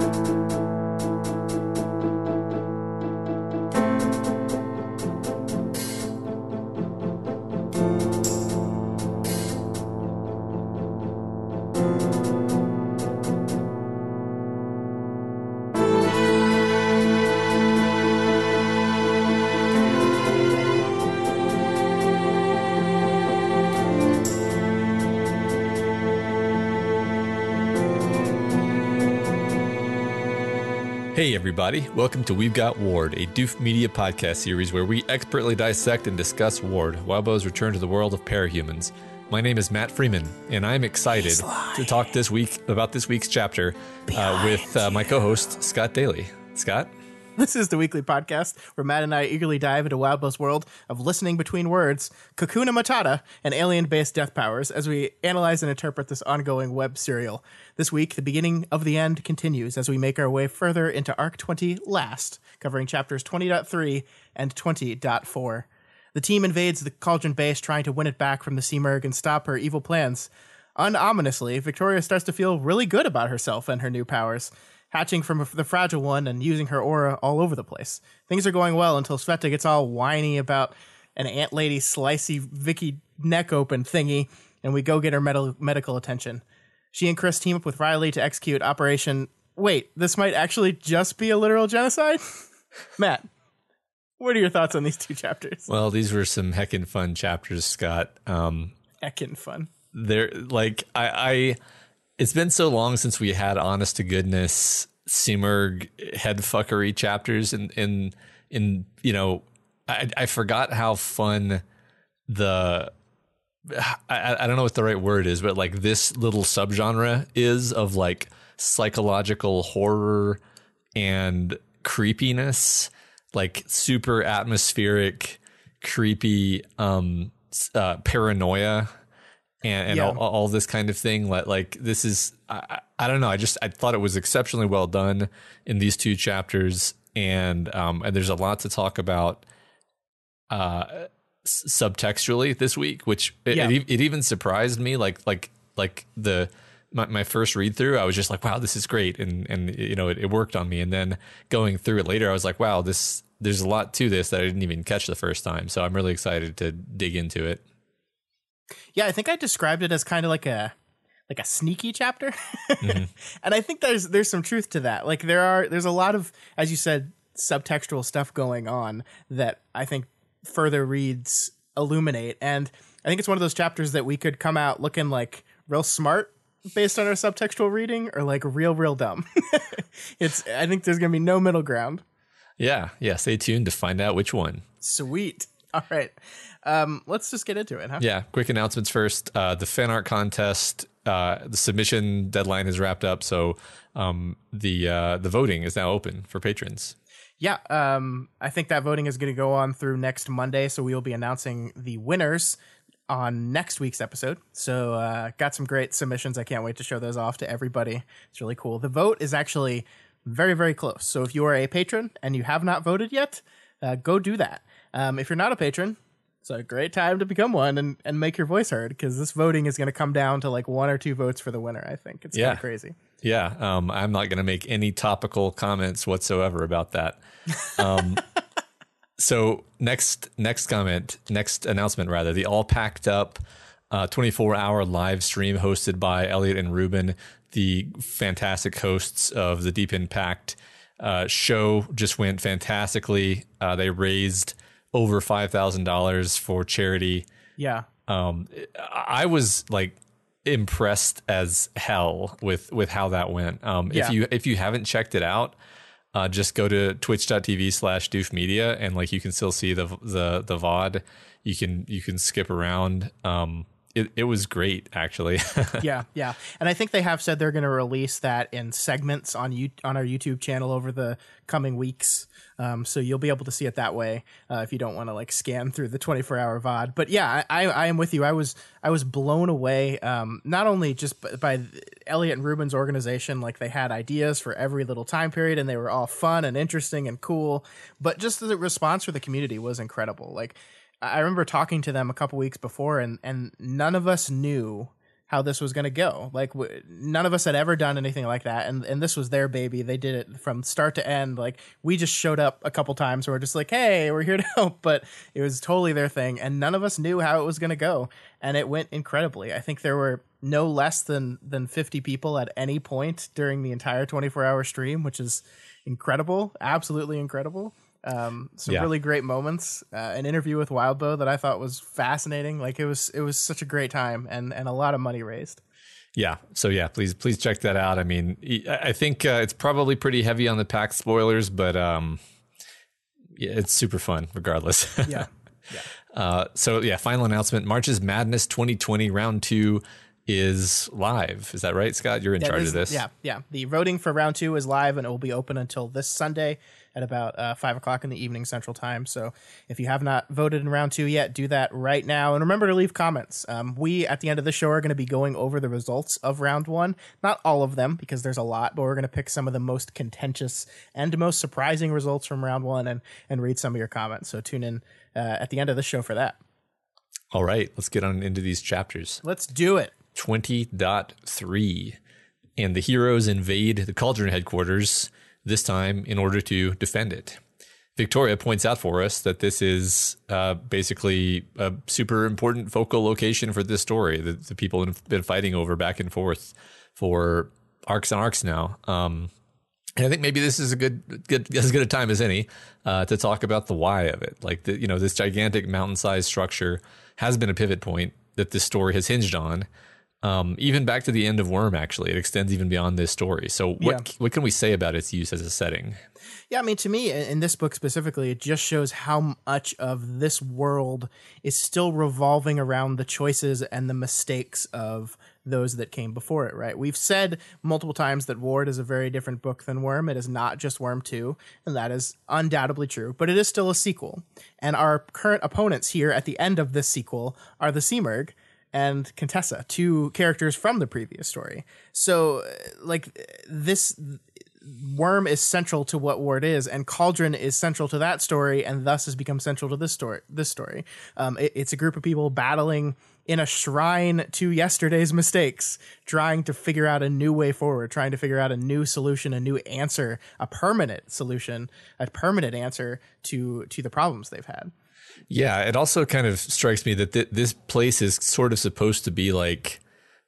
Hey, everybody. Welcome to We've Got Ward, a Doof Media podcast series where we expertly dissect and discuss Ward, Wildbow's return to the world of parahumans. My name is Matt Freeman, and I'm excited to talk this week about this week's chapter uh, with uh, my co host, Scott Daly. Scott? This is the weekly podcast where Matt and I eagerly dive into Wildbow's world of listening between words, Kakuna Matata, and alien based death powers as we analyze and interpret this ongoing web serial. This week, the beginning of the end continues as we make our way further into Arc 20 Last, covering chapters 20.3 and 20.4. The team invades the Cauldron base trying to win it back from the Simurgh and stop her evil plans. Unominously, Victoria starts to feel really good about herself and her new powers hatching from the fragile one and using her aura all over the place. Things are going well until Sveta gets all whiny about an ant lady slicey Vicky neck open thingy, and we go get her med- medical attention. She and Chris team up with Riley to execute Operation. Wait, this might actually just be a literal genocide? Matt, what are your thoughts on these two chapters? Well, these were some heckin' fun chapters, Scott. Um, heckin' fun. They're like, I, I it's been so long since we had honest to goodness Simurgh headfuckery chapters in in in you know I, I forgot how fun the I, I don't know what the right word is, but like this little subgenre is of like psychological horror and creepiness, like super atmospheric, creepy um uh, paranoia and, and yeah. all, all, this kind of thing. Like, like this is, I, I, don't know. I just, I thought it was exceptionally well done in these two chapters. And, um, and there's a lot to talk about, uh, subtextually this week, which it, yeah. it, it, even surprised me. Like, like, like the, my, my first read through, I was just like, wow, this is great. And, and, you know, it, it worked on me. And then going through it later, I was like, wow, this, there's a lot to this that I didn't even catch the first time. So I'm really excited to dig into it. Yeah, I think I described it as kind of like a like a sneaky chapter. mm-hmm. And I think there's there's some truth to that. Like there are there's a lot of as you said subtextual stuff going on that I think further reads illuminate and I think it's one of those chapters that we could come out looking like real smart based on our subtextual reading or like real real dumb. it's I think there's going to be no middle ground. Yeah, yeah, stay tuned to find out which one. Sweet. All right. Um, let's just get into it, huh? Yeah. Quick announcements first. Uh, the fan art contest, uh, the submission deadline is wrapped up, so um, the uh, the voting is now open for patrons. Yeah, um, I think that voting is going to go on through next Monday, so we will be announcing the winners on next week's episode. So, uh, got some great submissions. I can't wait to show those off to everybody. It's really cool. The vote is actually very, very close. So, if you are a patron and you have not voted yet, uh, go do that. Um, if you're not a patron, a great time to become one and, and make your voice heard because this voting is going to come down to like one or two votes for the winner. I think it's yeah. kind of crazy. Yeah, um, I'm not going to make any topical comments whatsoever about that. Um, so next next comment, next announcement rather, the all packed up uh, 24 hour live stream hosted by Elliot and Ruben, the fantastic hosts of the Deep Impact uh, show, just went fantastically. Uh, they raised over five thousand dollars for charity. Yeah. Um, I was like impressed as hell with with how that went. Um, yeah. if you if you haven't checked it out, uh, just go to twitch.tv slash doof media and like you can still see the the the VOD. You can you can skip around. Um, it, it was great actually. yeah, yeah, and I think they have said they're going to release that in segments on you on our YouTube channel over the coming weeks. Um, so you'll be able to see it that way uh, if you don't want to like scan through the 24 hour VOD. But yeah, I, I, am with you. I was I was blown away. Um, not only just by, by Elliot and Ruben's organization, like they had ideas for every little time period, and they were all fun and interesting and cool. But just the response for the community was incredible. Like I remember talking to them a couple weeks before, and and none of us knew how this was going to go. Like w- none of us had ever done anything like that, and and this was their baby. They did it from start to end. Like we just showed up a couple times, we're just like, hey, we're here to help. But it was totally their thing, and none of us knew how it was going to go, and it went incredibly. I think there were no less than than 50 people at any point during the entire 24 hour stream, which is incredible, absolutely incredible. Um, some Yeah. really great moments. Uh, an interview with Wildbow that I thought was fascinating. Like it was, it was such a great time and and a lot of money raised. Yeah. So yeah, please please check that out. I mean, I I think uh, it's probably pretty heavy on the pack spoilers, but um, yeah, it's super fun regardless. Yeah, Uh, so yeah, final announcement: March's Madness 2020 round two is live. Is that right, Scott? You're in Yeah, charge this- of this. Yeah, yeah. The voting for round two is live and it will be open until this Sunday at about uh, five o'clock in the evening Central Time. So if you have not voted in round two yet, do that right now. And remember to leave comments. Um, we at the end of the show are going to be going over the results of round one. Not all of them because there's a lot, but we're going to pick some of the most contentious and most surprising results from round one and and read some of your comments. So tune in uh, at the end of the show for that. All right, let's get on into these chapters. Let's do it. 20.3 and the heroes invade the cauldron headquarters this time in order to defend it victoria points out for us that this is uh, basically a super important focal location for this story that the people have been fighting over back and forth for arcs and arcs now um, and I think maybe this is a good, good as good a time as any uh, to talk about the why of it. Like the, you know, this gigantic mountain-sized structure has been a pivot point that this story has hinged on. Um, even back to the end of Worm, actually, it extends even beyond this story. So, what what can we say about its use as a setting? Yeah, I mean, to me, in this book specifically, it just shows how much of this world is still revolving around the choices and the mistakes of those that came before it, right? We've said multiple times that Ward is a very different book than Worm. It is not just Worm 2, and that is undoubtedly true, but it is still a sequel. And our current opponents here at the end of this sequel are the Simurgh and Contessa, two characters from the previous story. So, uh, like, this Worm is central to what Ward is, and Cauldron is central to that story, and thus has become central to this story. This story, um, it- it's a group of people battling in a shrine to yesterday's mistakes, trying to figure out a new way forward, trying to figure out a new solution, a new answer, a permanent solution, a permanent answer to to the problems they've had. Yeah, it also kind of strikes me that th- this place is sort of supposed to be like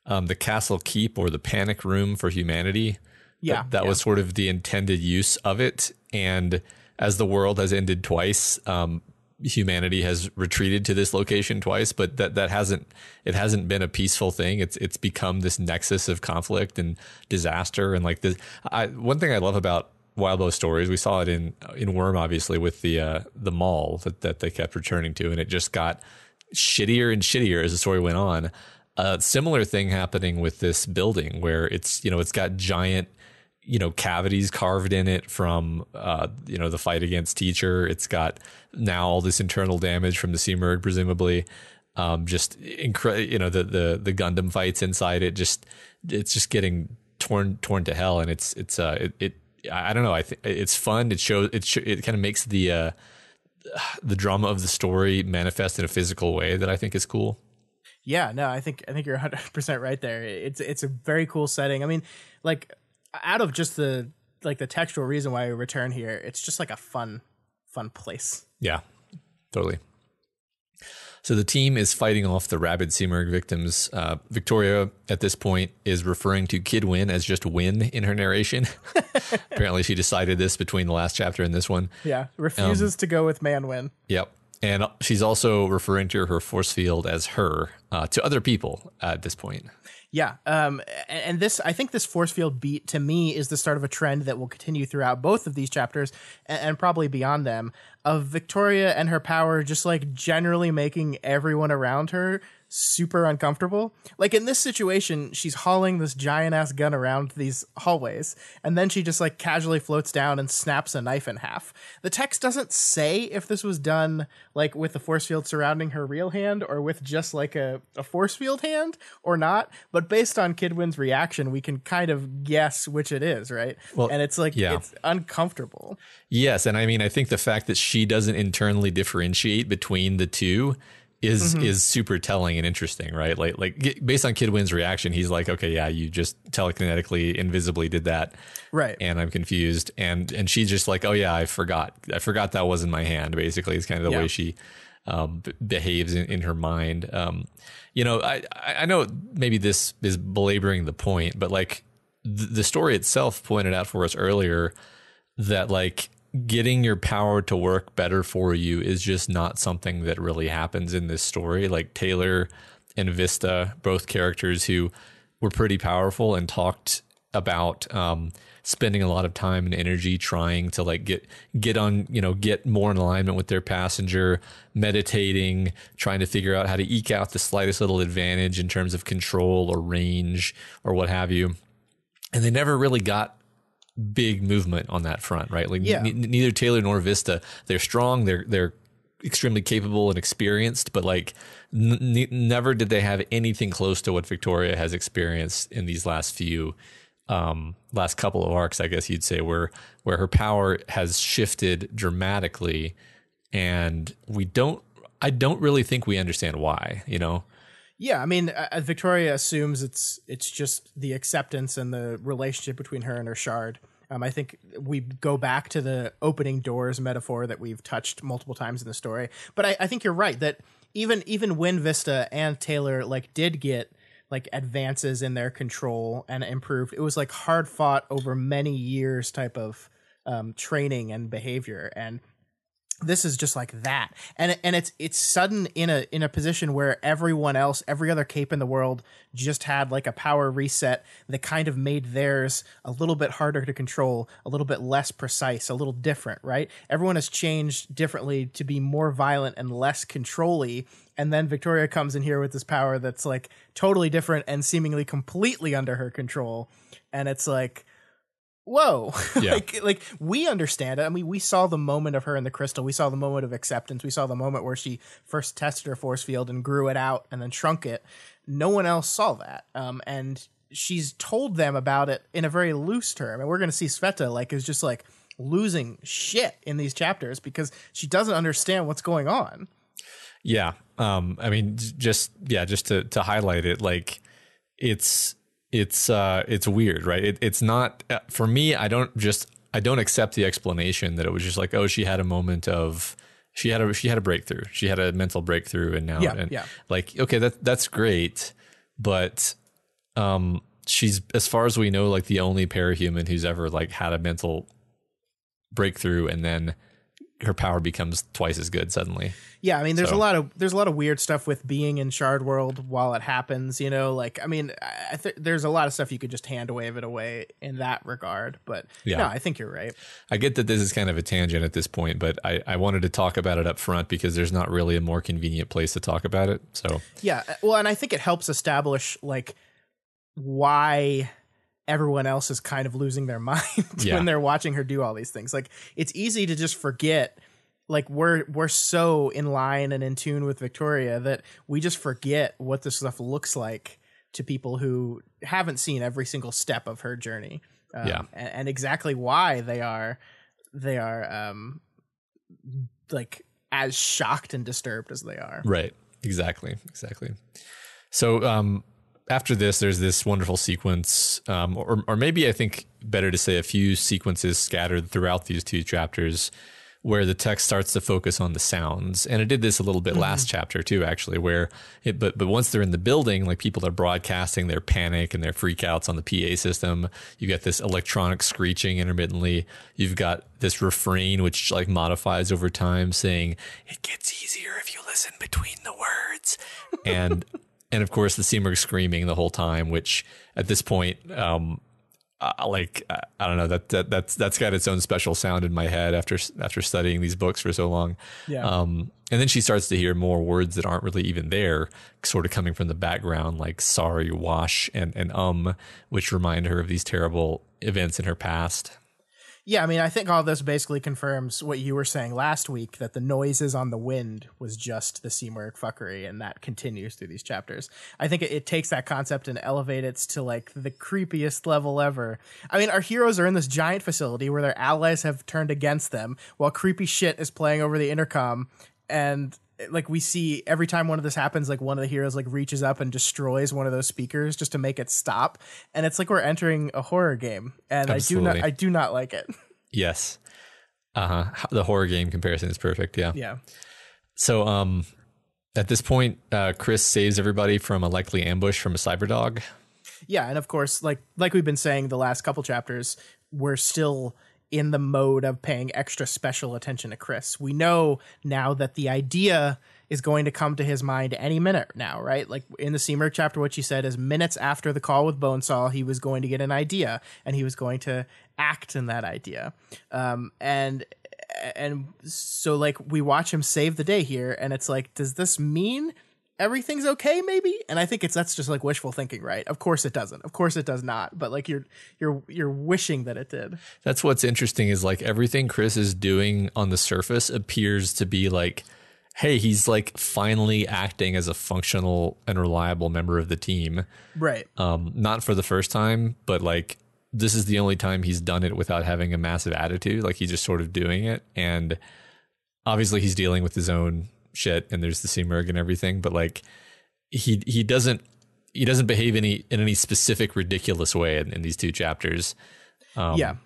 um, the castle keep or the panic room for humanity. Yeah, that, that yeah. was sort of the intended use of it. And as the world has ended twice, um, humanity has retreated to this location twice. But that that hasn't it hasn't been a peaceful thing. It's it's become this nexus of conflict and disaster. And like this, I, one thing I love about Wildbow stories, we saw it in in Worm, obviously with the uh, the mall that that they kept returning to, and it just got shittier and shittier as the story went on. A similar thing happening with this building where it's you know it's got giant you know cavities carved in it from uh, you know the fight against teacher. It's got now all this internal damage from the Simurgh, presumably. Um, just incre- you know the the the Gundam fights inside it. Just it's just getting torn torn to hell, and it's it's uh it. it I don't know. I think it's fun. It shows. It sh- it kind of makes the uh, the drama of the story manifest in a physical way that I think is cool. Yeah, no, I think I think you're 100 percent right there. It's it's a very cool setting. I mean, like out of just the like the textual reason why we return here, it's just like a fun fun place. Yeah, totally. So the team is fighting off the rabid Simurgh victims. Uh, Victoria, at this point, is referring to Kid Win as just Win in her narration. Apparently, she decided this between the last chapter and this one. Yeah, refuses Um, to go with Manwin. Yep. And she's also referring to her force field as her uh, to other people at this point. Yeah, um, and this I think this force field beat to me is the start of a trend that will continue throughout both of these chapters and, and probably beyond them of Victoria and her power just like generally making everyone around her super uncomfortable. Like in this situation, she's hauling this giant ass gun around these hallways, and then she just like casually floats down and snaps a knife in half. The text doesn't say if this was done like with the force field surrounding her real hand or with just like a, a force field hand or not, but based on Kid Win's reaction, we can kind of guess which it is, right? Well, and it's like yeah. it's uncomfortable. Yes, and I mean, I think the fact that she doesn't internally differentiate between the two is is super telling and interesting, right? Like like based on Kid Win's reaction, he's like, okay, yeah, you just telekinetically, invisibly did that, Right. and I'm confused, and and she's just like, oh yeah, I forgot, I forgot that was in my hand. Basically, is kind of the Yeah. way she um, b- behaves in, in her mind. Um, you know, I I know maybe this is belaboring the point, but like th- the story itself pointed out for us earlier that like getting your power to work better for you is just not something that really happens in this story. Like Taylor and Vista, both characters who were pretty powerful and talked about um, spending a lot of time and energy trying to like get get on you know get more in alignment with their passenger meditating trying to figure out how to eke out the slightest little advantage in terms of control or range or what have you and they never really got big movement on that front, right? Like Yeah. n- neither Taylor nor Vista, they're strong, they're they're extremely capable and experienced, but like n- never did they have anything close to what Victoria has experienced in these last few um last couple of arcs, I guess you'd say where where her power has shifted dramatically and we don't I don't really think we understand why, you know. Yeah, I mean, uh, Victoria assumes it's it's just the acceptance and the relationship between her and her shard. Um, I think we go back to the opening doors metaphor that we've touched multiple times in the story. But I, I think you're right that even even when Vista and Taylor like did get like advances in their control and improved, it was like hard fought over many years type of um, training and behavior and this is just like that. And and it's it's sudden in a in a position where everyone else every other cape in the world just had like a power reset that kind of made theirs a little bit harder to control a little bit less precise a little different right? Everyone has changed differently to be more violent and less controlly and then Victoria comes in here with this power that's like totally different and seemingly completely under her control. And it's like whoa. Yeah. like like we understand it. I mean we saw the moment of her in the crystal. We saw the moment of acceptance. We saw the moment where she first tested her force field and grew it out and then shrunk it. No one else saw that. Um and she's told them about it in a very loose term. And we're going to see sveta like is just like losing shit in these chapters because she doesn't understand what's going on. Yeah. Um, I mean, just yeah, just to to highlight it, like it's it's uh it's weird, right? It, it's not uh, for me. I don't just I don't accept the explanation that it was just like, oh, she had a moment of she had a she had a breakthrough, she had a mental breakthrough, and now Yeah, and yeah. like okay, that that's great, but um, she's as far as we know, like the only parahuman who's ever like had a mental breakthrough, and then her power becomes twice as good suddenly. Yeah, I mean, there's So- a lot of there's a lot of weird stuff with being in Shard World while it happens. You know, like I mean, I th- there's a lot of stuff you could just hand wave it away in that regard. But Yeah. no, I think you're right. I get that this is kind of a tangent at this point, but I, I wanted to talk about it up front because there's not really a more convenient place to talk about it. So Yeah, well, and I think it helps establish like why everyone else is kind of losing their mind Yeah. when they're watching her do all these things. Like it's easy to just forget like we're we're so in line and in tune with Victoria that we just forget what this stuff looks like to people who haven't seen every single step of her journey. Um, Yeah. and, and exactly why they are they are um like as shocked and disturbed as they are. Right. Exactly. Exactly. So um, after this, there's this wonderful sequence, um, or, or maybe I think better to say a few sequences scattered throughout these two chapters where the text starts to focus on the sounds. And it did this a little bit last chapter too, actually, where it, but, but once they're in the building, like people are broadcasting their panic and their freakouts on the PA system. You get this electronic screeching intermittently. You've got this refrain, which like modifies over time saying, it gets easier if you listen between the words. And, and of course the Simurgh screaming the whole time, which at this point, um, uh, like I, I don't know that, that that's that's got its own special sound in my head after after studying these books for so long. Yeah. Um, and then she starts to hear more words that aren't really even there, sort of coming from the background, like sorry, wash, and and um, which remind her of these terrible events in her past. Yeah, I mean, I think all this basically confirms what you were saying last week that the noises on the wind was just the Simurgh fuckery, and that continues through these chapters. I think it, it takes that concept and elevates it to like the creepiest level ever. I mean, our heroes are in this giant facility where their allies have turned against them, while creepy shit is playing over the intercom, and like we see every time one of this happens, like one of the heroes like reaches up and destroys one of those speakers just to make it stop, and it's like we're entering a horror game, and Absolutely. I do not I do not like it. Yes. Uh huh. The horror game comparison is perfect. Yeah. yeah, So, um, at this point, uh, Chris saves everybody from a likely ambush from a cyber dog. yeah, and of course, like like we've been saying the last couple chapters, we're still in the mode of paying extra special attention to Chris. We know now that the idea is going to come to his mind any minute now, right? Like in the Simurgh chapter, what she said is minutes after the call with Bonesaw, he was going to get an idea and he was going to act in that idea. Um, and and so like we watch him save the day here, and it's like, does this mean everything's okay maybe and i think it's that's just like wishful thinking right of course it doesn't of course it does not but like you're you're you're wishing that it did That's what's interesting is like everything Chris is doing on the surface appears to be like, hey, he's like finally acting as a functional and reliable member of the team. right Um, not for the first time, but like this is the only time he's done it without having a massive attitude. Like he's just sort of doing it. And obviously he's dealing with his own shit and there's the Simurgh and everything, but like he he doesn't he doesn't behave any in any specific ridiculous way in, in these two chapters. Um, yeah.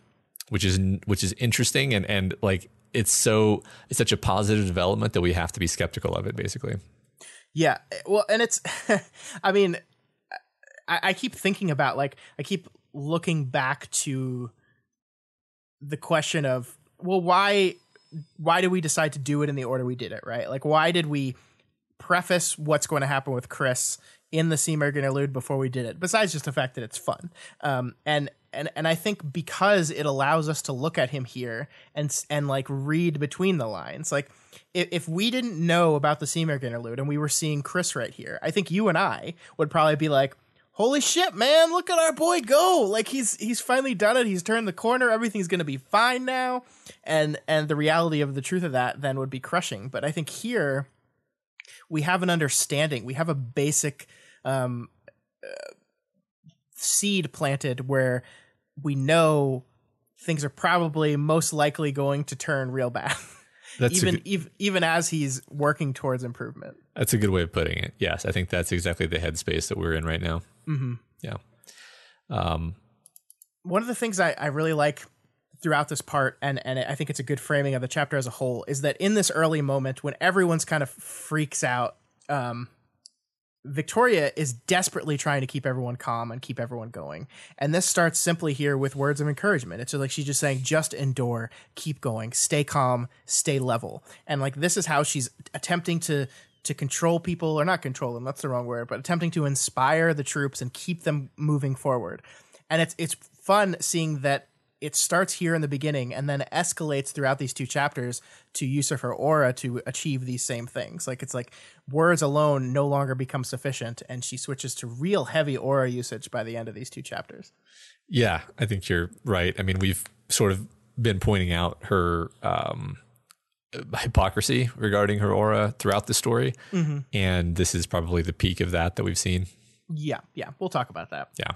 which is which is interesting and and like it's so it's such a positive development that we have to be skeptical of it basically. Yeah. Well, and it's, I mean, I, I keep thinking about like, I keep looking back to the question of, well, why, why did we decide to do it in the order we did it, right? Like, why did we preface what's going to happen with Chris in the Simurgh interlude before we did it, besides just the fact that it's fun. Um, and, and, and I think because it allows us to look at him here and, and like read between the lines, like if, if we didn't know about the Simurgh interlude and we were seeing Chris right here, I think you and I would probably be like, holy shit, man, look at our boy go. Like he's, he's finally done it. He's turned the corner. Everything's going to be fine now. And, and the reality of the truth of that then would be crushing. But I think here, we have an understanding we have a basic um, uh, seed planted where we know things are probably most likely going to turn real bad that's even good, ev- even as he's working towards improvement. That's a good way of putting it. Yes i think that's exactly the headspace that we're in right now. Mm-hmm. yeah. Um one of the things I, I really like throughout this part, and, and I think it's a good framing of the chapter as a whole, is that in this early moment when everyone's kind of freaks out, um, Victoria is desperately trying to keep everyone calm and keep everyone going. And this starts simply here with words of encouragement. It's like she's just saying, just endure, keep going, stay calm, stay level. And like this is how she's attempting to to control people or not control them, that's the wrong word, but attempting to inspire the troops and keep them moving forward. And it's it's fun seeing that it starts here in the beginning and then escalates throughout these two chapters to use of her aura to achieve these same things. Like it's like words alone no longer become sufficient, and she switches to real heavy aura usage by the end of these two chapters. yeah i think you're right i mean we've sort of been pointing out her um hypocrisy regarding her aura throughout the story and this is probably the peak of that that we've seen Yeah, yeah, we'll talk about that. Yeah.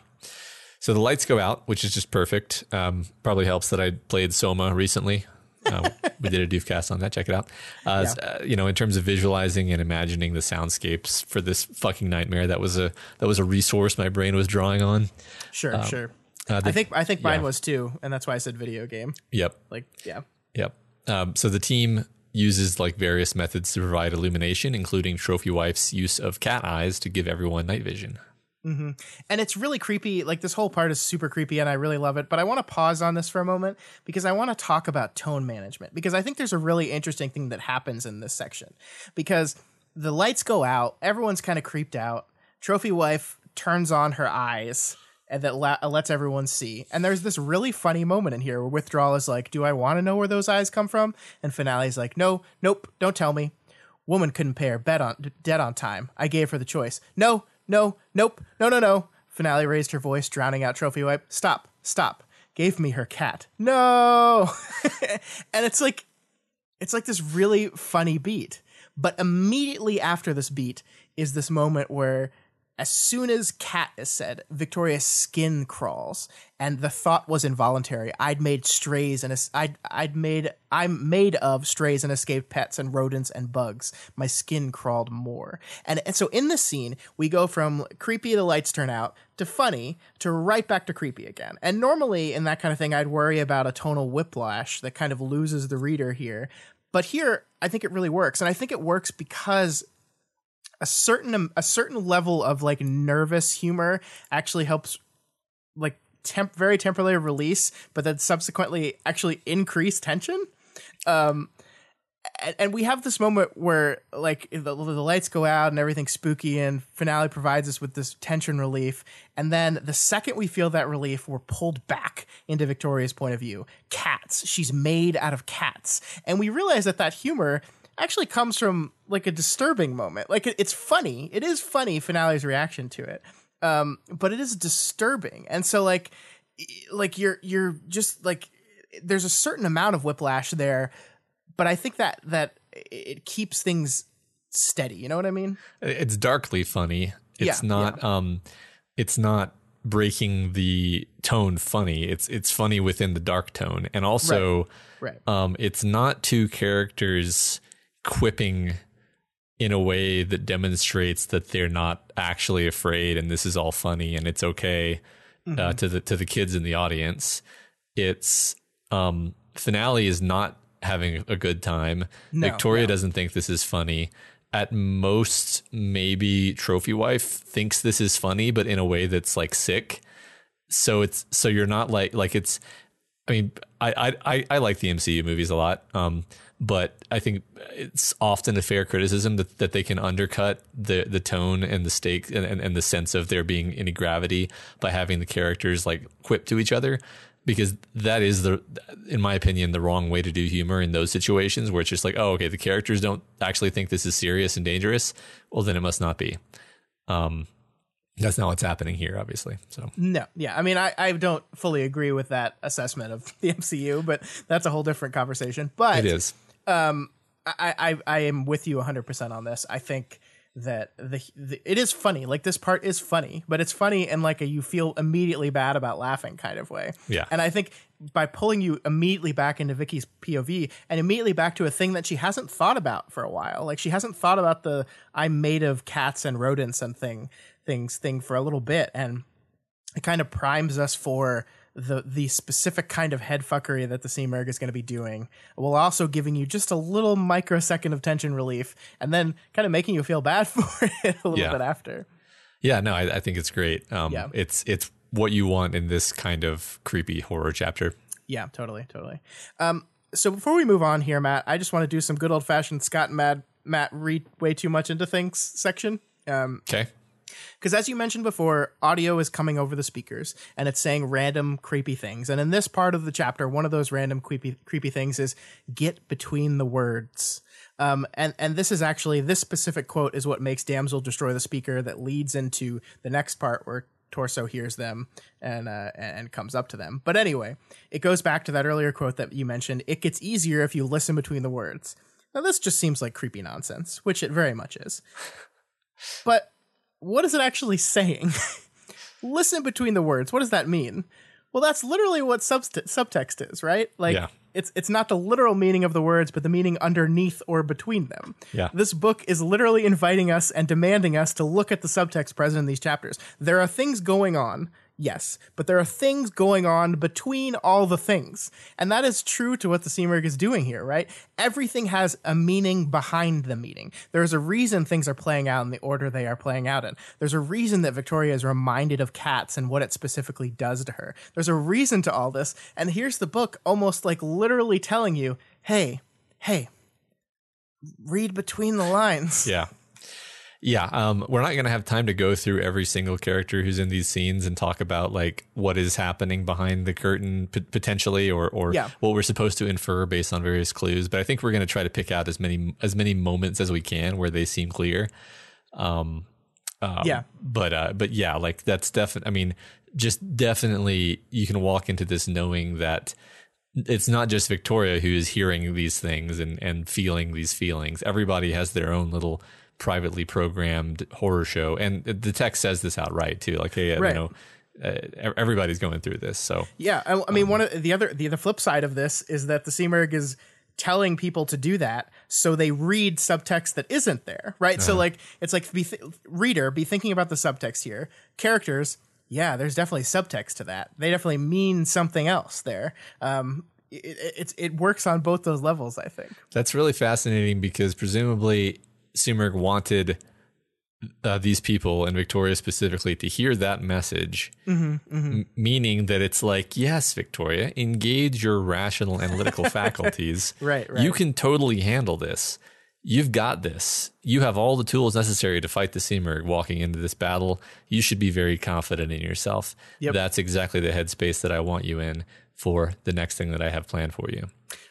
So the lights go out, which is just perfect. Um, probably helps that I played Soma recently. Um, we did a doofcast on that. Check it out. Uh, s- uh, you know, in terms of visualizing and imagining the soundscapes for this fucking nightmare, that was a that was a resource my brain was drawing on. Sure, sure. Uh, the- I think I think mine yeah. was too, and that's why I said video game. Yep. Like, yeah. Yep. Um, so the team uses like various methods to provide illumination, including Trophy Wife's use of cat eyes to give everyone night vision. Mm-hmm. and it's really creepy. Like this whole part is super creepy, and I really love it. But I want to pause on this for a moment because I want to talk about tone management because I think there's a really interesting thing that happens in this section because the lights go out, everyone's kind of creeped out. Trophy wife turns on her eyes. And that la- uh, lets everyone see. And there's this really funny moment in here where Withdrawal is like, Do I want to know where those eyes come from? And Finale's like, No, nope, don't tell me. Woman couldn't pay her bet on debt on time. I gave her the choice. No, no, nope, no, no, no. Finale raised her voice, drowning out Trophy Wife. Stop, stop. Gave me her cat. No. and it's like it's like this really funny beat. But immediately after this beat is this moment where as soon as cat is said, Victoria's skin crawls, and the thought was involuntary. I'd made strays and I'd I'd made I'm made of strays and escaped pets and rodents and bugs. My skin crawled more, and and so in this scene we go from creepy the lights turn out to funny to right back to creepy again. And normally in that kind of thing, I'd worry about a tonal whiplash that kind of loses the reader here. But here, I think it really works, and I think it works because a certain a certain level of like nervous humor actually helps like temp very temporary release but then subsequently actually increase tension um and, and we have this moment where like the, the lights go out and everything's spooky and finale provides us with this tension relief and then the second we feel that relief we're pulled back into victoria's point of view cats she's made out of cats and we realize that that humor actually comes from like a disturbing moment. Like it, it's funny. It is funny finale's reaction to it. Um, but it is disturbing. And so like like you're you're just like there's a certain amount of whiplash there, but I think that that it keeps things steady. You know what I mean? It's darkly funny. It's Yeah, not um it's not breaking the tone funny. It's it's funny within the dark tone. And also Right. um it's not two characters quipping in a way that demonstrates that they're not actually afraid and this is all funny and it's okay uh, to the to the kids in the audience. It's um finale is not having a good time. No, Victoria no. doesn't think this is funny. At most, maybe Trophy Wife thinks this is funny, but in a way that's like sick. So it's so you're not like like it's. I mean, I I I, I like the MCU movies a lot, um, but I think it's often a fair criticism that, that they can undercut the the tone and the stake and, and, and the sense of there being any gravity by having the characters like quip to each other because that is the in my opinion the wrong way to do humor in those situations where it's just like oh okay the characters don't actually think this is serious and dangerous. Well then it must not be. Um that's not what's happening here obviously so. No, yeah. I mean, I, I don't fully agree with that assessment of the MCU, but that's a whole different conversation. But it is um, I, I I am with you 100% on this. I think that the, the it is funny. Like this part is funny, but it's funny in like a you feel immediately bad about laughing kind of way. Yeah. And I think by pulling you immediately back into Vicky's POV and immediately back to a thing that she hasn't thought about for a while. Like she hasn't thought about the I'm made of cats and rodents and thing things thing for a little bit and it kind of primes us for the the specific kind of head fuckery that the Simurgh is going to be doing, while also giving you just a little microsecond of tension relief, and then kind of making you feel bad for it a little Yeah. bit after. yeah no I, I think it's great um Yeah. it's it's what you want in this kind of creepy horror chapter Yeah, totally, totally. Um, so before we move on here, Matt, I just want to do some good old fashioned Scott and Matt Matt read way too much into things section. Um, okay Because as you mentioned before, audio is coming over the speakers and it's saying random creepy things. And in this part of the chapter, one of those random creepy creepy things is get between the words. Um, and and this is actually this specific quote is what makes damsel destroy the speaker that leads into the next part where torso hears them and uh, and comes up to them. But anyway, it goes back to that earlier quote that you mentioned. It gets easier if you listen between the words. Now this just seems like creepy nonsense, which it very much is. But what is it actually saying? Listen between the words. What does that mean? Well, that's literally what subst- subtext is, right? Like Yeah. it's it's not the literal meaning of the words, but the meaning underneath or between them. Yeah. This book is literally inviting us and demanding us to look at the subtext present in these chapters. There are things going on, yes, but there are things going on between all the things. And that is true to what the Simurgh is doing here, right? Everything has a meaning behind the meaning. There's a reason things are playing out in the order they are playing out in. There's a reason that Victoria is reminded of cats and what it specifically does to her. There's a reason to all this. And here's the book almost like literally telling you, hey, hey, read between the lines. Yeah. Yeah, um, we're not going to have time to go through every single character who's in these scenes and talk about like what is happening behind the curtain p- potentially, or or Yeah. what we're supposed to infer based on various clues. But I think we're going to try to pick out as many as many moments as we can where they seem clear. Um, um, Yeah. but uh, but yeah, like that's definitely. I mean, just definitely, you can walk into this knowing that it's not just Victoria who is hearing these things and and feeling these feelings. Everybody has their own little privately programmed horror show. And the text says this outright too. Like, hey, Right. you know, uh, everybody's going through this. So Yeah, I, I mean, one of the other the, the flip side of this is that the Simurgh is telling people to do that, so they read subtext that isn't there, right? So like, it's like be th- reader be thinking about the subtext here. Characters, yeah, there's definitely subtext to that. They definitely mean something else there. Um, it, it, it's it works on both those levels, I think. That's really fascinating because presumably Simurgh wanted uh, these people and Victoria specifically to hear that message, Mm-hmm, M- meaning that it's like, yes, Victoria, engage your rational analytical faculties. Right, right. You can totally handle this. You've got this. You have all the tools necessary to fight the Simurgh walking into this battle. You should be very confident in yourself. Yep. That's exactly the headspace that I want you in for the next thing that I have planned for you.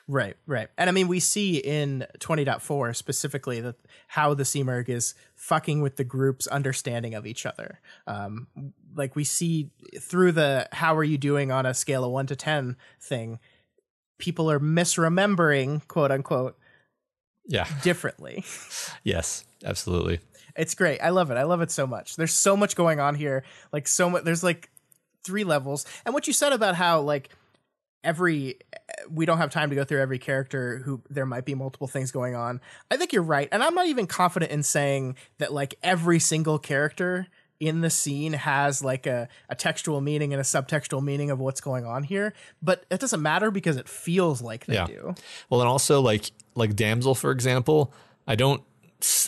Right, right. And I mean, we see in 20.4 specifically that how the Simurgh is fucking with the group's understanding of each other. Um, like we see through the how are you doing on a scale of 1 to 10 thing, people are misremembering, quote unquote, Yeah. differently. Yes, absolutely. It's great. I love it. I love it so much. There's so much going on here. Like so much. There's like three levels. And what you said about how like every we don't have time to go through every character who there might be multiple things going on. I think you're right. And I'm not even confident in saying that like every single character in the scene has like a, a textual meaning and a subtextual meaning of what's going on here. But it doesn't matter because it feels like they Yeah. do. Well, and also like like damsel, for example, I don't.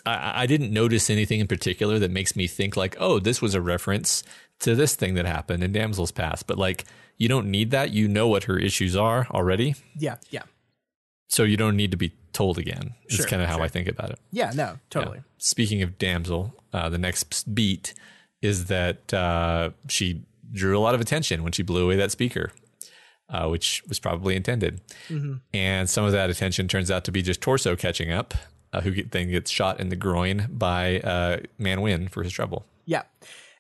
I, I didn't notice anything in particular that makes me think like, oh, this was a reference to this thing that happened in Damsel's past. But like, you don't need that. You know what her issues are already, Yeah, yeah. so you don't need to be told again. It's Sure, kind of how sure. I think about it. Yeah, no, totally. Speaking of damsel, uh, the next beat is that uh, she drew a lot of attention when she blew away that speaker, uh, which was probably intended. And some of that attention turns out to be just torso catching up, uh, who get, then gets shot in the groin by uh, Man Win for his trouble. Yeah.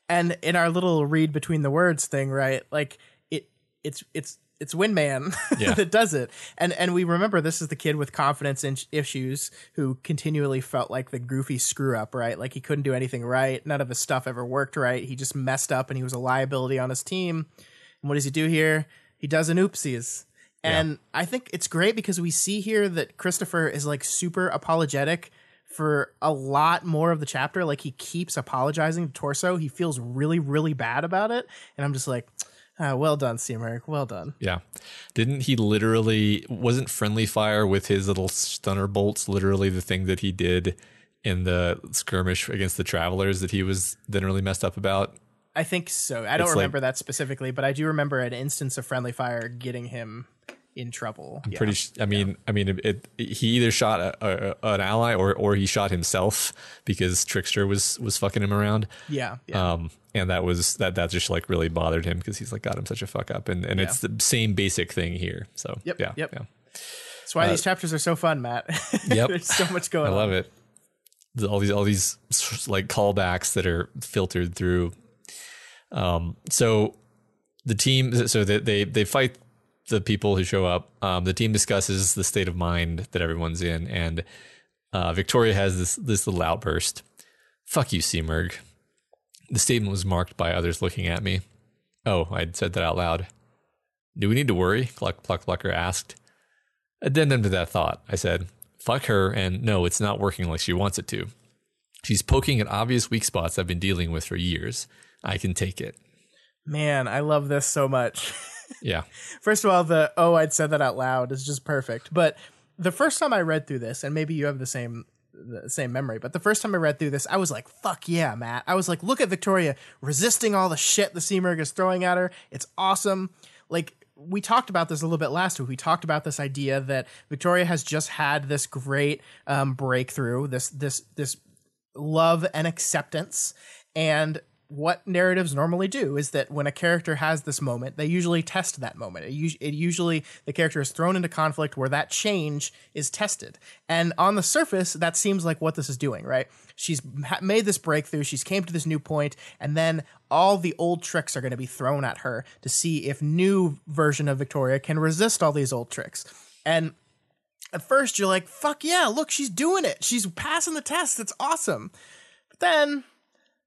And in our little read between the words thing, right? Like it it's it's it's Windman Yeah. that does it. And and we remember this is the kid with confidence in issues who continually felt like the goofy screw up, right? Like he couldn't do anything right. None of his stuff ever worked right. He just messed up and he was a liability on his team. And what does he do here? He does an oopsies. And I think it's great because we see here that Christopher is like super apologetic for a lot more of the chapter. Like he keeps apologizing to Torso. He feels really, really bad about it. And I'm just like, ah, well done, Simurgh. Well done. Yeah. Didn't he literally, wasn't Friendly Fire with his little stunner bolts literally the thing that he did in the skirmish against the travelers that he was then really messed up about? I think so. I don't It's like- remember that specifically, but I do remember an instance of friendly fire getting him in trouble. Yeah. pretty sh- i mean i mean it, it, he either shot a, a, an ally or or he shot himself because trickster was was fucking him around yeah. Yeah. um and that was that that just like really bothered him because he's like God, I'm such a fuck up and and it's the same basic thing here so Yep, yeah yep. yeah That's why these chapters are so fun, Matt. Yep. There's so much going on i on. love it all these all these like callbacks that are filtered through um so the team so they they, they fight the people who show up. Um the team discusses the state of mind that everyone's in and uh victoria has this this little outburst. Fuck you Simurgh. The statement was marked by others looking at me. Oh i'd said that out loud. Do we need to worry? Cluck cluck clucker asked. Addendum to that thought i said. Fuck her and no it's not working like she wants it to. She's poking at obvious weak spots i've been dealing with for years. I can take it. Man, I love this so much. yeah First of all, the oh, I'd said that out loud is just perfect. But the first time I read through this, and maybe you have the same the same memory, but the first time I read through this, I was like, "Fuck yeah, Matt!" I was like, "Look at Victoria resisting all the shit the Simurgh is throwing at her. It's awesome." Like we talked about this a little bit last week. We talked about this idea that Victoria has just had this great um, breakthrough, this this this love and acceptance, and what narratives normally do is that when a character has this moment, they usually test that moment. It, it usually the character is thrown into conflict where that change is tested. And on the surface, that seems like what this is doing, right? She's made this breakthrough. She's came to this new point, and then all the old tricks are going to be thrown at her to see if new version of Victoria can resist all these old tricks. And at first you're like, fuck yeah, look, she's doing it. She's passing the test. It's awesome. But then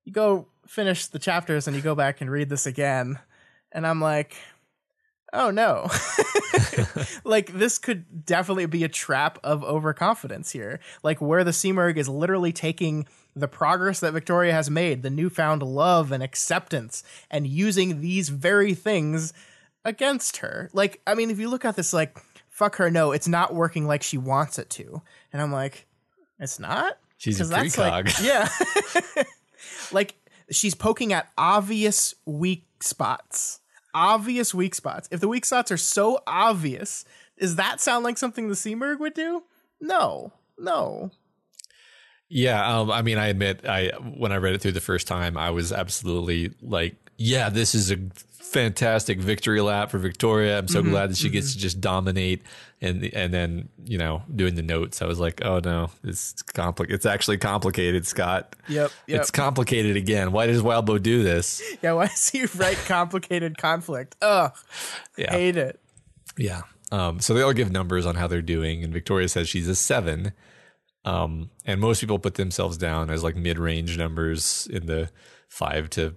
you go finish the chapters and you go back and read this again. And I'm like, oh no. like this could definitely be a trap of overconfidence here. Like where the Simurgh is literally taking the progress that Victoria has made, the newfound love and acceptance, and using these very things against her. Like, I mean, if you look at this, like, fuck her, no, it's not working like she wants it to. And I'm like, it's not? She's a precog. Like, yeah. like, she's poking at obvious weak spots. Obvious weak spots. If the weak spots are so obvious, does that sound like something the Simurgh would do? No. No. Yeah, um, I mean, I admit, I when I read it through the first time, I was absolutely like, "Yeah, this is a fantastic victory lap for Victoria." I'm so glad that she gets to just dominate, and and then you know, doing the notes, I was like, "Oh no, it's compli- It's actually complicated, Scott. Yep. Yep. It's complicated again. Why does Wildbow do this? yeah, why does he write complicated conflict? Ugh. Yeah, Hate it. Yeah. Um, so they all give numbers on how they're doing, and Victoria says she's a seven. Um, and most people put themselves down as like mid-range numbers in the five to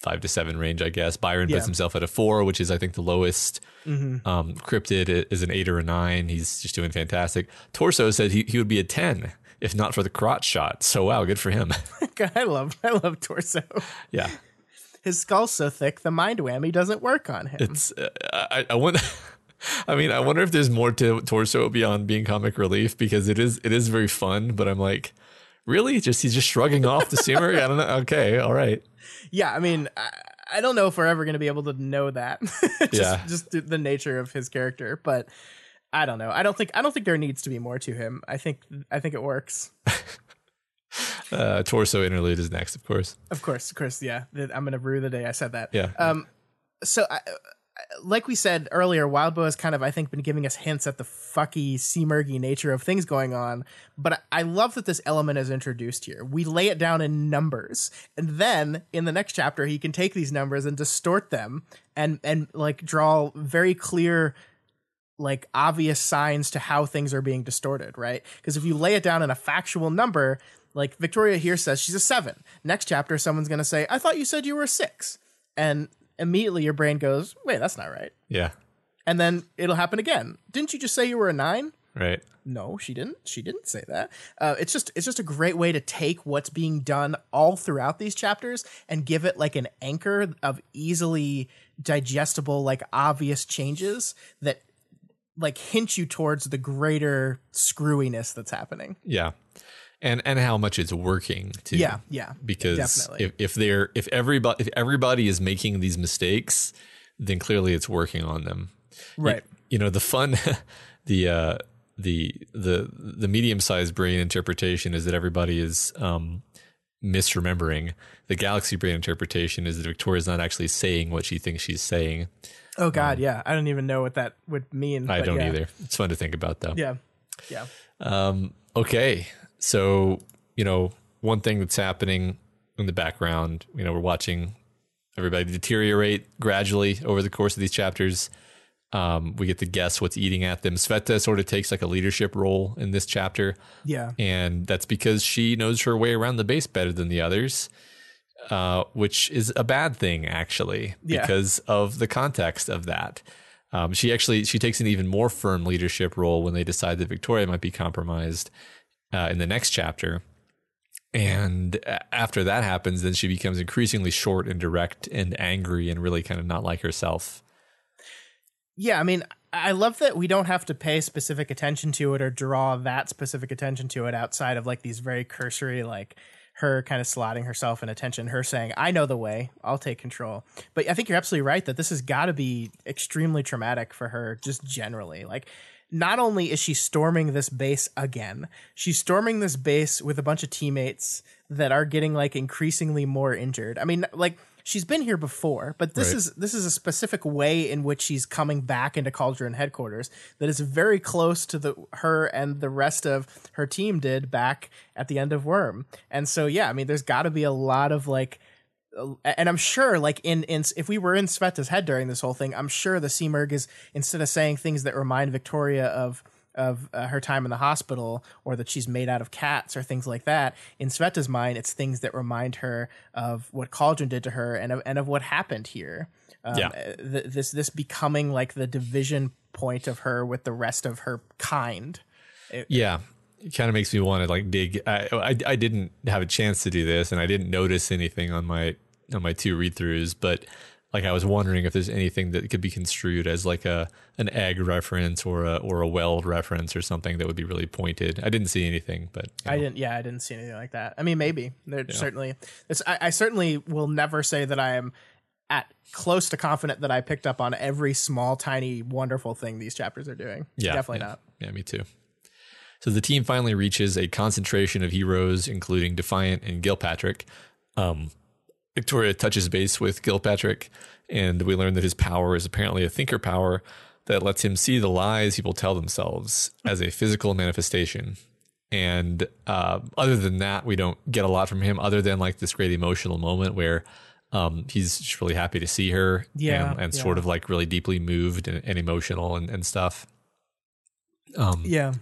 five to seven range, I guess. Byron Yeah. puts himself at a four, which is I think the lowest. Mm-hmm. Um, Cryptid is an eight or a nine. He's just doing fantastic. Torso said he, he would be a ten if not for the crotch shot. So wow, good for him. God, I love I love Torso. yeah. His skull's so thick the mind whammy doesn't work on him. It's uh, I, I wonder. I mean, I wonder if there's more to Torso beyond being comic relief because it is it is very fun. But I'm like, really? Just he's just shrugging off the Simurgh? I don't know. Okay, all right. yeah, I mean, I, I don't know if we're ever going to be able to know that. just, Yeah. just the- nature of his character, but I don't know. I don't think I don't think there needs to be more to him. I think I think it works. Uh, Torso interlude is next, of course. Of course, of course, yeah. I'm going to rue the day I said that. Yeah. Um, so, I- like we said earlier, Wildbow has kind of, I think, been giving us hints at the fucky, seamergy nature of things going on. But I I love that this element is introduced here. We lay it down in numbers, and then in the next chapter, he can take these numbers and distort them, and and like draw very clear like obvious signs to how things are being distorted, right? Because if you lay it down in a factual number, like Victoria here says she's a seven. Next chapter, someone's going to say, I thought you said you were a six. And immediately your brain goes, wait, that's not right. Yeah. And then it'll happen again. Didn't you just say you were a nine? Right. No, she didn't. She didn't say that. Uh, it's just it's just a great way to take what's being done all throughout these chapters and give it like an anchor of easily digestible, like obvious changes that like hint you towards the greater screwiness that's happening. Yeah. And and how much it's working too. Yeah, yeah, Because definitely. if, if they're if everybody if everybody is making these mistakes, then clearly it's working on them. Right. you know the fun the uh the the the medium sized brain interpretation is that everybody is um misremembering the galaxy brain interpretation is that victoria's not actually saying what she thinks she's saying Oh God, yeah. I don't even know what that would mean. i don't yeah. either it's fun to think about though Yeah, yeah. um okay so you know one thing that's happening in the background you know we're watching everybody deteriorate gradually over the course of these chapters um, we get to guess what's eating at them. Sveta sort of takes like a leadership role in this chapter. Yeah. and that's because she knows her way around the base better than the others, uh, which is a bad thing actually Yeah. because of the context of that. Um, she actually she takes an even more firm leadership role when they decide that Victoria might be compromised uh, in the next chapter. And after that happens, then she becomes increasingly short and direct and angry and really kind of not like herself. Yeah, I mean, I love that we don't have to pay specific attention to it or draw that specific attention to it outside of like these very cursory, like her kind of slotting herself in attention, her saying, I know the way, I'll take control. But I think you're absolutely right that this has got to be extremely traumatic for her just generally. Like, not only is she storming this base again, she's storming this base with a bunch of teammates that are getting like increasingly more injured. I mean, like she's been here before, but this Right. is this is a specific way in which she's coming back into Cauldron headquarters that is very close to the her and the rest of her team did back at the end of Worm. And so yeah, I mean there's got to be a lot of like and I'm sure like in in if we were in Sveta's head during this whole thing, I'm sure the Simurgh is instead of saying things that remind Victoria of of uh, her time in the hospital or that she's made out of cats or things like that. In Sveta's mind, it's things that remind her of what Cauldron did to her and of, and of what happened here. Um, Yeah. uh, th- this this becoming like the division point of her with the rest of her kind. Yeah, it kind of makes me want to like dig. I, I I didn't have a chance to do this, and I didn't notice anything on my on my two read throughs, but like I was wondering if there's anything that could be construed as like a an egg reference or a or a weld reference or something that would be really pointed. I didn't see anything, but I know. didn't. Yeah, I didn't see anything like that. I mean, maybe there certainly. It's, I, I certainly will never say that I am at close to confident that I picked up on every small, tiny, wonderful thing these chapters are doing. Yeah, definitely yeah. not. Yeah, me too. So the team finally reaches a concentration of heroes, including Defiant and Gilpatrick. Um, Victoria touches base with Gilpatrick, and we learn that his power is apparently a thinker power that lets him see the lies people tell themselves as a physical manifestation. And uh, other than that, we don't get a lot from him, other than like this great emotional moment where um, he's just really happy to see her, Yeah, and, and yeah. sort of like really deeply moved and, and emotional and, and stuff. Um, Yeah,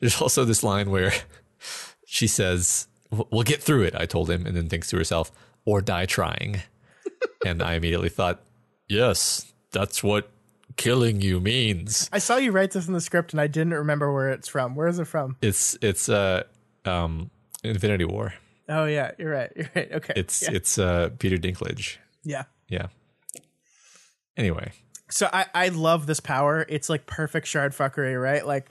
there's also this line where she says, "We'll get through it." I told him, and then thinks to herself, "Or die trying." and I immediately thought, "Yes, that's what killing you means." I saw you write this in the script, and I didn't remember where it's from. Where is it from? It's it's uh um Infinity War. Oh yeah, you're right. You're right. Okay, It's yeah. it's uh Peter Dinklage. yeah. Yeah. Anyway, So I, I love this power. It's like perfect shard fuckery, right? Like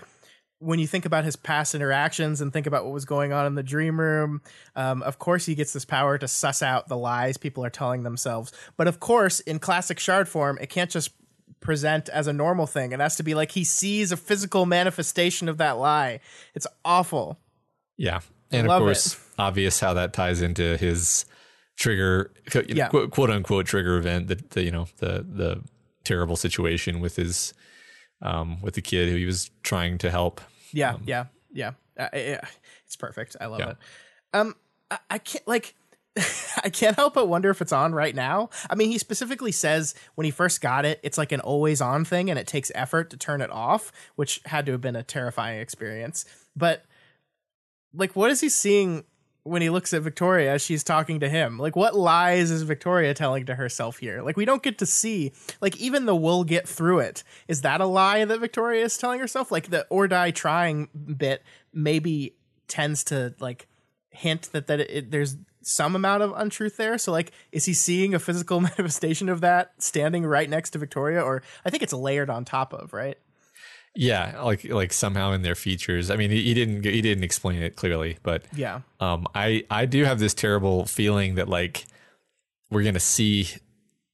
when you think about his past interactions and think about what was going on in the dream room, um, of course he gets this power to suss out the lies people are telling themselves. But of course, in classic shard form, it can't just present as a normal thing. It has to be like he sees a physical manifestation of that lie. It's awful. yeah, and of love course, obvious how that ties into his trigger, quote, Yeah. quote unquote trigger event. The, the you know the the terrible situation with his um with the kid who he was trying to help. Yeah, yeah, yeah. Uh, yeah. It's perfect. I love Yeah. it. Um, I, I can't like. I can't help but wonder if it's on right now. I mean, he specifically says when he first got it, it's like an always on thing and it takes effort to turn it off, which had to have been a terrifying experience. But like, what is he seeing when he looks at Victoria she's talking to him? Like, what lies is Victoria telling to herself here? Like, we don't get to see, like, even the we'll get through it. Is that a lie that Victoria is telling herself? Like, the or die trying bit maybe tends to, like, hint that, that it, there's some amount of untruth there. So, like, is he seeing a physical manifestation of that standing right next to Victoria? Or I think it's layered on top of, right? Yeah, like like somehow in their features. I mean, he, he didn't he didn't explain it clearly, but Yeah. um, I I do have this terrible feeling that like we're gonna see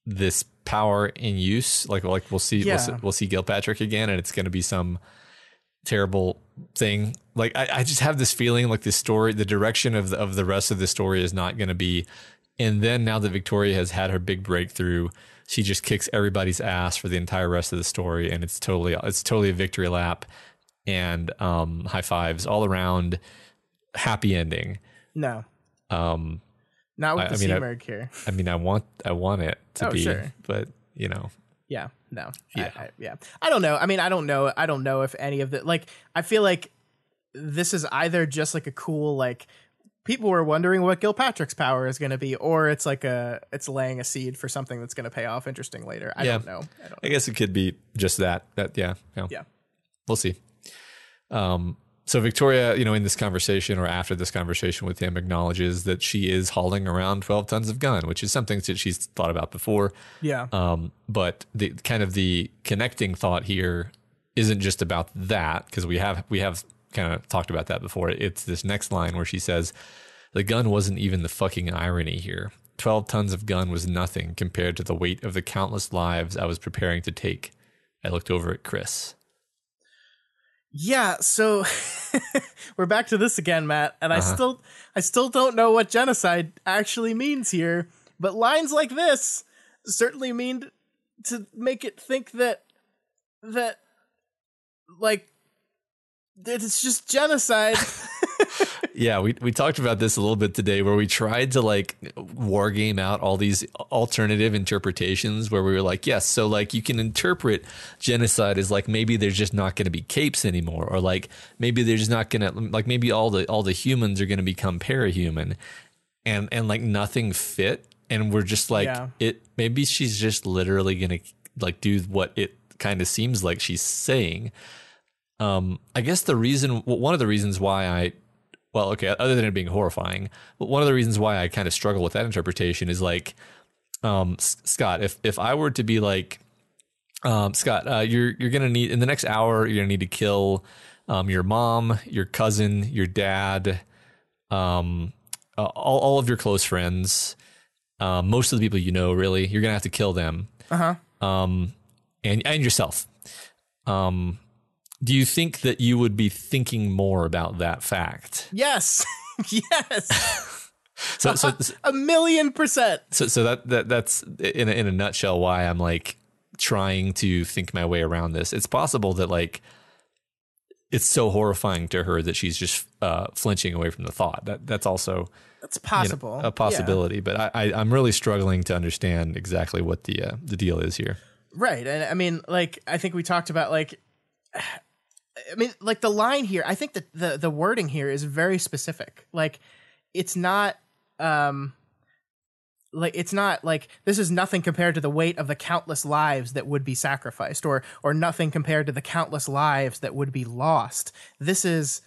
this power in use. Like like we'll see we'll, see- we'll see Gilpatrick again, and it's gonna be some terrible thing. Like I, I just have this feeling like the story, the direction of the, of the rest of the story is not gonna be. And then now that Victoria has had her big breakthrough, she just kicks everybody's ass for the entire rest of the story, and it's totally it's totally a victory lap and um, high fives all around. Happy ending. No. Um, Not with I- the I mean, Simurgh here. I mean, I want I want it to Oh, be, sure. but you know, Yeah, no, Yeah. I, I, yeah. I don't know. I mean, I don't know. I don't know if any of the like. I feel like this is either just like a cool like people were wondering what Gilpatrick's power is going to be, or it's like a it's laying a seed for something that's going to pay off interesting later. I Yeah. don't know. I don't. I guess it could be just that. That yeah, yeah, Yeah. we'll see. Um, so Victoria, you know, in this conversation or after this conversation with him, acknowledges that she is hauling around twelve tons of gun, which is something that she's thought about before. Yeah. Um, but the kind of the connecting thought here isn't just about that because we have we have kind of talked about that before. It's this next line where she says, "The gun wasn't even the fucking irony here. Twelve tons of gun was nothing compared to the weight of the countless lives I was preparing to take." I looked over at Chris. Yeah, so we're back to this again, Matt, and I Uh-huh. still I still don't know what genocide actually means here, but lines like this certainly mean to make it think that that like it's just genocide. Yeah, we, we talked about this a little bit today where we tried to like war game out all these alternative interpretations where we were like, yes, so like you can interpret genocide as like maybe there's just not going to be capes anymore or like maybe there's not going to like maybe all the all the humans are going to become parahuman and and like nothing fit and we're just like Yeah. it maybe she's just literally going to like do what it kind of seems like she's saying. Um I guess the reason well, one of the reasons why I well, okay, other than it being horrifying, but one of the reasons why I kind of struggle with that interpretation is like, um, S- Scott, if if I were to be like, um, Scott, uh, you're you're gonna need in the next hour, you're gonna need to kill, um, your mom, your cousin, your dad, um, uh, all all of your close friends, um, most of the people you know, really, you're gonna have to kill them, Uh huh. um, and and yourself. Um, do you think that you would be thinking more about that fact? Yes. yes. So, so, A million percent. so, so that, that that's in a, in a nutshell why I'm like trying to think my way around this. It's possible that like it's so horrifying to her that she's just uh, flinching away from the thought. That that's also That's you know, possible. a possibility. But I, I I'm really struggling to understand exactly what the uh, the deal is here. Right. And I mean, like, I think we talked about like. I mean, like the line here. I think that the the wording here is very specific. Like, it's not. um like it's not like this is nothing compared to the weight of the countless lives that would be sacrificed or or nothing compared to the countless lives that would be lost this is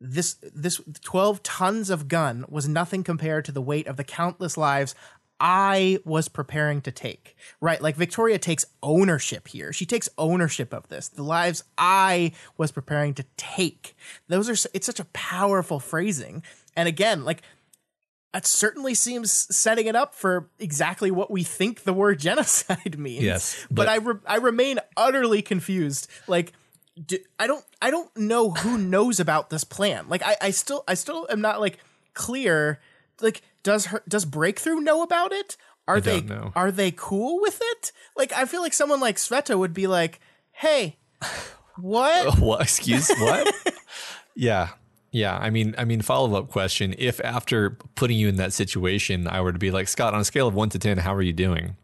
this this 12 tons of gun was nothing compared to the weight of the countless lives I was preparing to take. Right? Like Victoria takes ownership here. She takes ownership of this. The lives I was preparing to take. Those are it's such a powerful phrasing. And again, like that certainly seems setting it up for exactly what we think the word genocide means. Yes, but, but- I re- I remain utterly confused. Like, do, I don't I don't know who knows about this plan. Like, I, I still I still am not like clear. Like, does her does Breakthrough know about it? Are they don't know. are they cool with it? Like, I feel like someone like Sveta would be like, "Hey, what? what? Excuse what? yeah. Yeah, I mean, I mean, follow up question: If after putting you in that situation, I were to be like, Scott, on a scale of one to ten, how are you doing?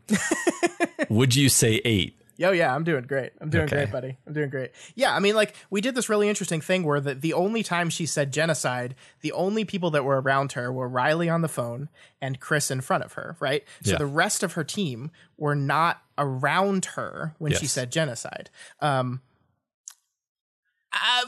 Would you say eight? Yo, yeah, I'm doing great. I'm doing Okay. great, buddy. I'm doing great. Yeah, I mean, like we did this really interesting thing where the the only time she said genocide, the only people that were around her were Riley on the phone and Chris in front of her, right? So Yeah. the rest of her team were not around her when she said genocide. Um, I,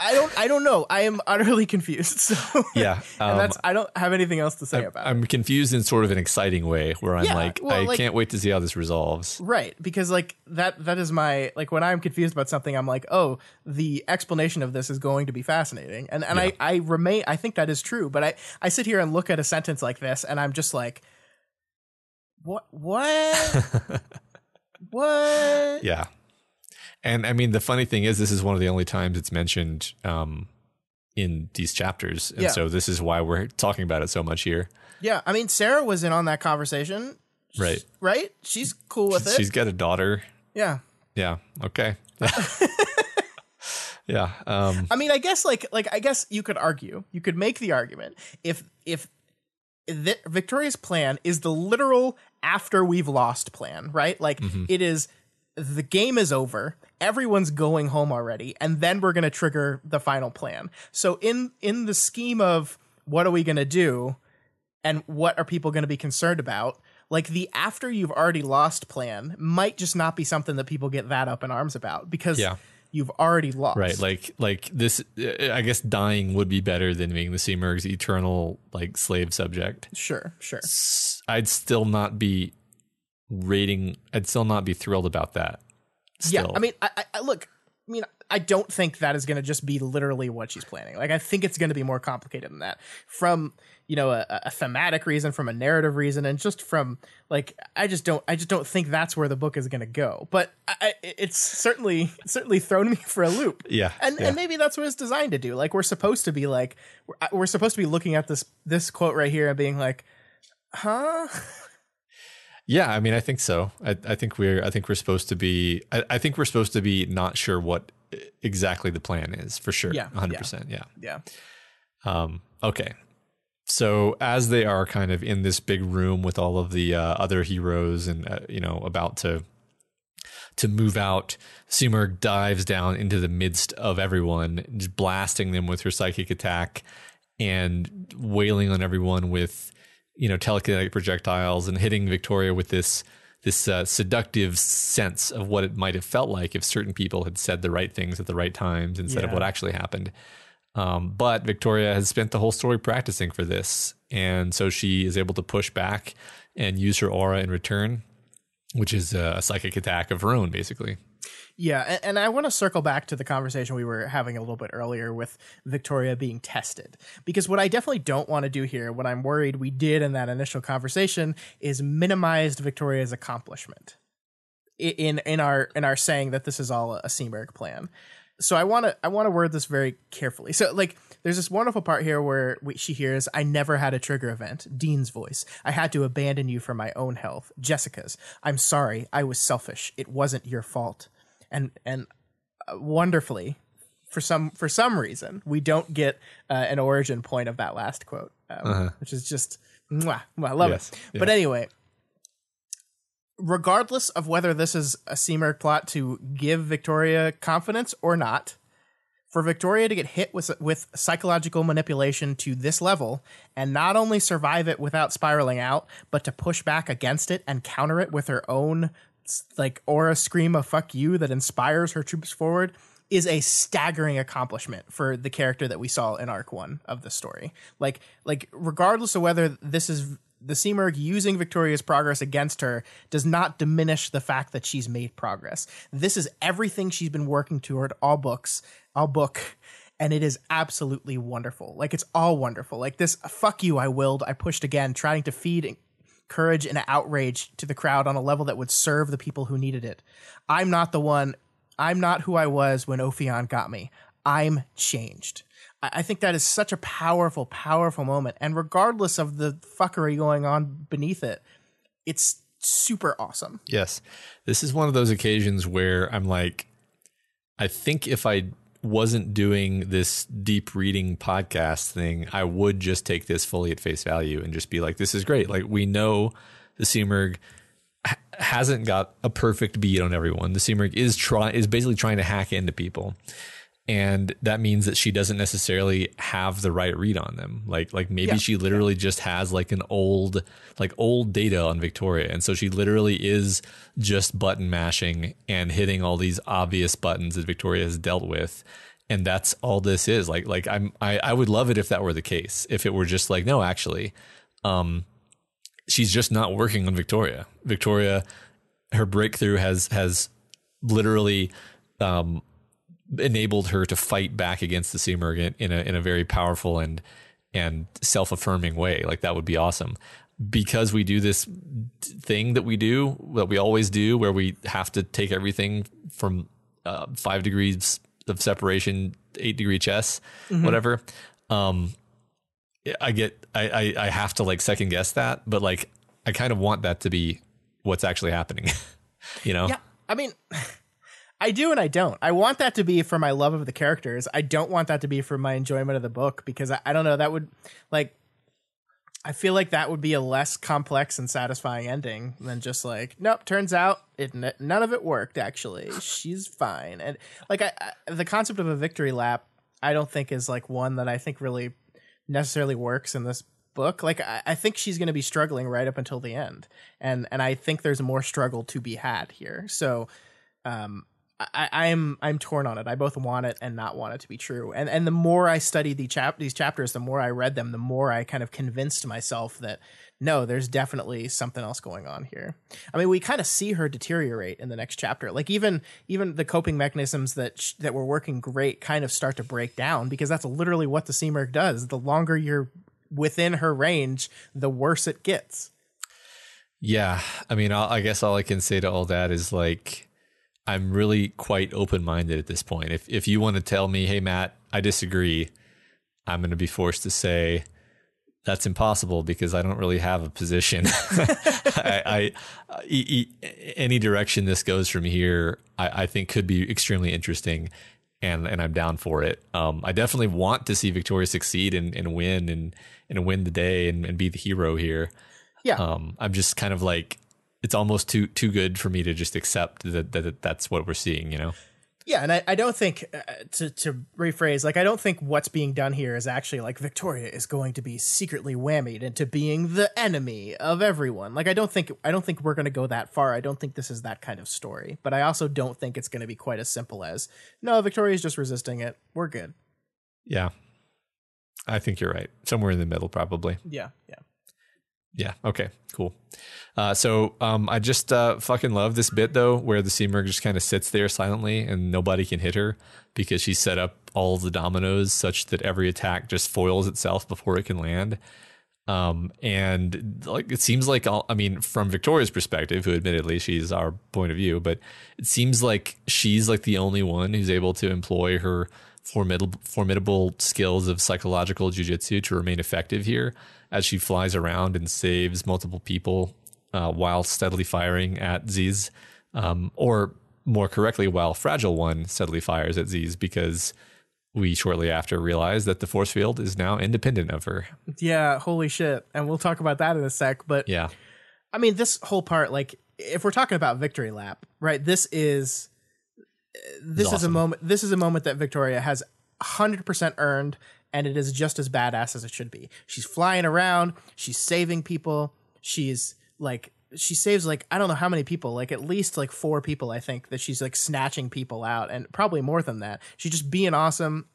I don't, I don't know. I am utterly confused. So Yeah, and um, that's I don't have anything else to say about it. I'm confused in sort of an exciting way, where I'm Yeah, like, well, I like- can't wait to see how this resolves. Right, because like that that is my like when I'm confused about something, I'm like, oh, the explanation of this is going to be fascinating, and and I I remain I think that is true, but I I sit here and look at a sentence like this, and I'm just like, what what what? Yeah, and I mean, the funny thing is, this is one of the only times it's mentioned um, in these chapters, and Yeah. so this is why we're talking about it so much here. Yeah, I mean, Sarah was in on that conversation, Right? right? She's cool with it. She's got a daughter. yeah. Yeah. Okay. yeah. Um, I mean, I guess like like I guess you could argue, you could make the argument if if Vi- Victoria's plan is the literal after we've lost plan, right? Like it is the game is over, everyone's going home already, and then we're going to trigger the final plan. So in in the scheme of what are we going to do and what are people going to be concerned about? Like the after you've already lost plan might just not be something that people get that up in arms about because Yeah. you've already lost. right. Like, like this, uh, I guess dying would be better than being the Simurgh's eternal, like, slave subject. Sure, sure. I'd still not be rating, I'd still not be thrilled about that. Yeah, Still. I mean, I, I- look. I mean, I don't think that is going to just be literally what she's planning. Like, I think it's going to be more complicated than that. From you know a, a thematic reason, from a narrative reason, and just from like, I just don't, I just don't think that's where the book is going to go. But I, I, it's certainly certainly thrown me for a loop. Yeah, and yeah. and maybe that's what it's designed to do. Like, we're supposed to be like, we're, we're supposed to be looking at this this quote right here and being like, huh. Yeah, I mean, I think so. I, I think we're, I think we're supposed to be, I, I think we're supposed to be not sure what exactly the plan is for sure. Yeah, hundred percent. Yeah. Yeah. Um, okay. So as they are kind of in this big room with all of the uh, other heroes and uh, you know about to to move out, Simurgh dives down into the midst of everyone, just blasting them with her psychic attack and wailing on everyone with you know telekinetic projectiles and hitting Victoria with this this uh, seductive sense of what it might have felt like if certain people had said the right things at the right times instead of what actually happened. Um, but Victoria has spent the whole story practicing for this, and so she is able to push back and use her aura in return, which is a psychic attack of her own, basically. Yeah, and, and I want to circle back to the conversation we were having a little bit earlier with Victoria being tested. Because what I definitely don't want to do here, what I'm worried we did in that initial conversation, is minimized Victoria's accomplishment in in our in our saying that this is all a Simurgh plan. So I want to I want to word this very carefully. So like there's this wonderful part here where we, she hears I never had a trigger event. Dean's voice. I had to abandon you for my own health. Jessica's. I'm sorry. I was selfish. It wasn't your fault. And and uh, wonderfully for some for some reason we don't get uh, an origin point of that last quote, um, which is just mwah, mwah, I love Yes. it. But anyway, regardless of whether this is a Simurgh plot to give Victoria confidence or not, for Victoria to get hit with with psychological manipulation to this level and not only survive it without spiraling out, but to push back against it and counter it with her own like aura scream of fuck you that inspires her troops forward is a staggering accomplishment for the character that we saw in arc 1 of the story. Like like regardless of whether this is the Simurgh using Victoria's progress against her does not diminish the fact that she's made progress. This is everything she's been working toward all books, all book, and it is absolutely wonderful. Like it's all wonderful. Like this fuck you I willed, I pushed again, trying to feed courage and outrage to the crowd on a level that would serve the people who needed it. I'm not the one I'm not who I was when Ophion got me. I'm changed. I think that is such a powerful, powerful moment. And regardless of the fuckery going on beneath it, it's super awesome. Yes. This is one of those occasions where I'm like, I think if I wasn't doing this deep reading podcast thing, I would just take this fully at face value and just be like, this is great. Like, we know the Simurgh ha- hasn't got a perfect beat on everyone. The Simurgh is try is basically trying to hack into people. And that means that she doesn't necessarily have the right read on them. Like like maybe Yeah. she literally just has like an old like old data on Victoria. And so she literally is just button mashing and hitting all these obvious buttons that Victoria has dealt with. And that's all this is. Like like I'm I, I would love it if that were the case. If it were just like, no, actually, um she's just not working on Victoria. Victoria her breakthrough has has literally um enabled her to fight back against the Simurgh in, in a in a very powerful and and self affirming way. Like that would be awesome. Because we do this thing that we do, that we always do, where we have to take everything from uh, five degrees of separation, eight degree chess, whatever. Um, I get, I, I, I have to like second guess that, but like I kind of want that to be what's actually happening. you know? Yeah, I mean, I do and I don't. I want that to be for my love of the characters. I don't want that to be for my enjoyment of the book because I, I don't know. That would like. I feel like that would be a less complex and satisfying ending than just like, nope. Turns out it none of it worked. Actually, she's fine. And like, I, I the concept of a victory lap, I don't think is like one that I think really necessarily works in this book. Like I, I think she's going to be struggling right up until the end, and and I think there's more struggle to be had here. So, um, I, I'm I'm torn on it. I both want it and not want it to be true. And and the more I studied the chap these chapters, the more I read them, the more I kind of convinced myself that no, there's definitely something else going on here. I mean, we kind of see her deteriorate in the next chapter. Like even even the coping mechanisms that sh- that were working great kind of start to break down because that's literally what the Simurgh does. The longer you're within her range, the worse it gets. Yeah, I mean, i I guess all I can say to all that is like, I'm really quite open minded at this point. If if you want to tell me, hey Matt, I disagree, I'm going to be forced to say that's impossible because I don't really have a position. I, I e- e- any direction this goes from here, I, I think could be extremely interesting. and and I'm down for it. Um, I definitely want to see Victoria succeed and, and win and and win the day and, and be the hero here. Yeah. Um, I'm just kind of like it's almost too too good for me to just accept that, that that's what we're seeing. You know. Yeah, and I, I don't think uh, to to rephrase like I don't think what's being done here is actually like Victoria is going to be secretly whammied into being the enemy of everyone. Like I don't think I don't think we're going to go that far. I don't think this is that kind of story. But I also don't think it's going to be quite as simple as no, Victoria's just resisting it. We're good. Yeah. I think you're right. Somewhere in the middle, probably. Yeah, yeah. Yeah. Okay. Cool. Uh, so um, I just uh, fucking love this bit though, where the Simurgh just kind of sits there silently and nobody can hit her because she set up all the dominoes such that every attack just foils itself before it can land. Um, and like it seems like all, I mean, from Victoria's perspective, who admittedly she's our point of view, but it seems like she's like the only one who's able to employ her formidable formidable skills of psychological jujitsu to remain effective here as she flies around and saves multiple people uh, while steadily firing at Z's, um, or more correctly, while Fragile One steadily fires at Z's because we shortly after realize that the force field is now independent of her. Yeah, holy shit. And we'll talk about that in a sec, but Yeah. I mean, this whole part, like, if we're talking about victory lap, right? This is this is a moment. This is a moment that Victoria has hundred percent earned, and it is just as badass as it should be. She's flying around. She's saving people. She's like she saves like I don't know how many people, like at least like four people. I think that she's like snatching people out, and probably more than that. She's just being awesome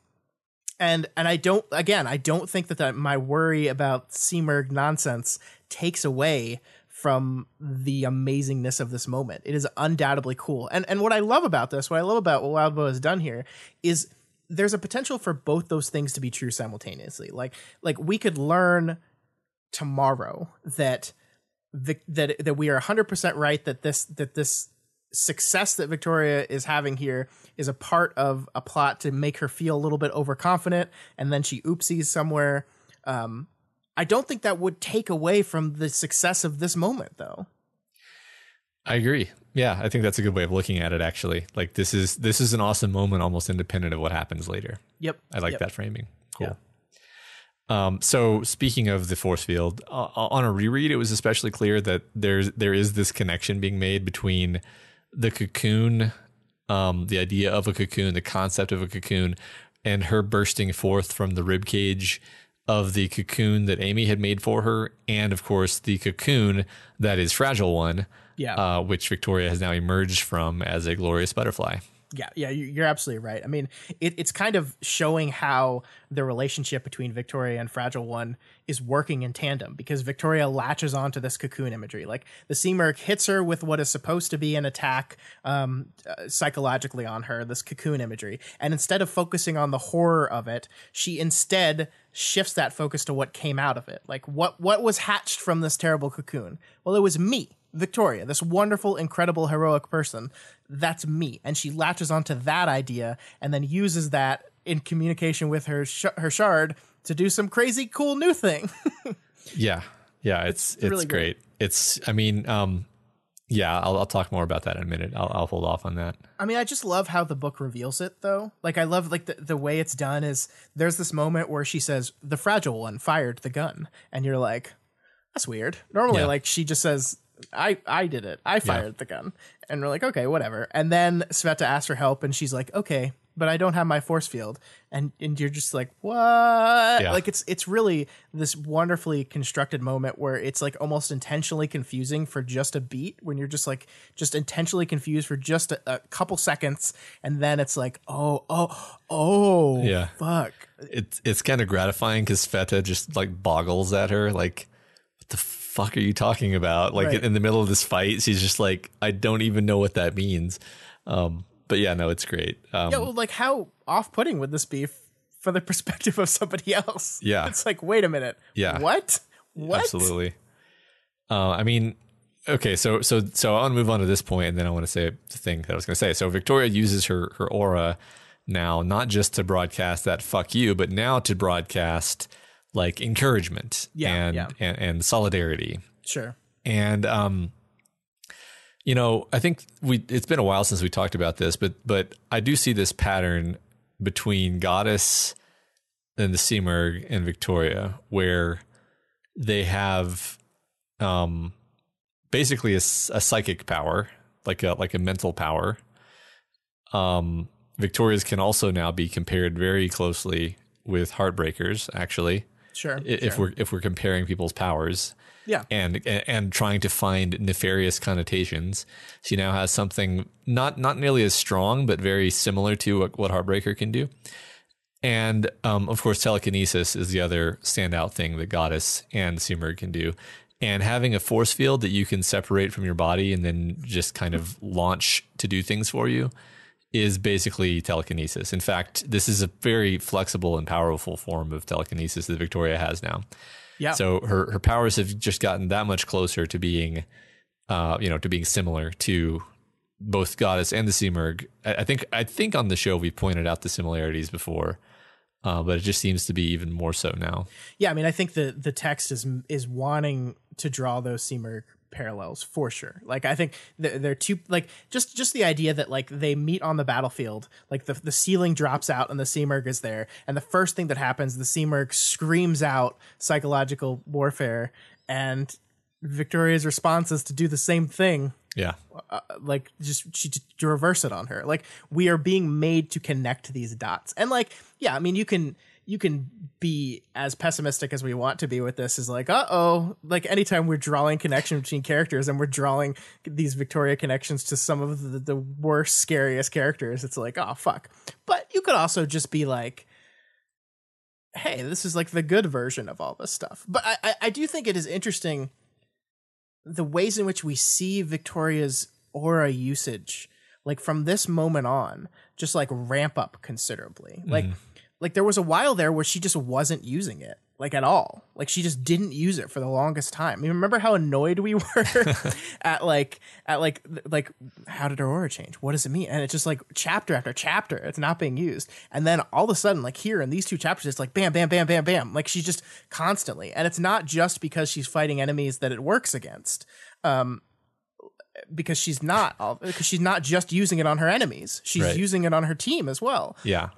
and and I don't again I don't think that, that my worry about Simurgh nonsense takes away from the amazingness of this moment. It is undoubtedly cool. And and what I love about this, what I love about what Wildbow has done here is there's a potential for both those things to be true simultaneously. Like like we could learn tomorrow that Vic, that that we are 100% right that this that this success that Victoria is having here is a part of a plot to make her feel a little bit overconfident and then she oopsies somewhere um I don't think that would take away from the success of this moment though. I agree. Yeah, I think that's a good way of looking at it actually. Like this is this is an awesome moment almost independent of what happens later. Yep. I like Yep. that framing. Cool. Um, so speaking of the force field, uh, on a reread, it was especially clear that there's there is this connection being made between the cocoon, um, the idea of a cocoon, the concept of a cocoon, and her bursting forth from the rib cage of the cocoon that Amy had made for her, and of course the cocoon that is fragile one, Yeah. uh, which Victoria has now emerged from as a glorious butterfly. Yeah, yeah, you- you're absolutely right. I mean, it, it's kind of showing how the relationship between Victoria and Fragile One is working in tandem because Victoria latches onto this cocoon imagery. Like the Simurgh hits her with what is supposed to be an attack um, uh, psychologically on her, this cocoon imagery. And instead of focusing on the horror of it, she instead shifts that focus to what came out of it. Like what what was hatched from this terrible cocoon? Well, it was me. Victoria, this wonderful, incredible, heroic person, that's me. And she latches onto that idea and then uses that in communication with her sh- her shard to do some crazy, cool new thing. Yeah, yeah, it's it's, really great. great. It's I mean, um, yeah, I'll I'll talk more about that in a minute. I'll I'll hold off on that. I mean, I just love how the book reveals it, though. Like, I love like the, the way it's done. Is there's this moment where she says the fragile one fired the gun, and you're like, that's weird. Normally, Yeah. like she just says, I I did it. I fired the gun, and we're like, okay, whatever. And then Sveta asks for help, and she's like, okay, but I don't have my force field, and and you're just like, what? Like it's it's really this wonderfully constructed moment where it's like almost intentionally confusing for just a beat when you're just like just intentionally confused for just a, a couple seconds, and then it's like, oh oh oh Yeah. fuck. It's it's kind of gratifying because Sveta just like boggles at her, like, what the fuck are you talking about? Like Right. in the middle of this fight, she's just like, I don't even know what that means. Um, but yeah, no, it's great. Um, Yeah, well, like how off-putting would this be f- for the perspective of somebody else? Yeah. it's like, wait a minute, Yeah. what? What? Absolutely. Uh, I mean, okay, so so so I want to move on to this point, and then I want to say the thing that I was going to say. So Victoria uses her her aura now not just to broadcast that "fuck you," but now to broadcast like encouragement Yeah, and, yeah. and and solidarity. Sure. And um, you know, I think we it's been a while since we talked about this, but but I do see this pattern between Goddess and the Simurgh and Victoria, where they have um, basically a psychic power, like a like a mental power. Um, Victoria's can also now be compared very closely with Heartbreakers, actually, Sure. if sure. we're if we're comparing people's powers yeah. and and trying to find nefarious connotations. She now has something not not nearly as strong, but very similar to what, what Heartbreaker can do. And um, of course, telekinesis is the other standout thing that Goddess and Simurgh can do. And having a force field that you can separate from your body and then just kind of launch to do things for you is basically telekinesis. In fact, this is a very flexible and powerful form of telekinesis that Victoria has now. Yeah. So her her powers have just gotten that much closer to being, uh, you know, to being similar to both Goddess and the Simurgh. I, I think I think on the show we pointed out the similarities before, uh, but it just seems to be even more so now. Yeah, I mean, I think the the text is is wanting to draw those Simurgh parallels for sure. Like, I think they're, they're two like just just the idea that like they meet on the battlefield, like the the ceiling drops out and the Simurgh is there, and the first thing that happens, the Simurgh screams out psychological warfare, and Victoria's response is to do the same thing. Yeah, uh, like just she to reverse it on her. Like we are being made to connect these dots. And like yeah i mean you can you can be as pessimistic as we want to be with this is like uh-oh like anytime we're drawing connection between characters and we're drawing these victoria connections to some of the, the worst scariest characters it's like oh fuck. But you could also just be like hey this is like the good version of all this stuff. But i i, I do think it is interesting the ways in which we see Victoria's aura usage, like from this moment on, just like ramp up considerably. Like, mm-hmm. Like there was a while there where she just wasn't using it, like at all. Like she just didn't use it for the longest time. You remember how annoyed we were at like at like like how did her aura change? What does it mean? And it's just like chapter after chapter, it's not being used. And then all of a sudden, like here in these two chapters, it's like bam, bam, bam, bam, bam. Like she's just constantly. And it's not just because she's fighting enemies that it works against. Um because she's not all because she's not just using it on her enemies. She's Right. using it on her team as well yeah,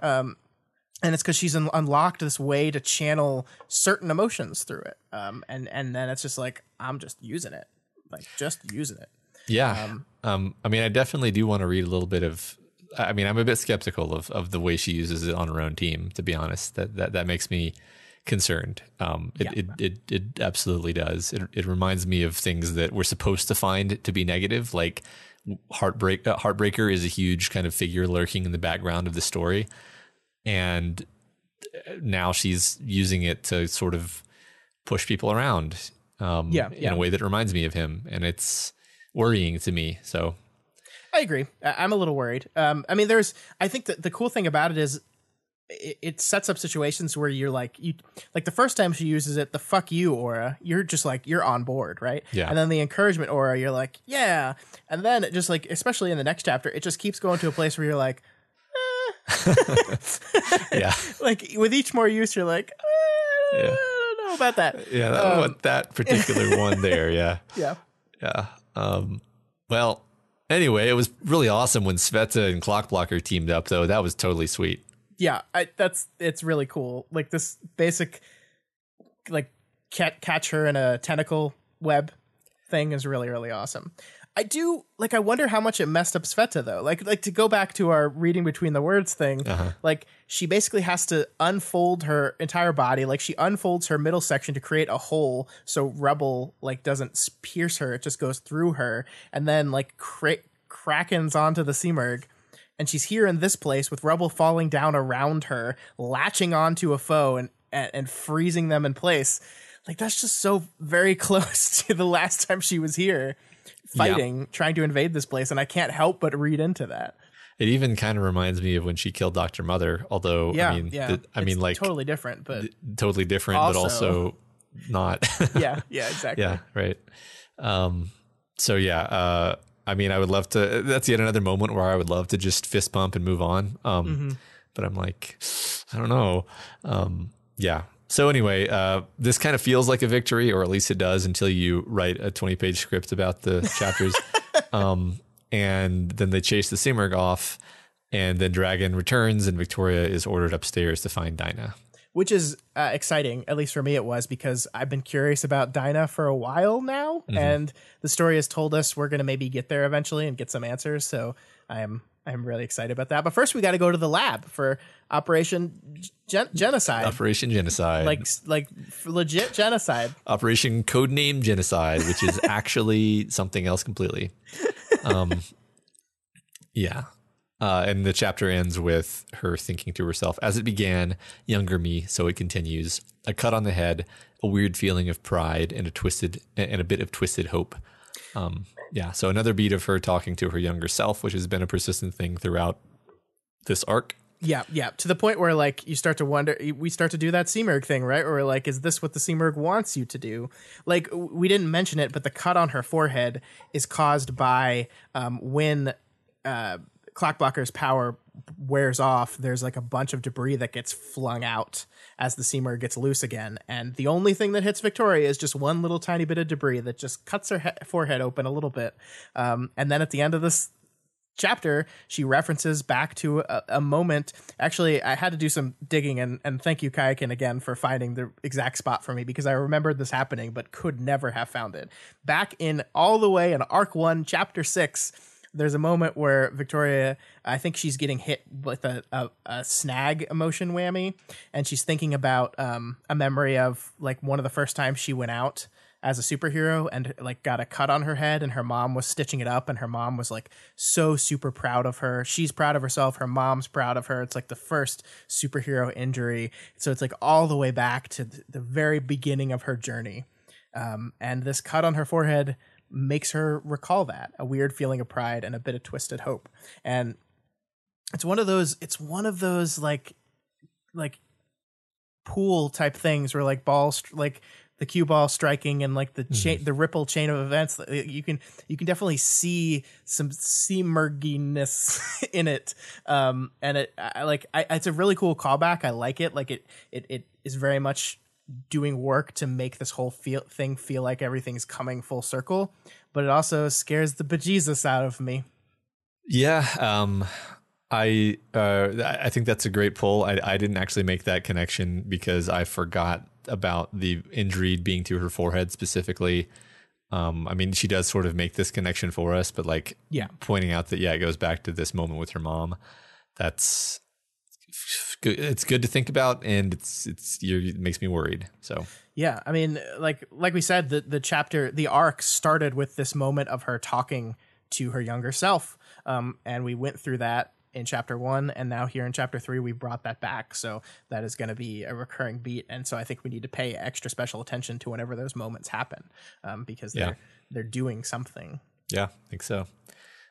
and it's because she's un- unlocked this way to channel certain emotions through it um and and then it's just like i'm just using it like just using it yeah. Um, I mean, I definitely do want to read a little bit of. I mean, I'm a bit skeptical of of the way she uses it on her own team. To be honest, that that that makes me concerned. Um, it, it, it it absolutely does. It it reminds me of things that we're supposed to find to be negative, like heartbreak. Uh, Heartbreaker is a huge kind of figure lurking in the background of the story, and now she's using it to sort of push people around. Um, Yeah, in a way that reminds me of him, and it's worrying to me. So i agree i'm a little worried um i mean there's i think that the cool thing about it is it, it sets up situations where you're like you like the first time she uses it the fuck you aura you're just like you're on board right Yeah. and then the encouragement aura you're like yeah and then it just like especially in the next chapter it just keeps going to a place where you're like yeah, like with each more use you're like uh, Yeah. i don't know about that yeah, that, Um, what- that particular one there. Yeah, yeah yeah. Um, well, anyway, it was really awesome when Sveta and Clockblocker teamed up, though. That was totally sweet. yeah I, that's it's really cool like this basic like cat, catch her in a tentacle web thing is really really awesome i do like i wonder how much it messed up sveta though. Like like to go back to our reading between the words thing uh-huh. like she basically has to unfold her entire body. Like she unfolds her middle section to create a hole so rubble like doesn't pierce her. It just goes through her and then like cra- krakens onto the Simurgh and she's here in this place with rubble falling down around her, latching onto a foe and, and and freezing them in place. Like that's just so very close to the last time she was here fighting, trying to invade this place, and I can't help but read into that. It even kind of reminds me of when she killed Doctor Mother. Although, Yeah, I mean, yeah. th- I It's mean, like totally different, but totally different, but Also- also not. yeah, yeah, exactly. yeah, right. Um, so yeah, uh, I mean, I would love to. That's yet another moment where I would love to just fist bump and move on. Um, Mm-hmm. but I'm like, I don't know. Um, yeah. So anyway, uh, this kind of feels like a victory, or at least it does, until you write a 20 page script about the chapters. um, and then they chase the Simurgh off, And then Dragon returns, and Victoria is ordered upstairs to find Dinah. which is uh, exciting. At least for me, it was because I've been curious about Dinah for a while now, and the story has told us we're going to maybe get there eventually and get some answers. So I'm I'm really excited about that. But first, we got to go to the lab for Operation Gen- Genocide, Operation Genocide. like like legit genocide. Operation Codename Genocide, which is actually something else completely. Um, yeah. Uh, and the chapter ends with her thinking to herself, as it began, younger me, so it continues. A cut on the head, a weird feeling of pride, and a twisted and a bit of twisted hope. Um, yeah, so another beat of her talking to her younger self, which has been a persistent thing throughout this arc. Yeah, yeah. To the point where like you start to wonder, we start to do that Simurgh thing, right? Or like, is this what the Simurgh wants you to do? Like, we didn't mention it, but the cut on her forehead is caused by um, when uh, Clockblocker's power wears off. There's like a bunch of debris that gets flung out as the Simurgh gets loose again, and the only thing that hits Victoria is just one little tiny bit of debris that just cuts her he- forehead open a little bit. Um, and then at the end of this chapter, she references back to a, a moment. Actually, I had to do some digging, and, and thank you, Kayakin, again for finding the exact spot for me because I remembered this happening, but could never have found it. Back in all the way in Arc 1, Chapter 6, there's a moment where Victoria, I think she's getting hit with a, a, a snag emotion whammy, and she's thinking about um, a memory of like one of the first times she went out as a superhero and like got a cut on her head and her mom was stitching it up and her mom was like so super proud of her. She's proud of herself. Her mom's proud of her. It's like the first superhero injury. So it's like all the way back to the very beginning of her journey. Um, and this cut on her forehead makes her recall that a weird feeling of pride and a bit of twisted hope. And it's one of those it's one of those like like pool type things where like balls like the cue ball striking and like the chain the ripple chain of events you can you can definitely see some seamerginess in it. Um and it I like I, it's a really cool callback. I like it. Like it it, it is very much doing work to make this whole feel thing feel like everything's coming full circle but it also scares the bejesus out of me Yeah, um, I uh, I think that's a great pull. I, I didn't actually make that connection because I forgot about the injury being to her forehead specifically. Um, I mean, she does sort of make this connection for us, but like, Yeah. pointing out that yeah, it goes back to this moment with her mom. That's good. It's good to think about, and it's it's it makes me worried. So Yeah, I mean, like like we said, the the chapter, the arc started with this moment of her talking to her younger self, um, and we went through that in chapter one, and now here in chapter three, we brought that back. So that is going to be a recurring beat, and so I think we need to pay extra special attention to whenever those moments happen, um, because they're Yeah. they're doing something. Yeah, I think so.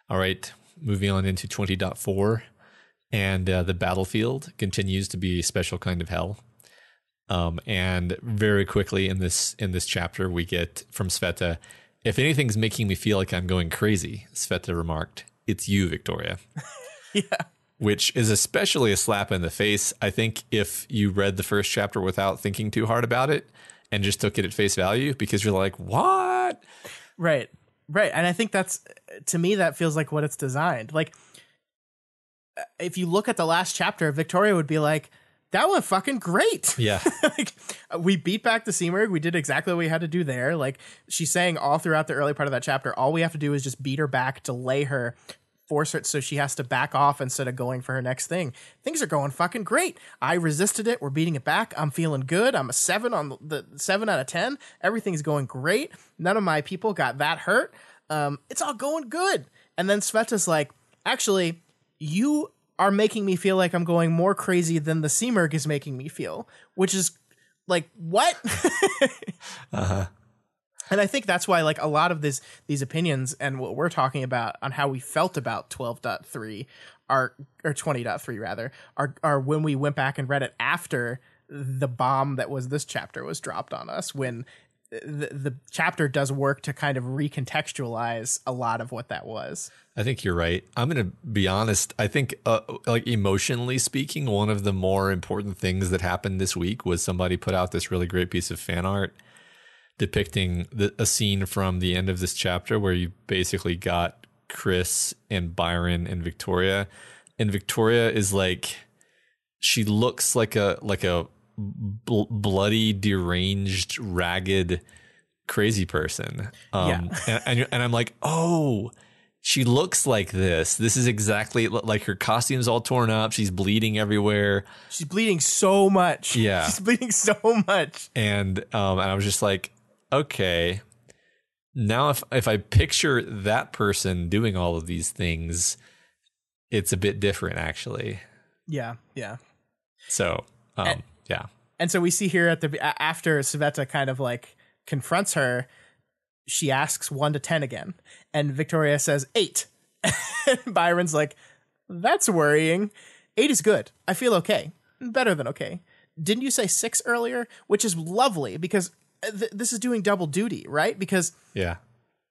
All right, moving on into 20.4. And uh, the battlefield continues to be a special kind of hell. Um, and very quickly in this in this chapter, we get from Sveta, if anything's making me feel like I'm going crazy, Sveta remarked, it's you, Victoria. yeah, Which is especially a slap in the face. I think if you read the first chapter without thinking too hard about it and just took it at face value, because you're like, what? right, right, and I think that's to me that feels like what it's designed. Like if you look at the last chapter, Victoria would be like, "That went fucking great." Yeah. like we beat back the Simurgh. We did exactly what we had to do there. Like she's saying all throughout the early part of that chapter, all we have to do is just beat her back, delay her, force her so she has to back off instead of going for her next thing. Things are going fucking great. I resisted it. We're beating it back. I'm feeling good. I'm a seven on the, the seven out of ten. Everything's going great. None of my people got that hurt. Um, it's all going good. And then Sveta's like, actually, you are making me feel like I'm going more crazy than the Simurgh is making me feel, which is like what? Uh-huh. And I think that's why like a lot of this these opinions and what we're talking about on how we felt about 12.3 are or 20.3 rather are are when we went back and read it after the bomb that was this chapter was dropped on us when the, the chapter does work to kind of recontextualize a lot of what that was. I think you're right. I'm going to be honest. I think, uh, like emotionally speaking, one of the more important things that happened this week was somebody put out this really great piece of fan art depicting the, a scene from the end of this chapter where you basically got Chris and Byron and Victoria and Victoria is like she looks like a like a bl- bloody, deranged, ragged, crazy person. Um, Yeah. and, and and I'm like, oh, she looks like this. This is exactly like her costume's all torn up. She's bleeding everywhere, She's bleeding so much. Yeah. She's bleeding so much. and um, and I was just like, okay. Now, if if I picture that person doing all of these things, it's a bit different, actually. Yeah, yeah. So, um, And- yeah, And so we see here at the after Sveta kind of like confronts her, she asks one to ten again, and Victoria says eight. Byron's like, "That's worrying. Eight is good. I feel okay, better than okay." Didn't you say six earlier? Which is lovely because uh, th- this is doing double duty, right? Because yeah,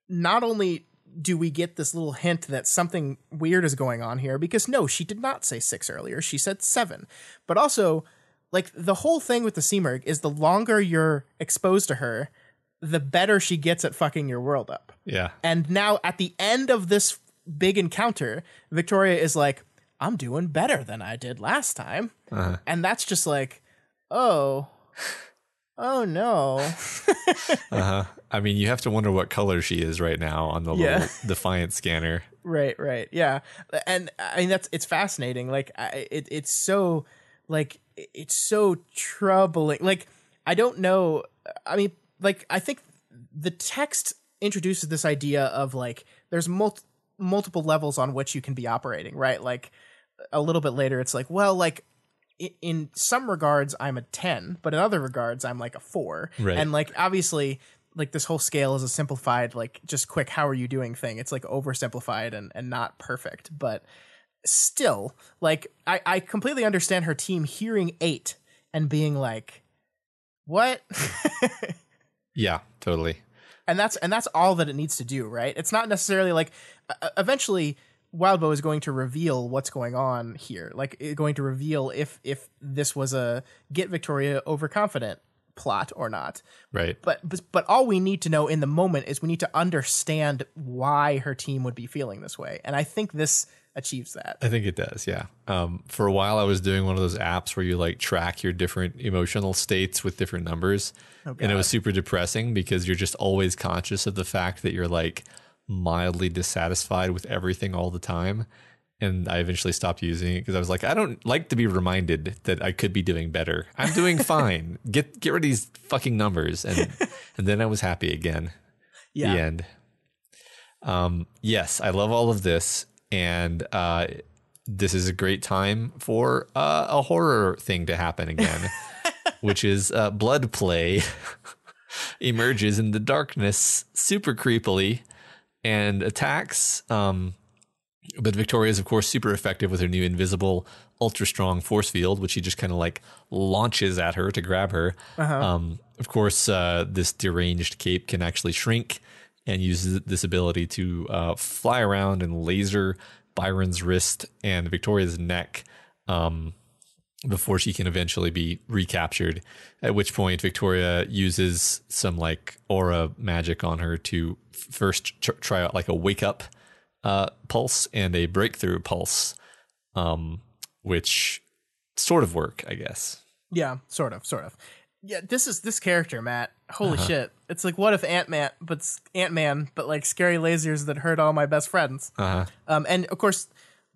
not only do we get this little hint that something weird is going on here, because no, she did not say six earlier. She said seven. But also, like, the whole thing with the Simurgh is the longer you're exposed to her, the better she gets at fucking your world up. yeah. And now at the end of this big encounter, Victoria is like, I'm doing better than I did last time. Uh-huh. And that's just like, oh, oh no. Uh-huh. I mean, you have to wonder what color she is right now on the Yeah. little Defiant scanner. Right, right, yeah, and I mean that's it's fascinating. Like, I, it it's so like it's so troubling. Like, I don't know. I mean, like I think the text introduces this idea of like there's mul- multiple levels on which you can be operating. Right, like a little bit later, it's like, well, like in some regards I'm a 10, but in other regards I'm like a 4. Right. And like obviously like this whole scale is a simplified like just quick how are you doing thing. It's like oversimplified and and not perfect, but still like I I completely understand her team hearing 8 and being like what? Yeah, totally. and that's and that's all that it needs to do, right? It's not necessarily like uh, eventually Wildbow is going to reveal what's going on here, like going to reveal if if this was a get Victoria overconfident plot or not. Right. But but but all we need to know in the moment is we need to understand why her team would be feeling this way, and I think this achieves that. I think it does, yeah. Um, for a while, I was doing one of those apps where you like track your different emotional states with different numbers. and it was super depressing because you're just always conscious of the fact that you're like mildly dissatisfied with everything all the time. And I eventually stopped using it because I was like, I don't like to be reminded that I could be doing better. I'm doing fine. Get get rid of these fucking numbers. And and then I was happy again. Yeah. The end. Um, yes, I love all of this, and uh, this is a great time for uh, a horror thing to happen again, which is uh, blood play emerges in the darkness super creepily and attacks. Um, but Victoria is, of course, super effective with her new invisible, ultra strong force field, which she just kind of like launches at her to grab her. Um, of course, uh, this deranged cape can actually shrink and uses this ability to uh, fly around and laser Byron's wrist and Victoria's neck. Um, before she can eventually be recaptured. At which point, Victoria uses some like aura magic on her to first tr- try out like a wake up uh, pulse and a breakthrough pulse, um, which sort of work, I guess. Yeah, sort of, sort of. Yeah, this is this character, Matt. Holy shit! It's like what if Ant Man, but Ant Man, but like scary lasers that hurt all my best friends. Uh huh. Um, and of course,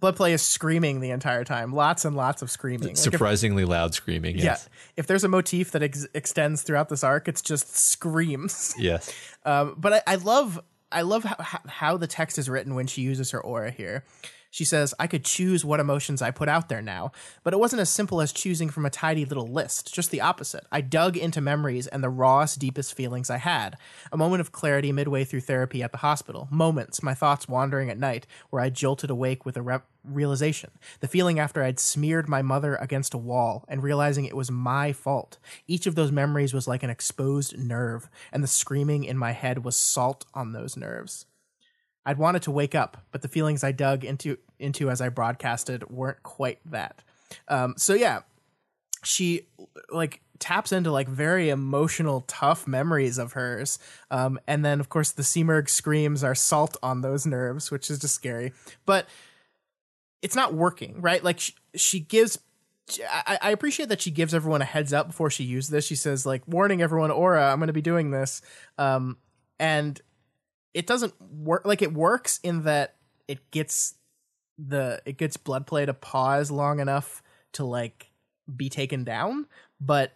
Bloodplay is screaming the entire time. Lots and lots of screaming. Like if- Surprisingly loud screaming. yeah, if there's a motif that ex- extends throughout this arc, it's just screams. Yes. Um, but I, I love I love how, how the text is written when she uses her aura here. She says, I could choose what emotions I put out there now, but it wasn't as simple as choosing from a tidy little list, just the opposite. I dug into memories and the rawest, deepest feelings I had. A moment of clarity midway through therapy at the hospital. Moments, my thoughts wandering at night, where I jolted awake with a re- realization. The feeling after I'd smeared my mother against a wall and realizing it was my fault. Each of those memories was like an exposed nerve, and the screaming in my head was salt on those nerves. I'd wanted to wake up, but the feelings I dug into into as I broadcasted weren't quite that. Um, so yeah, she like taps into like very emotional, tough memories of hers, um, and then of course the Simurgh screams are salt on those nerves, which is just scary. But it's not working, right? Like she, she gives. I, I appreciate that she gives everyone a heads up before she uses this. She says like, "Warning everyone, Aura, I'm going to be doing this," um, and it doesn't work. Like it works in that it gets the it gets blood play to pause long enough to like be taken down, but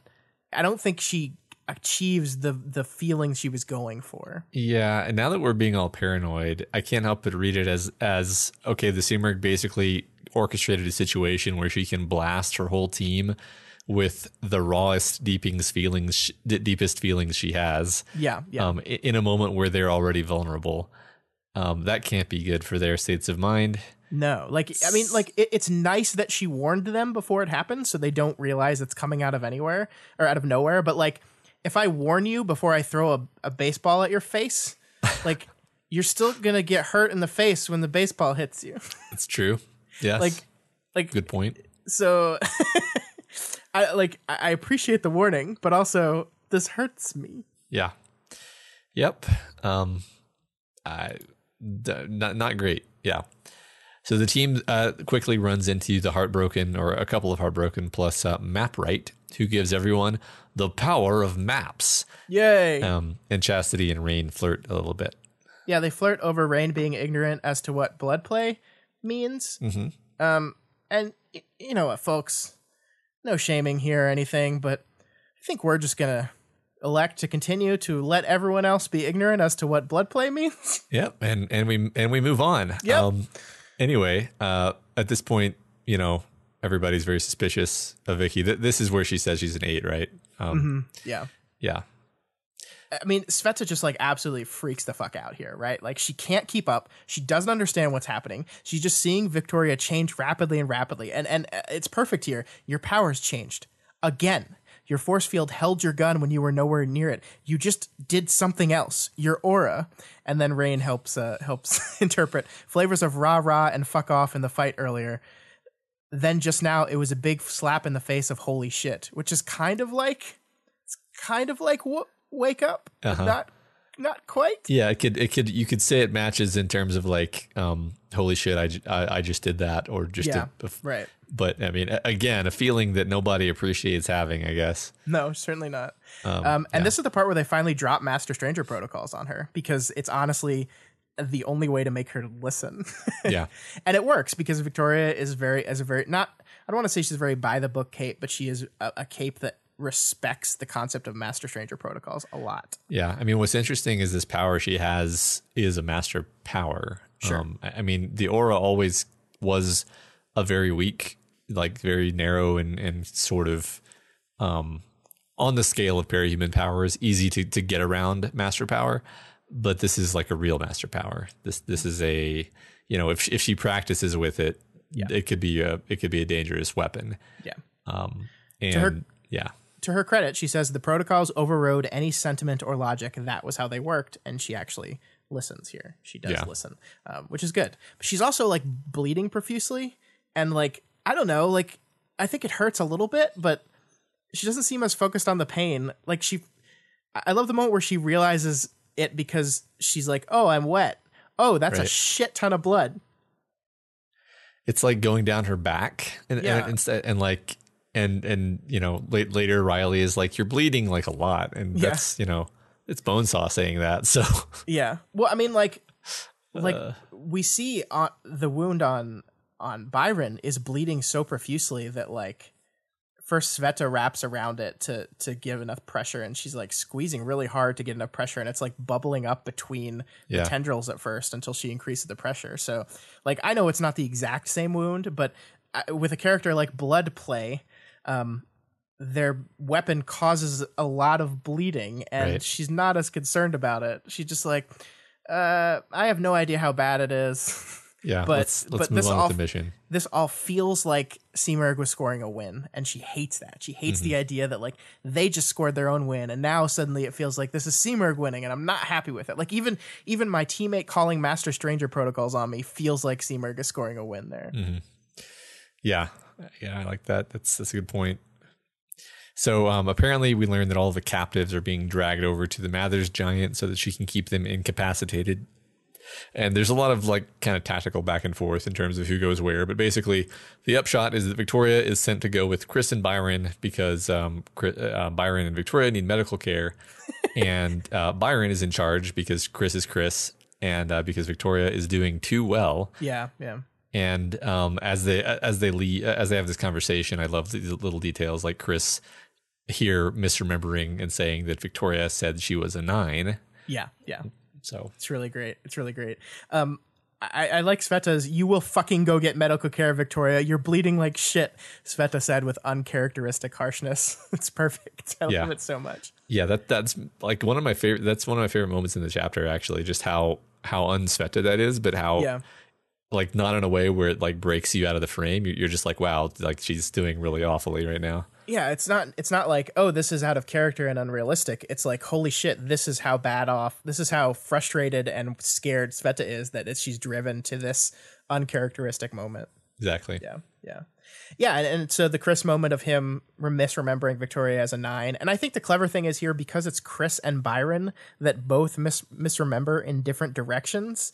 I don't think she achieves the the feeling she was going for. Yeah, and now that we're being all paranoid, I can't help but read it as as okay, the Simurgh basically orchestrated a situation where she can blast her whole team with the rawest, deepest feelings, deepest feelings she has. Yeah, yeah. Um, in a moment where they're already vulnerable, um, that can't be good for their states of mind. No, like I mean, like it, it's nice that she warned them before it happened, so they don't realize it's coming out of anywhere or out of nowhere. But like, if I warn you before I throw a, a baseball at your face, like you're still gonna get hurt in the face when the baseball hits you. It's true. yeah like, like good point. So, I like I appreciate the warning, but also this hurts me. Yeah. Yep. Um, I d- not not great. Yeah. So the team uh, quickly runs into the heartbroken, or a couple of heartbroken, plus uh, Mapright, who gives everyone the power of maps. Yay! Um, and Chastity and Rain flirt a little bit. Yeah, they flirt over Rain being ignorant as to what blood play means. Mm-hmm. Um, and y- you know what, folks? No shaming here or anything, but I think we're just gonna elect to continue to let everyone else be ignorant as to what blood play means. Yep, and and we and we move on. Yep. Um, anyway, uh, at this point, you know, everybody's very suspicious of Vicky. Th- this is where she says she's an eight, right? Um, yeah. Yeah. I mean, Sveta just like absolutely freaks the fuck out here, right? Like she can't keep up. She doesn't understand what's happening. She's just seeing Victoria change rapidly and rapidly, and and uh, it's perfect here. Your powers changed again. Your force field held your gun when you were nowhere near it. You just did something else. Your aura, and then Rain helps uh, helps interpret flavors of rah rah and fuck off in the fight earlier. Then just now, it was a big slap in the face of holy shit, which is kind of like it's kind of like w- wake up, Uh-huh. not not quite. Yeah, it could it could you could say it matches in terms of like um holy shit I, I, I just did that or just Yeah, a, a- right. but I mean again a feeling that nobody appreciates having I guess No, certainly not. um, Um, and yeah. this is the part where they finally drop Master Stranger protocols on her because it's honestly the only way to make her listen. yeah and it works because Victoria is very as a very not I don't want to say she's very by the book cape, but she is a, a cape that respects the concept of Master Stranger protocols a lot. yeah I mean what's interesting is this power she has is a master power Sure. um, I mean the aura always was a very weak like very narrow and and sort of um on the scale of parahuman powers easy to to get around master power but this is like a real master power this this is a you know if if she practices with it Yeah. it could be a it could be a dangerous weapon Yeah. um and her- yeah To her credit, she says the protocols overrode any sentiment or logic. and That was how they worked, and she actually listens here. She does Yeah. listen, um, which is good. But she's also like bleeding profusely, and like I don't know, like I think it hurts a little bit, but she doesn't seem as focused on the pain. Like she, I love the moment where she realizes it because she's like, "Oh, I'm wet. Oh, that's a shit ton of blood." it's like going down her back and Yeah. and, instead and like and and you know late, later Riley is like you're bleeding like a lot and Yeah. that's you know it's Bonesaw saying that so Yeah. Well, I mean, like, like Uh. we see on the wound on on Byron is bleeding so profusely that like first Sveta wraps around it to to give enough pressure, and she's like squeezing really hard to get enough pressure, and it's like bubbling up between Yeah. the tendrils at first until she increases the pressure. So, like, I know it's not the exact same wound, but I, with a character like Blood Play. Um, their weapon causes a lot of bleeding and Right. she's not as concerned about it. She's just like, uh, I have no idea how bad it is. yeah But- let's let's but move this on all- with the mission this all feels like Simurgh was scoring a win, and she hates that. She hates Mm-hmm. the idea that like they just scored their own win, and now suddenly it feels like this is Simurgh winning, and I'm not happy with it. Like even even my teammate calling Master Stranger protocols on me feels like Simurgh is scoring a win there. yeah yeah I like that that's that's a good point so um, apparently we learned that all the captives are being dragged over to the Mathers giant so that she can keep them incapacitated And there's a lot of like kind of tactical back and forth in terms of who goes where. But basically, the upshot is that Victoria is sent to go with Chris and Byron because um, uh, Byron and Victoria need medical care. and uh, Byron is in charge because Chris is Chris and uh, because Victoria is doing too well. Yeah, yeah. And um, as they as they leave, as they have this conversation, I love these little details like Chris here misremembering and saying that Victoria said she was a nine. Yeah, yeah. So It's really great. It's really great. Um, I, I like Sveta's. You will fucking go get medical care, Victoria. You're bleeding like shit. Sveta said with uncharacteristic harshness. it's perfect. I Yeah. love it so much. yeah, that that's like one of my favorite. That's one of my favorite moments in the chapter. Actually, just how how unsveta that is, but how Yeah, like not in a way where it like breaks you out of the frame. You're, you're just like, wow, like she's doing really awfully right now. yeah. It's not. It's not like oh, this is out of character and unrealistic. It's like holy shit, this is how bad off. This is how frustrated and scared Sveta is that she's driven to this uncharacteristic moment. Exactly. Yeah, yeah, yeah. And, and so the Chris moment of him rem- misremembering Victoria as a nine, and I think the clever thing is here because it's Chris and Byron that both mis- misremember in different directions.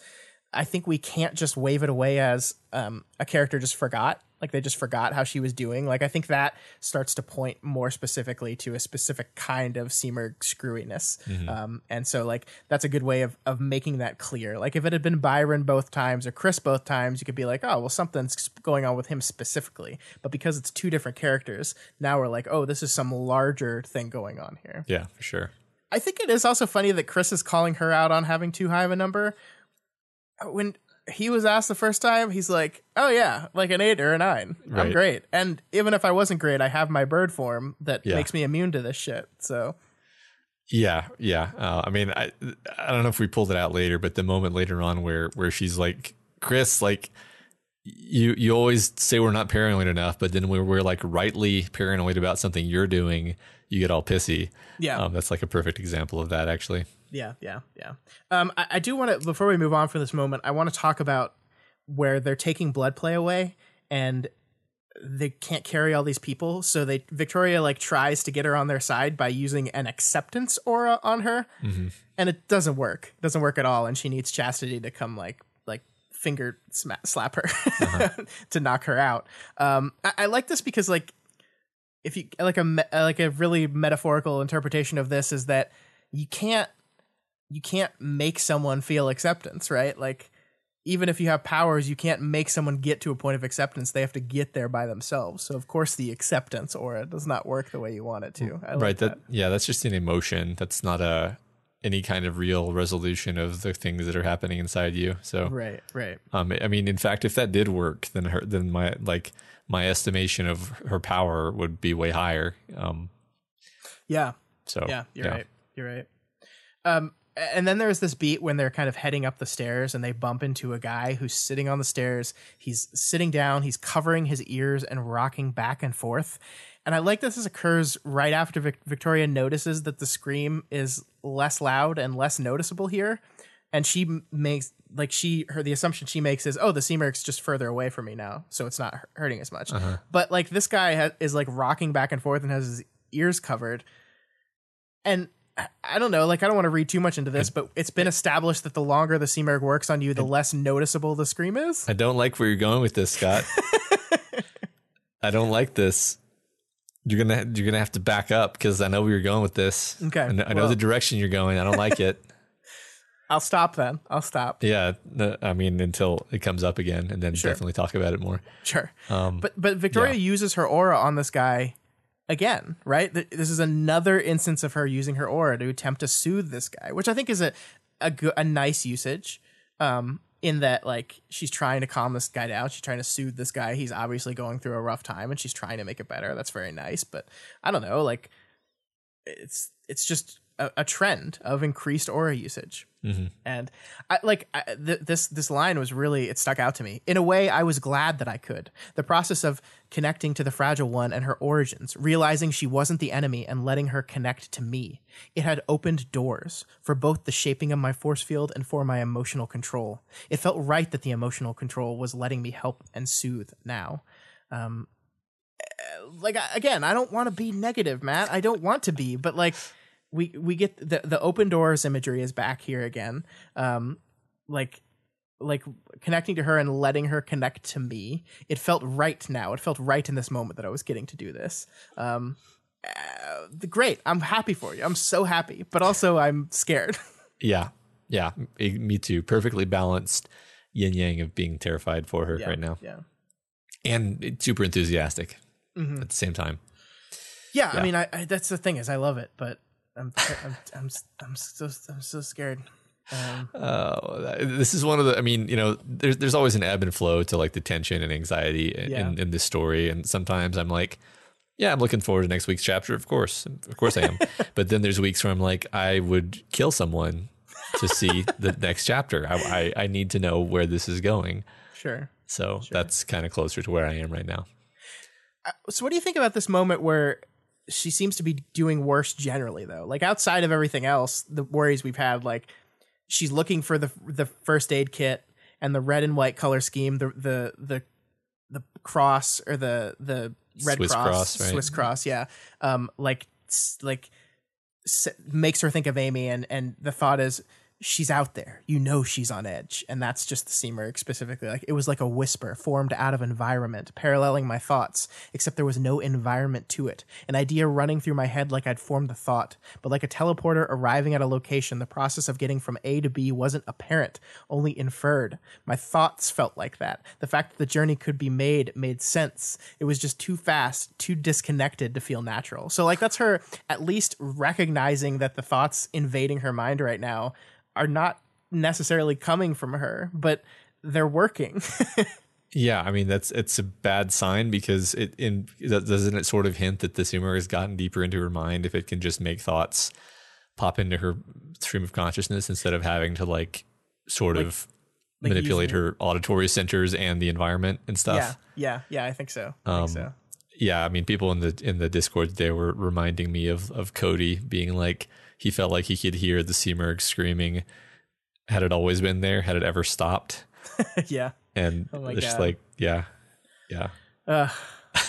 I think we can't just wave it away as um, a character just forgot, like they just forgot how she was doing. Like I think that starts to point more specifically to a specific kind of Simurgh screwiness, um, and so like that's a good way of of making that clear. Like if it had been Byron both times or Chris both times, you could be like, oh well, something's going on with him specifically. But because it's two different characters, now we're like, oh, this is some larger thing going on here. Yeah, for sure. I think it is also funny that Chris is calling her out on having too high of a number. When he was asked the first time, he's like, "Oh yeah, like an eight or a nine. I'm great." And even if I wasn't great, I have my bird form that Yeah. makes me immune to this shit. So Yeah, yeah. Uh, I mean, I I don't know if we pulled it out later, but the moment later on where where she's like, Chris, like you you always say we're not paranoid enough, but then when we're like rightly paranoid about something you're doing, you get all pissy. Yeah. um, that's like a perfect example of that, actually. Yeah, yeah, yeah. Um, I, I do want to before we move on from this moment, I want to talk about where they're taking blood play away and they can't carry all these people. So they victoria like tries to get her on their side by using an acceptance aura on her and it doesn't work. It doesn't work at all and she needs chastity to come like like finger sma- slap her to knock her out. Um I, I like this because like if you like a me- like a really metaphorical interpretation of this is that you can't you can't make someone feel acceptance right like even if you have powers, you can't make someone get to a point of acceptance. They have to get there by themselves. So of course the acceptance aura does not work the way you want it to. I like right. that. That yeah, that's just an emotion. That's not a any kind of real resolution of the things that are happening inside you. So Right, right. Um, I mean, in fact, if that did work, then her, then my like my estimation of her power would be way higher. Um, Yeah, so yeah, you're right. You're right. Um, and then there's this beat when they're kind of heading up the stairs and they bump into a guy who's sitting on the stairs. He's sitting down, he's covering his ears and rocking back and forth. And I like this this occurs right after Vic- Victoria notices that the scream is less loud and less noticeable here. And she makes like she her the assumption she makes is oh the Simurgh's just further away from me now so it's not hurting as much. Uh-huh. But like this guy ha- is like rocking back and forth and has his ears covered and I- don't know, like I don't want to read too much into this, but it's been established that the longer the Simurgh works on you, the less noticeable the scream is. I don't like where you're going with this, Scott. I don't like this. You're gonna you're gonna have to back up because I know where you're going with this. Okay, I know, I know well- the direction you're going. I don't like it. I'll stop then. I'll stop. yeah, no, I mean until it comes up again, and then definitely talk about it more. Sure. Um, But but Victoria yeah. uses her aura on this guy again, right? This is another instance of her using her aura to attempt to soothe this guy, which I think is a a, go- a nice usage. Um, in that like she's trying to calm this guy down, she's trying to soothe this guy. He's obviously going through a rough time, and she's trying to make it better. That's very nice. But I don't know, like it's it's just a, a trend of increased aura usage. And I like I, th- this this line was really it stuck out to me. In a way, I was glad that I could. The process of connecting to the fragile one and her origins, realizing she wasn't the enemy and letting her connect to me. It had opened doors for both the shaping of my force field and for my emotional control. It felt right that the emotional control was letting me help and soothe now. Um uh, like again, I don't want to be negative, Matt. I don't want to be, but like we we get the the open doors imagery is back here again. Um, like like connecting to her and letting her connect to me. It felt right now. It felt right in this moment that I was getting to do this. Um, uh, great. I'm happy for you. I'm so happy, but also I'm scared. Yeah. Yeah. Me too. Perfectly balanced yin yang of being terrified for her yeah, right now. Yeah. And super enthusiastic Mhm. at the same time. Yeah, Yeah. I mean, I, I that's the thing is I love it, but I'm I'm I'm I'm so I'm so scared. Um, Uh, this is one of the. I mean, you know, there's there's always an ebb and flow to like the tension and anxiety in, Yeah. in, in this story, and sometimes I'm like, yeah, I'm looking forward to next week's chapter. Of course, of course I am. but then there's weeks where I'm like, I would kill someone to see the next chapter. I, I I need to know where this is going. sure. So that's kind of closer to where I am right now. So, what do you think about this moment where she seems to be doing worse generally, though? Like outside of everything else, the worries we've had, like she's looking for the the first aid kit and the red and white color scheme, the the the the cross or the the red Swiss cross, cross, right? Swiss cross, yeah. Um, like like makes her think of Amy, and and the thought is she's out there. You know she's on edge, and that's just the Simurgh specifically. Like it was like a whisper formed out of environment, paralleling my thoughts, except there was no environment to it. An idea running through my head like I'd formed the thought, but like a teleporter arriving at a location, the process of getting from A to B wasn't apparent, only inferred. My thoughts felt like that. The fact that the journey could be made made sense. It was just too fast, too disconnected to feel natural. So like that's her at least recognizing that the thoughts invading her mind right now are not necessarily coming from her, but they're working. Yeah, I mean that's it's a bad sign because it in doesn't it sort of hint that the Simurgh has gotten deeper into her mind if it can just make thoughts pop into her stream of consciousness instead of having to like sort of like manipulate her auditory centers and the environment and stuff. yeah, yeah, yeah. I think so. I think um, so. yeah i mean people in the in the discord they were reminding me of of cody being like he felt like he could hear the Simurgh screaming had it always been there had it ever stopped yeah. and Oh it's just God. like yeah yeah Uh,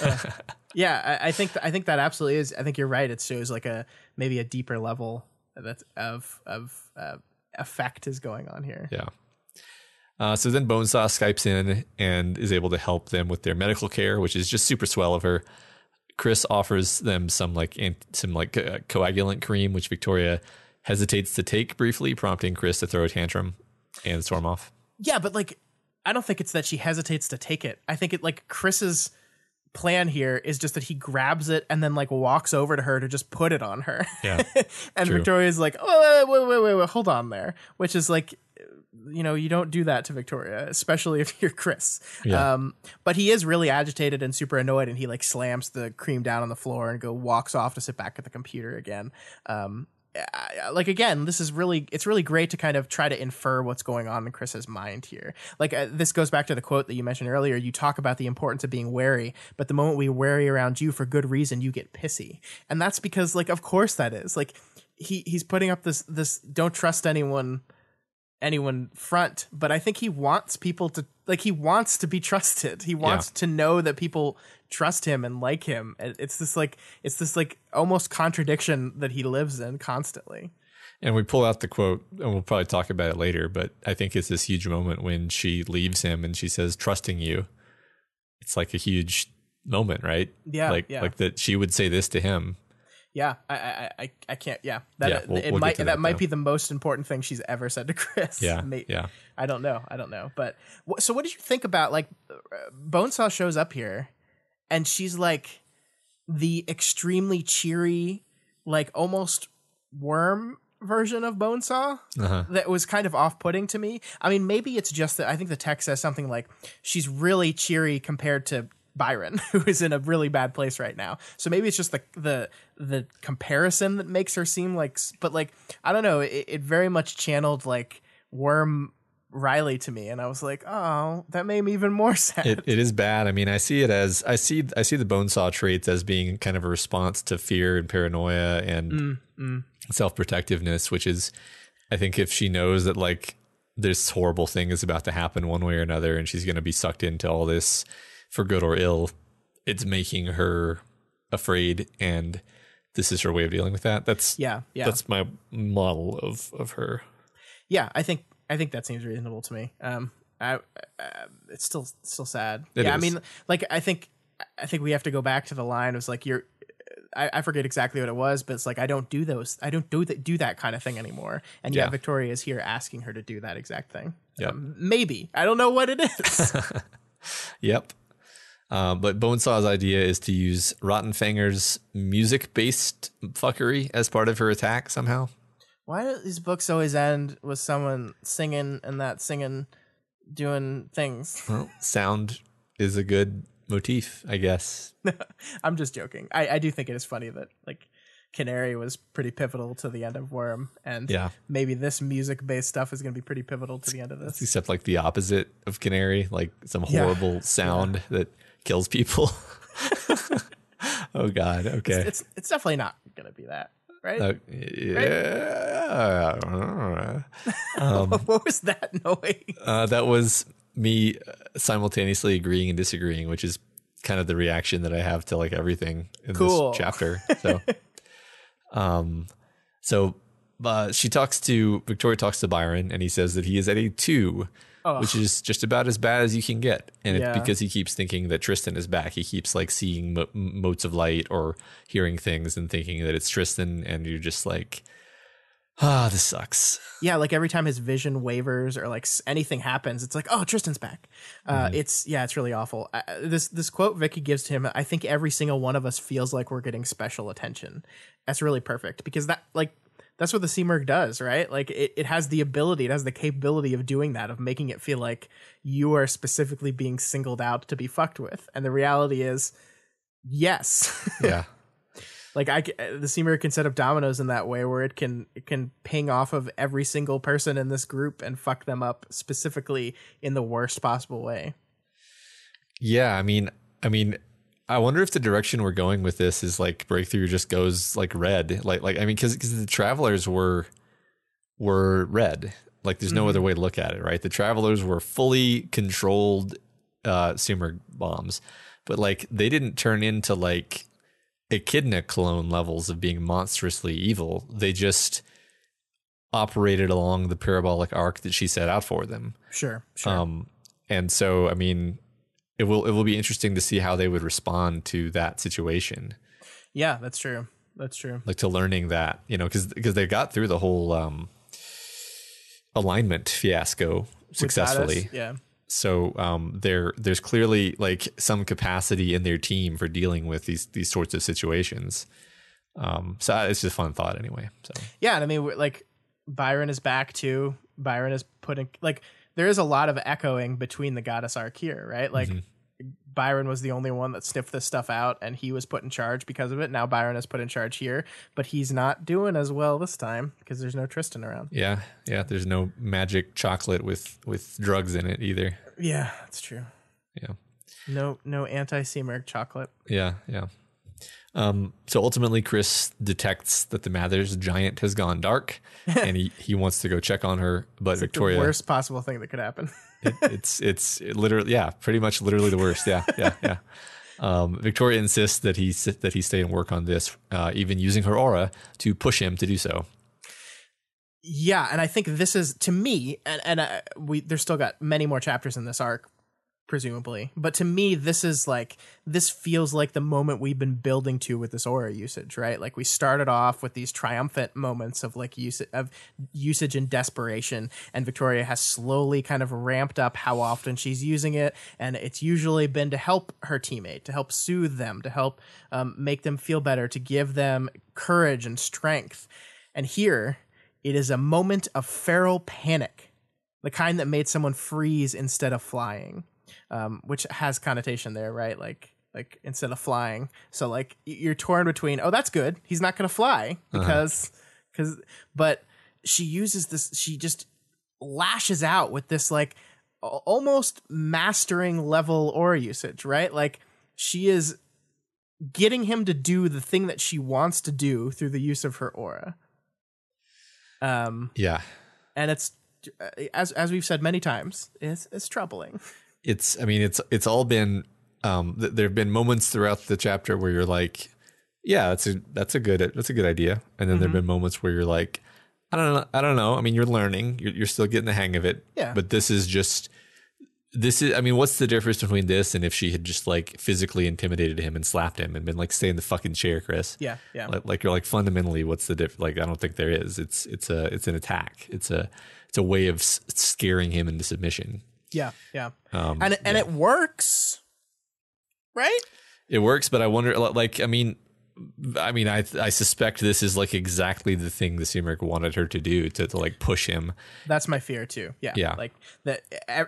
uh, yeah, I, I think I think that absolutely is. I think you're right. It shows like a maybe a deeper level that of of uh, effect is going on here. yeah uh, so then Bonesaw Skypes in and is able to help them with their medical care, which is just super swell of her. Chris offers them some like some like uh, coagulant cream, which Victoria hesitates to take briefly, prompting Chris to throw a tantrum and storm off. Yeah, but like I don't think it's that she hesitates to take it. I think it like Chris's plan here is just that he grabs it and then like walks over to her to just put it on her. Yeah, and true. Victoria's like, "Oh, wait, wait, wait, wait, wait, hold on there," which is like you know, you don't do that to Victoria, especially if you're Chris. Yeah. Um, but he is really agitated and super annoyed, and he like slams the cream down on the floor and go walks off to sit back at the computer again. Um, like again, this is really it's really great to kind of try to infer what's going on in Chris's mind here. Like uh, this goes back to the quote that you mentioned earlier. You talk about the importance of being wary, but the moment we wary around you for good reason, you get pissy, and that's because like of course that is like he he's putting up this this don't trust anyone anyone front but i think he wants people to like he wants to be trusted he wants to know that people trust him and like him it's this like it's this like almost contradiction that he lives in constantly And we pull out the quote, and we'll probably talk about it later. But I think it's this huge moment when she leaves him and she says, "Trusting you." It's like a huge moment, right? Yeah, like yeah. like that she would say this to him. Yeah i i i, I can't yeah. That Yeah, we'll- it we'll might that, that, might be the most important thing she's ever said to chris. Yeah, yeah. i don't know i don't know. But wh- so what did you think about like uh, bonesaw shows up here and she's like the extremely cheery like almost worm version of bonesaw Uh-huh. that was kind of off-putting to me? I mean maybe it's just that i think the text says something like she's really cheery compared to byron who is in a really bad place right now. So maybe it's just the the the comparison that makes her seem like but like i don't know it, it very much channeled like worm riley to me and i was like oh that made me even more sad. It, it is bad. I mean, I see it as I see I see the bonesaw traits as being kind of a response to fear and paranoia and Mm, self protectiveness, which is, I think, if she knows that like this horrible thing is about to happen one way or another, and she's going to be sucked into all this for good or ill, it's making her afraid, and this is her way of dealing with that. That's yeah yeah that's my model of of her. yeah i think I think that seems reasonable to me. Um, I, uh, it's still still sad. It yeah, I mean, like I think I think we have to go back to the line. It was like you're. I, I forget exactly what it was, but it's like I don't do those. I don't do that. Do that kind of thing anymore. And yeah, Yeah. Victoria is here asking her to do that exact thing. Yep. Um, maybe I don't know what it is. Yep. Uh, but Bonesaw's idea is to use Rotten Fanger's music based fuckery as part of her attack somehow. Why do these books always end with someone singing and that singing doing things? Well, sound is a good motif, I guess. I'm just joking. I, I do think it is funny that like Canary was pretty pivotal to the end of Worm, and Yeah. maybe this music based stuff is going to be pretty pivotal to the end of this. Except like the opposite of Canary, like some Yeah. horrible sound that kills people. oh God. Okay. It's it's definitely not going to be that, right? Uh, yeah. Um, what was that noise? uh, that was me uh, simultaneously agreeing and disagreeing, which is kind of the reaction that I have to like everything in Cool. this chapter. So, um, so uh, she talks to Victoria talks to Byron, and he says that he is at a two, which is just about as bad as you can get. And Yeah. it's because he keeps thinking that Tristan is back. He keeps like seeing mo- motes of light or hearing things and thinking that it's Tristan, and you're just like, ah, this sucks. Yeah, like every time his vision wavers or like anything happens, it's like, oh, Tristan's back. Uh, It's yeah, it's really awful. Uh, this this quote Vicky gives to him, I think every single one of us feels like we're getting special attention. That's really perfect because that like that's what the Simurgh does, right? Like it, it has the ability, it has the capability of doing that, of making it feel like you are specifically being singled out to be fucked with. And the reality is, yes. Yeah. like I, the Simurgh can set up dominoes in that way where it can it can ping off of every single person in this group and fuck them up specifically in the worst possible way. Yeah, I mean, I mean, I wonder if the direction we're going with this is like breakthrough just goes like red, like like I mean, because because the travelers were were red. Like, there's no other way to look at it, right? The travelers were fully controlled uh Simurgh bombs, but like they didn't turn into like echidna clone levels of being monstrously evil. They just operated along the parabolic arc that she set out for them. Sure, sure. Um, and so, I mean, it will it will be interesting to see how they would respond to that situation, yeah, that's true. That's true. like to learning that you know because because they got through the whole um, alignment fiasco successfully. Yeah. So um, there there's clearly like some capacity in their team for dealing with these these sorts of situations. Um, so it's just a fun thought anyway. So Yeah, and I mean, like Byron is back too. Byron is putting like there is a lot of echoing between the goddess arc here, right? Like mm-hmm. Byron was the only one that sniffed this stuff out, and he was put in charge because of it. Now Byron is put in charge here, but he's not doing as well this time because there's no Tristan around. yeah, yeah. There's no magic chocolate with with drugs in it either. Yeah, that's true. Yeah. No, no anti Simurgh chocolate. Yeah, yeah. Um, so ultimately, Chris detects that the Mathers giant has gone dark, and he, he wants to go check on her. But Victoria, the worst possible thing that could happen. it, it's it's literally yeah, pretty much literally the worst. Yeah, yeah, yeah. Um, Victoria insists that he that he stay and work on this, uh, even using her aura to push him to do so. yeah, and I think this is to me, and and uh, we there's still got many more chapters in this arc, presumably, but to me, this is like this feels like the moment we've been building to with this aura usage, right? Like we started off with these triumphant moments of like use of usage and desperation, and Victoria has slowly kind of ramped up how often she's using it, and it's usually been to help her teammate, to help soothe them, to help um, make them feel better, to give them courage and strength, and here it is a moment of feral panic, the kind that made someone freeze instead of flying, um, which has connotation there, right? Like, like instead of flying. So like you're torn between, oh, that's good. He's not going to fly because, because, but she uses this. She just lashes out with this like almost mastering level aura usage, right? Like she is getting him to do the thing that she wants to do through the use of her aura. Um, Yeah, and it's uh, as as we've said many times, it's it's troubling. it's I mean it's it's all been um, th- there have been moments throughout the chapter where you're like, yeah, that's a that's a good that's a good idea, and then there've been moments where you're like, I don't know. I don't know. I mean, you're learning. You're, you're still getting the hang of it. Yeah. But this is just. This is. I mean, what's the difference between this and if she had just like physically intimidated him and slapped him and been like, "Stay in the fucking chair, Chris." Yeah, yeah. Like, like you're like fundamentally, what's the diff? Like, I don't think there is. It's it's a it's an attack. It's a it's a way of s- scaring him into submission. Yeah, yeah. Um, and and it works, right? It works, but I wonder. Like, I mean, I mean, I I suspect this is like exactly the thing the Simurgh wanted her to do to, to like push him. That's my fear too. Yeah, Yeah. Like that,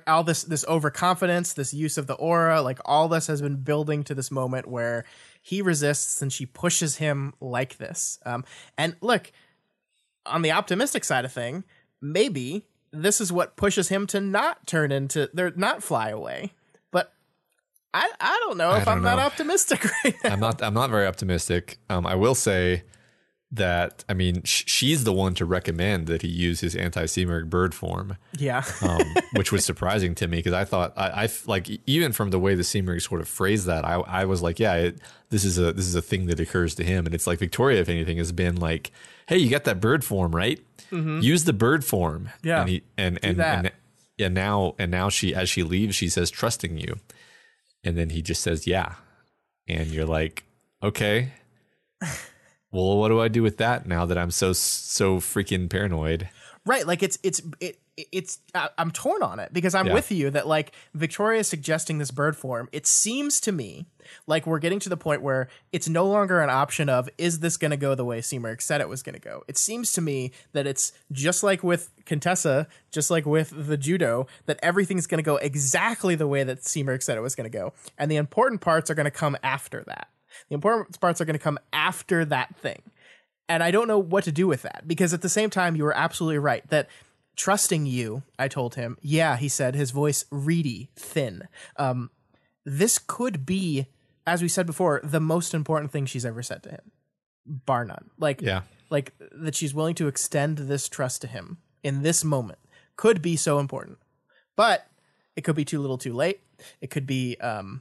all this this overconfidence, this use of the aura, like all this has been building to this moment where he resists and she pushes him like this. Um, and look, on the optimistic side of thing, maybe this is what pushes him to not turn into, they're not fly away. But I I don't know if don't I'm not optimistic right now. I'm not. I'm not very optimistic. Um, I will say that I mean sh- she's the one to recommend that he use his anti-Simurgh bird form, Yeah. um, which was surprising to me because I thought I, like even from the way the Simurgh sort of phrased that, I I was like, yeah, it, this is a this is a thing that occurs to him, and it's like Victoria, if anything, has been like, hey, you got that bird form, right? Use the bird form, Mm-hmm. Yeah. and he, and and, and and now and now she as she leaves, she says, trusting you, and then he just says, yeah, and you're like, okay. Well, what do I do with that now that I'm so so freaking paranoid? Right, like it's it's it it's I- I'm torn on it because I'm Yeah. with you that like Victoria is suggesting this bird form. It seems to me like we're getting to the point where it's no longer an option of is this going to go the way Simurgh said it was going to go. It seems to me that it's just like with Contessa, just like with the judo, that everything's going to go exactly the way that Simurgh said it was going to go, and the important parts are going to come after that. The important parts are going to come after that thing. And I don't know what to do with that because at the same time, you were absolutely right that trusting you, I told him, yeah, he said, his voice reedy, thin. Um, this could be, as we said before, the most important thing she's ever said to him, bar none. Like, Yeah. like that she's willing to extend this trust to him in this moment could be so important. But it could be too little too late. It could be um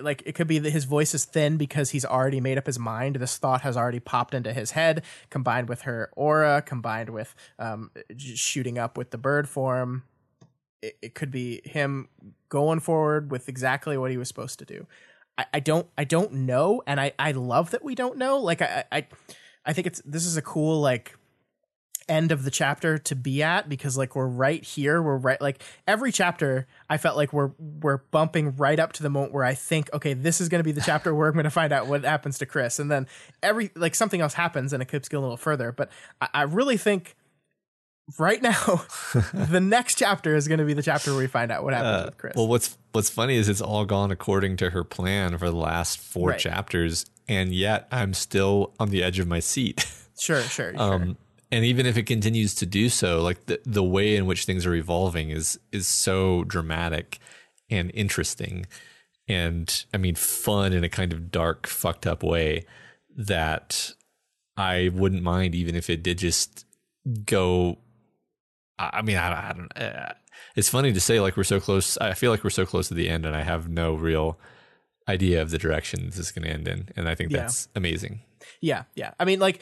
like it could be that his voice is thin because he's already made up his mind. This thought has already popped into his head, combined with her aura, combined with um, shooting up with the bird form. It, it could be him going forward with exactly what he was supposed to do. I, I don't I don't know, and I I love that we don't know. Like I I I think it's this is a cool like end of the chapter to be at because like we're right here. We're right like every chapter i felt like we're we're bumping right up to the moment where i think okay this is going to be the chapter where i'm going to find out what happens to chris. And then every like something else happens and it keeps going a little further. But i, I really think right now the next chapter is going to be the chapter where we find out what happens with chris. Well, what's what's funny is it's all gone according to her plan for the last four Right. chapters, and yet I'm still on the edge of my seat. sure sure sure. Um, and even if it continues to do so, like the the way in which things are evolving is is so dramatic and interesting, and I mean fun in a kind of dark, fucked up way that I wouldn't mind even if it did just go. I mean, I, I don't. Uh, it's funny to say like we're so close. I feel like we're so close to the end, and I have no real idea of the direction this is going to end in, and I think Yeah. that's amazing. Yeah, yeah. I mean, like,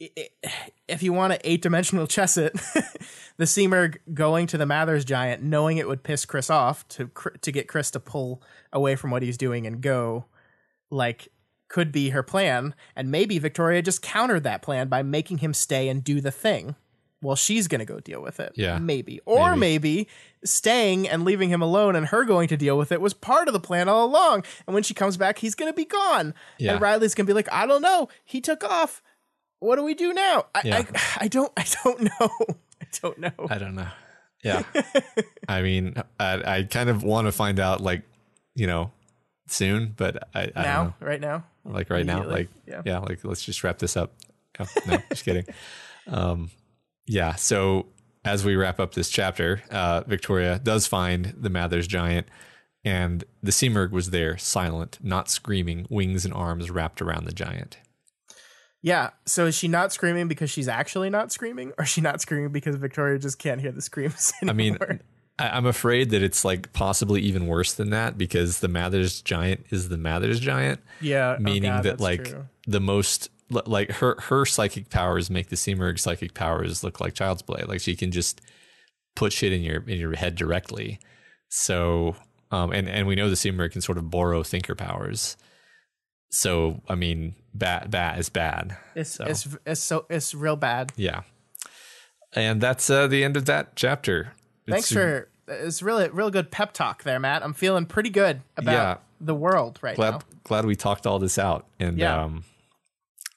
if you want to eight dimensional chess it, the Simurgh going to the Mathers giant, knowing it would piss Chris off to to get Chris to pull away from what he's doing and go, like, could be her plan. And maybe Victoria just countered that plan by making him stay and do the thing. Well, she's going to go deal with it. Yeah. Maybe. Or maybe. staying and leaving him alone and her going to deal with it was part of the plan all along. And when she comes back, he's going to be gone. Yeah. And Riley's going to be like, I don't know. He took off. What do we do now? I, Yeah. I, I don't, I don't know. I don't know. I don't know. Yeah. I mean, I, I kind of want to find out, like, you know, soon, but I, I now, don't know. right now. Like right now, like, Yeah. yeah. like let's just wrap this up. Oh, no, just kidding. Um, yeah. So as we wrap up this chapter, uh, Victoria does find the Mathers giant, and the Simurgh was there, silent, not screaming, wings and arms wrapped around the giant. Yeah. So is she not screaming because she's actually not screaming, or is she not screaming because Victoria just can't hear the screams I mean. I, I'm afraid that it's like possibly even worse than that because the Mathers giant is the Mathers giant, yeah, oh meaning God, that like true. the most like her her psychic powers make the Simurgh psychic powers look like child's play. Like she can just put shit in your in your head directly. So um and and we know the Simurgh can sort of borrow thinker powers. So I mean, bad bad is bad. It's So. it's it's so it's real bad. Yeah. And that's uh, the end of that chapter. Thanks It's- for it's really real good pep talk there, Matt. I'm feeling pretty good about Yeah. the world right glad now. glad we talked all this out. And Yeah. um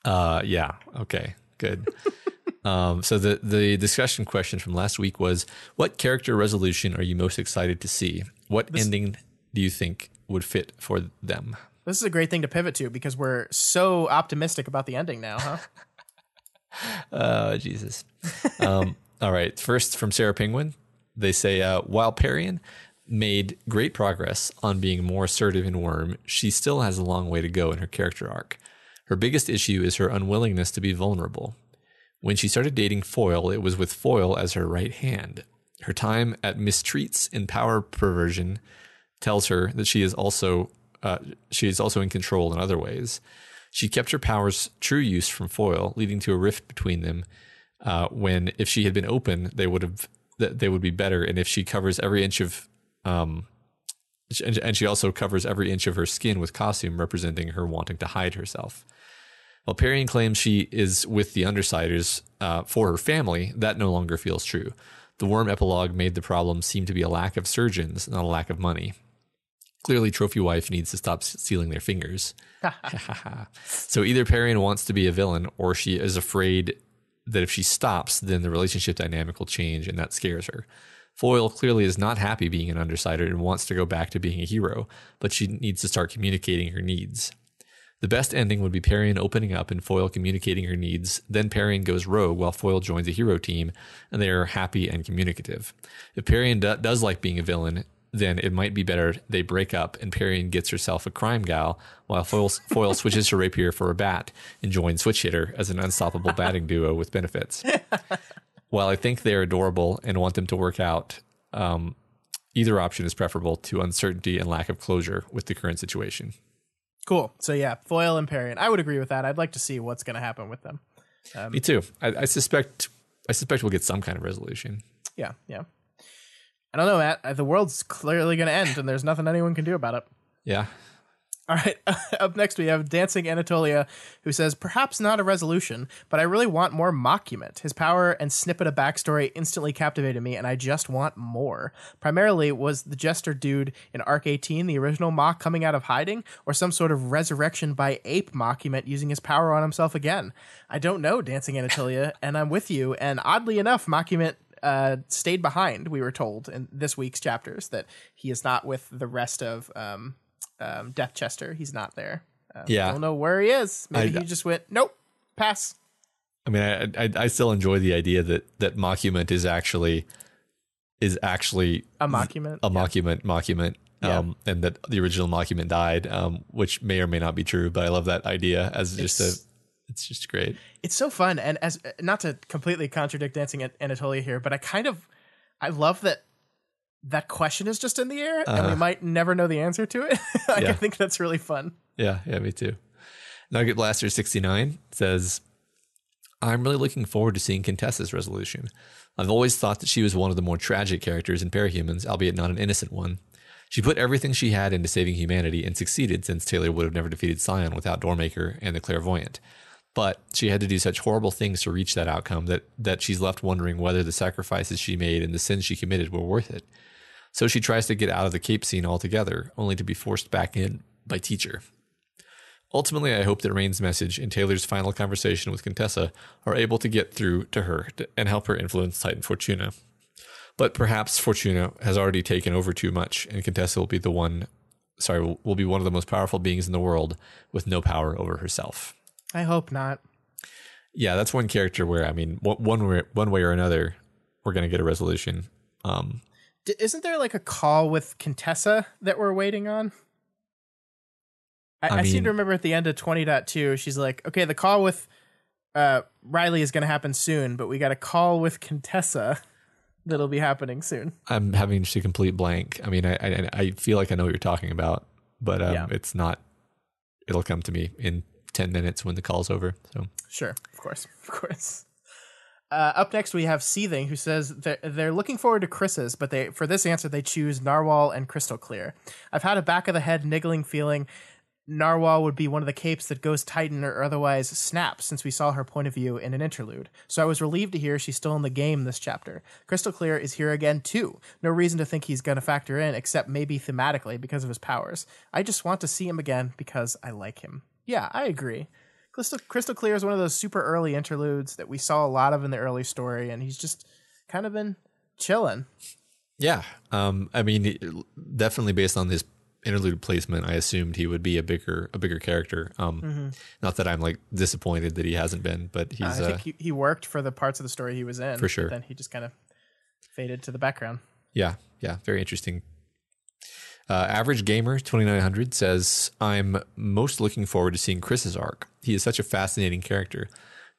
uh yeah, okay, good. um so the the discussion question from last week was what character resolution are you most excited to see? What ending do you think would fit for them? This is a great thing to pivot to because we're so optimistic about the ending now, huh? oh, Jesus. Um, all right. First, from Sarah Penguin, they say uh, while Parian made great progress on being more assertive in Worm, she still has a long way to go in her character arc. Her biggest issue is her unwillingness to be vulnerable. When she started dating Foil, it was with Foil as her right hand. Her time at Mistreats in Power Perversion tells her that she is also uh, she is also in control in other ways. She kept her powers true use from Foil, leading to a rift between them. Uh, when if she had been open, they would have they would be better. And if she covers every inch of um, and, she also covers every inch of her skin with costume, representing her wanting to hide herself. While Parian claims she is with the Undersiders uh, for her family, that no longer feels true. The Worm epilogue made the problem seem to be a lack of surgeons, not a lack of money. Clearly, Trophy Wife needs to stop stealing their fingers. so either Parian wants to be a villain, or she is afraid that if she stops, then the relationship dynamic will change, and that scares her. Foil clearly is not happy being an undersider and wants to go back to being a hero, but she needs to start communicating her needs. The best ending would be Parian opening up and Foil communicating her needs. Then Parian goes rogue while Foil joins a hero team, and they are happy and communicative. If Parian do- does like being a villain, then it might be better they break up and Parian gets herself a crime gal while Foil, Foil switches to rapier for a bat and joins Switch Hitter as an unstoppable batting duo with benefits. While I think they're adorable and want them to work out, um, either option is preferable to uncertainty and lack of closure with the current situation. Cool. So yeah, Foil and Parian. I would agree with that. I'd like to see what's going to happen with them. Me too. I, I suspect. I suspect we'll get some kind of resolution. Yeah, yeah. I don't know, Matt. The world's clearly going to end, and there's nothing anyone can do about it. Yeah. All right. Up next, we have Dancing Anatolia, who says, Perhaps not a resolution, but I really want more Mockument. His power and snippet of backstory instantly captivated me, and I just want more. Primarily, was the Jester dude in Arc 18 the original Mock coming out of hiding, or some sort of resurrection by ape Mockument using his power on himself again? I don't know, Dancing Anatolia, and I'm with you. And oddly enough, Mockument uh, stayed behind. We were told in this week's chapters that he is not with the rest of um, um, Death Chester. He's not there. Um, Yeah. don't know where he is. Maybe I- he just went nope, pass. I mean, I, I I still enjoy the idea that that mockument is actually is actually A mockument. a mockument mockument. Yeah. Um, and that the original mockument died, um, which may or may not be true, but I love that idea as just a, it's just great. It's so fun, and as not to completely contradict Dancing An- Anatolia here, but I kind of I love that that question is just in the air, and we uh-huh. might never know the answer to it. like, I think that's really fun. Yeah, yeah, me too. Nugget Blaster 69 says, I'm really looking forward to seeing Contessa's resolution. I've always thought that she was one of the more tragic characters in Parahumans, albeit not an innocent one. She put everything she had into saving humanity and succeeded since Taylor would have never defeated Scion without Doormaker and the Clairvoyant. But she had to do such horrible things to reach that outcome that, that she's left wondering whether the sacrifices she made and the sins she committed were worth it. So she tries to get out of the Cape scene altogether, only to be forced back in by Teacher. Ultimately, I hope that Rain's message and Taylor's final conversation with Contessa are able to get through to her and help her influence Titan Fortuna. But perhaps Fortuna has already taken over too much, and Contessa will be the one, sorry, will, will be one of the most powerful beings in the world with no power over herself. I hope not. Yeah, that's one character where I mean, one one way, one way or another, we're gonna get a resolution. Um, D- isn't there like a call with Contessa that we're waiting on? I, I I, seem to remember at the end of 20.2, she's like, okay, the call with uh, Riley is going to happen soon, but we got a call with Contessa that'll be happening soon. I'm having to a complete blank. I mean, I I, I feel like I know what you're talking about, but um, Yeah. it's not. It'll come to me in ten minutes when the call's over. So Sure, of course, of course. Uh, up next, we have Seething, who says they're, they're looking forward to Chris's, but they for this answer they choose Narwhal and Crystal Clear. I've had a back of the head niggling feeling Narwhal would be one of the capes that goes Titan or otherwise snaps, since we saw her point of view in an interlude. So I was relieved to hear she's still in the game this chapter. Crystal Clear is here again too. No reason to think he's going to factor in, except maybe thematically because of his powers. I just want to see him again because I like him. Yeah, I agree. Crystal, Crystal Clear is one of those super early interludes that we saw a lot of in the early story, and he's just kind of been chilling. yeah, um, I mean, definitely based on his interlude placement, I assumed he would be a bigger a bigger character. Um, Not that I'm like disappointed that he hasn't been, but he's I uh, he, he worked for the parts of the story he was in. For sure. But then he just kind of faded to the background. Yeah, yeah, very interesting. Uh, Average Gamer 2900 says, I'm most looking forward to seeing Chris's arc. He is such a fascinating character.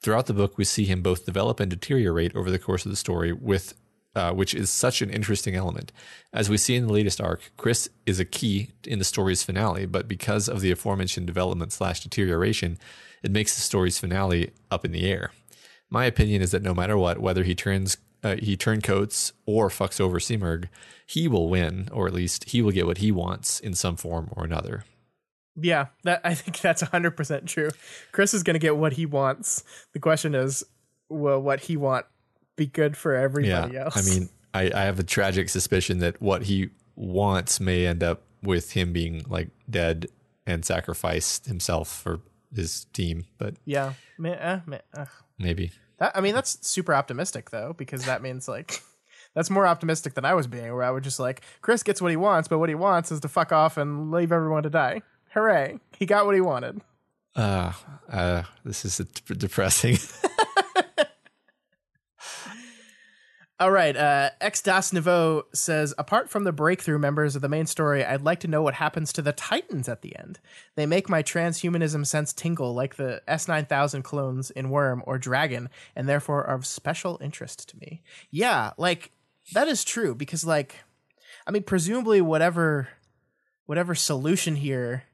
Throughout the book, we see him both develop and deteriorate over the course of the story, with uh, which is such an interesting element. As we see in the latest arc, Chris is a key in the story's finale, but because of the aforementioned development slash deterioration, it makes the story's finale up in the air. My opinion is that no matter what, whether he turns uh, he turncoats or fucks over Simurgh, he will win, or at least he will get what he wants in some form or another. Yeah, that I think that's 100% true. Chris is going to get what he wants. The question is, will what he want be good for everybody yeah, else? I mean, I, I have a tragic suspicion that what he wants may end up with him being like dead and sacrificed himself for his team, but yeah. Eh, ugh. maybe. That, I mean, that's super optimistic though, because that means like that's more optimistic than I was being, where I would just like Chris gets what he wants, but what he wants is to fuck off and leave everyone to die. Hooray! He got what he wanted. Uh, uh, this is d- depressing. All right. Uh, X Das Nouveau says, apart from the breakthrough members of the main story, I'd like to know what happens to the Titans at the end. They make my transhumanism sense tingle like the S9000 clones in Worm or Dragon, and therefore are of special interest to me. Yeah, like that is true because, like, I mean, presumably whatever whatever solution here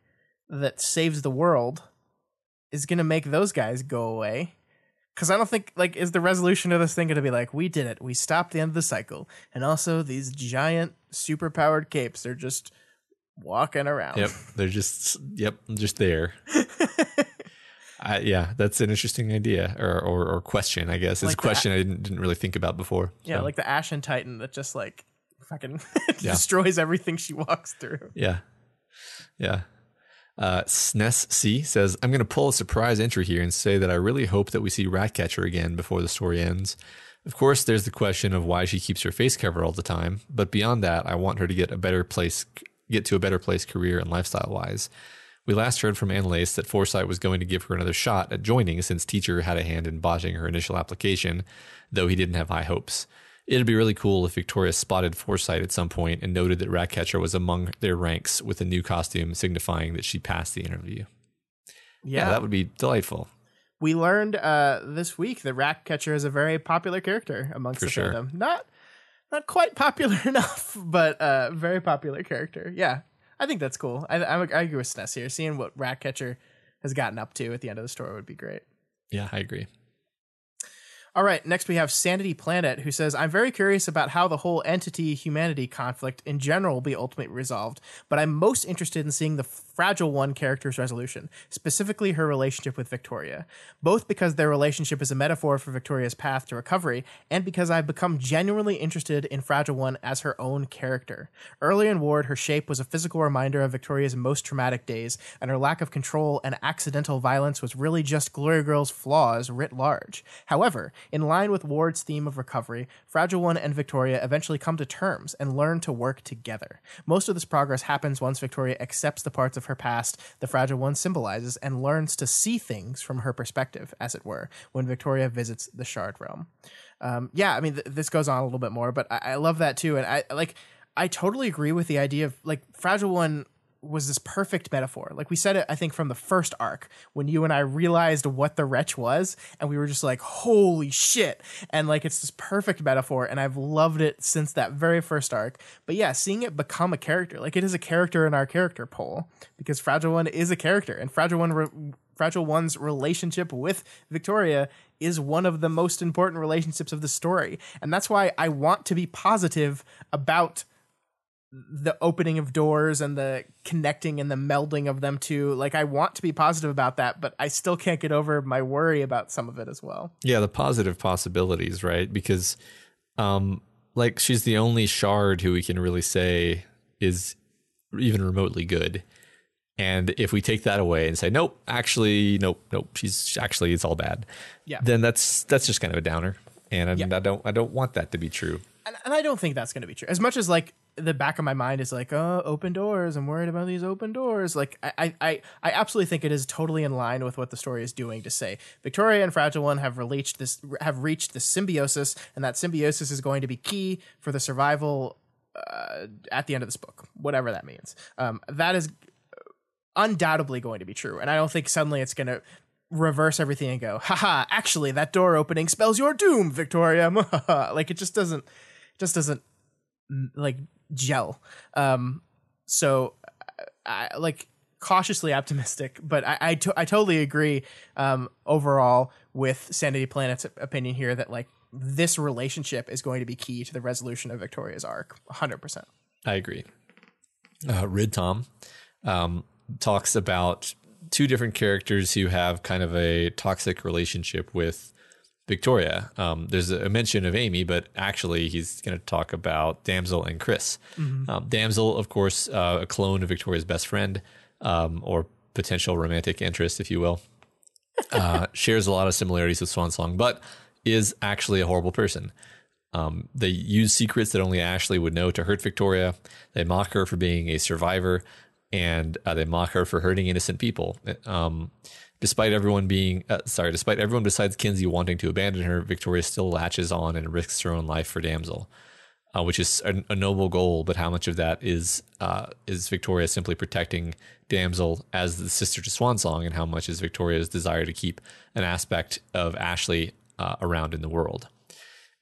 that saves the world is going to make those guys go away. Because I don't think, like, is the resolution of this thing going to be like, we did it, we stopped the end of the cycle, and also these giant superpowered capes are just walking around. Yep, they're just yep, just there. I, yeah, that's an interesting idea or, or, or question. I guess it's Like a question I didn't didn't really think about before. Yeah, So, like the Ashen Titan that just like fucking Yeah. destroys everything she walks through. yeah, yeah. Uh, SNES C says, "I'm going to pull a surprise entry here and say that I really hope that we see Ratcatcher again before the story ends." Of course, there's the question of why she keeps her face covered all the time, but beyond that, I want her to get a better place, get to a better place career and lifestyle wise. We last heard from Annalise that Foresight was going to give her another shot at joining since Teacher had a hand in botching her initial application, though he didn't have high hopes. It'd be really cool if Victoria spotted Foresight at some point and noted that Ratcatcher was among their ranks with a new costume signifying that she passed the interview. Yeah, Yeah, that would be delightful. we learned uh, this week that Ratcatcher is a very popular character amongst For the sure. fandom. Not not quite popular enough, but uh, very popular character. Yeah, I think that's cool. I, I, I agree with Sness here. Seeing what Ratcatcher has gotten up to at the end of the story would be great. Yeah, I agree. All right, next we have Sanity Planet, who says, I'm very curious about how the whole entity humanity conflict in general will be ultimately resolved, but I'm most interested in seeing the Fragile One character's resolution, specifically her relationship with Victoria. Both because their relationship is a metaphor for Victoria's path to recovery, and because I've become genuinely interested in Fragile One as her own character. Early in Ward, her shape was a physical reminder of Victoria's most traumatic days, and her lack of control and accidental violence was really just Glory Girl's flaws writ large. However, in line with Ward's theme of recovery, Fragile One and Victoria eventually come to terms and learn to work together. Most of this progress happens once Victoria accepts the parts of her past the Fragile One symbolizes and learns to see things from her perspective, as it were, when Victoria visits the Shard Realm. Um, yeah, I mean, th- this goes on a little bit more, but I-, I love that too. And I like, I totally agree with the idea of like Fragile One was this perfect metaphor. Like we said it, I think, from the first arc when you and I realized what the wretch was, and we were just like, holy shit. And like it's this perfect metaphor, and I've loved it since that very first arc. But yeah, seeing it become a character, like it is a character in our character poll, because Fragile One is a character, and Fragile One re- Fragile One's relationship with Victoria is one of the most important relationships of the story. And that's why I want to be positive about the opening of doors and the connecting and the melding of them two. Like I want to be positive about that, but I still can't get over my worry about some of it as well. Yeah, the positive possibilities, right? Because um like she's the only shard who we can really say is even remotely good. And if we take that away and say, nope, actually, nope, nope, she's actually it's all bad. Yeah. Then that's that's just kind of a downer. And I, Yeah. I don't I don't want that to be true. And, and I don't think that's going to be true. As much as like the back of my mind is like, oh, open doors. I'm worried about these open doors. Like I, I, I, absolutely think it is totally in line with what the story is doing to say Victoria and Fragile One have reached this, have reached this symbiosis, and that symbiosis is going to be key for the survival uh, at the end of this book, whatever that means. Um, that is undoubtedly going to be true, and I don't think suddenly it's going to reverse everything and go, haha, actually that door opening spells your doom, Victoria. like it just doesn't, just doesn't mm, like gel. Um, so I like cautiously optimistic, but I I, to- I totally agree. Um, overall with Sanity Planet's opinion here that like this relationship is going to be key to the resolution of Victoria's arc, hundred percent. I agree. Uh, Rid Tom um, talks about two different characters who have kind of a toxic relationship with Victoria. Um, there's a mention of Amy, but actually he's going to talk about Damsel and Chris. Um, Damsel, of course, uh, a clone of Victoria's best friend um, or potential romantic interest, if you will, uh, shares a lot of similarities with Swan Song, but is actually a horrible person. Um, they use secrets that only Ashley would know to hurt Victoria. They mock her for being a survivor, and uh, they mock her for hurting innocent people. Despite everyone being uh, sorry, despite everyone besides Kenzie wanting to abandon her, Victoria still latches on and risks her own life for Damsel, uh, which is a, a noble goal. But how much of that is uh, is Victoria simply protecting Damsel as the sister to Swan Song, and how much is Victoria's desire to keep an aspect of Ashley uh, around in the world?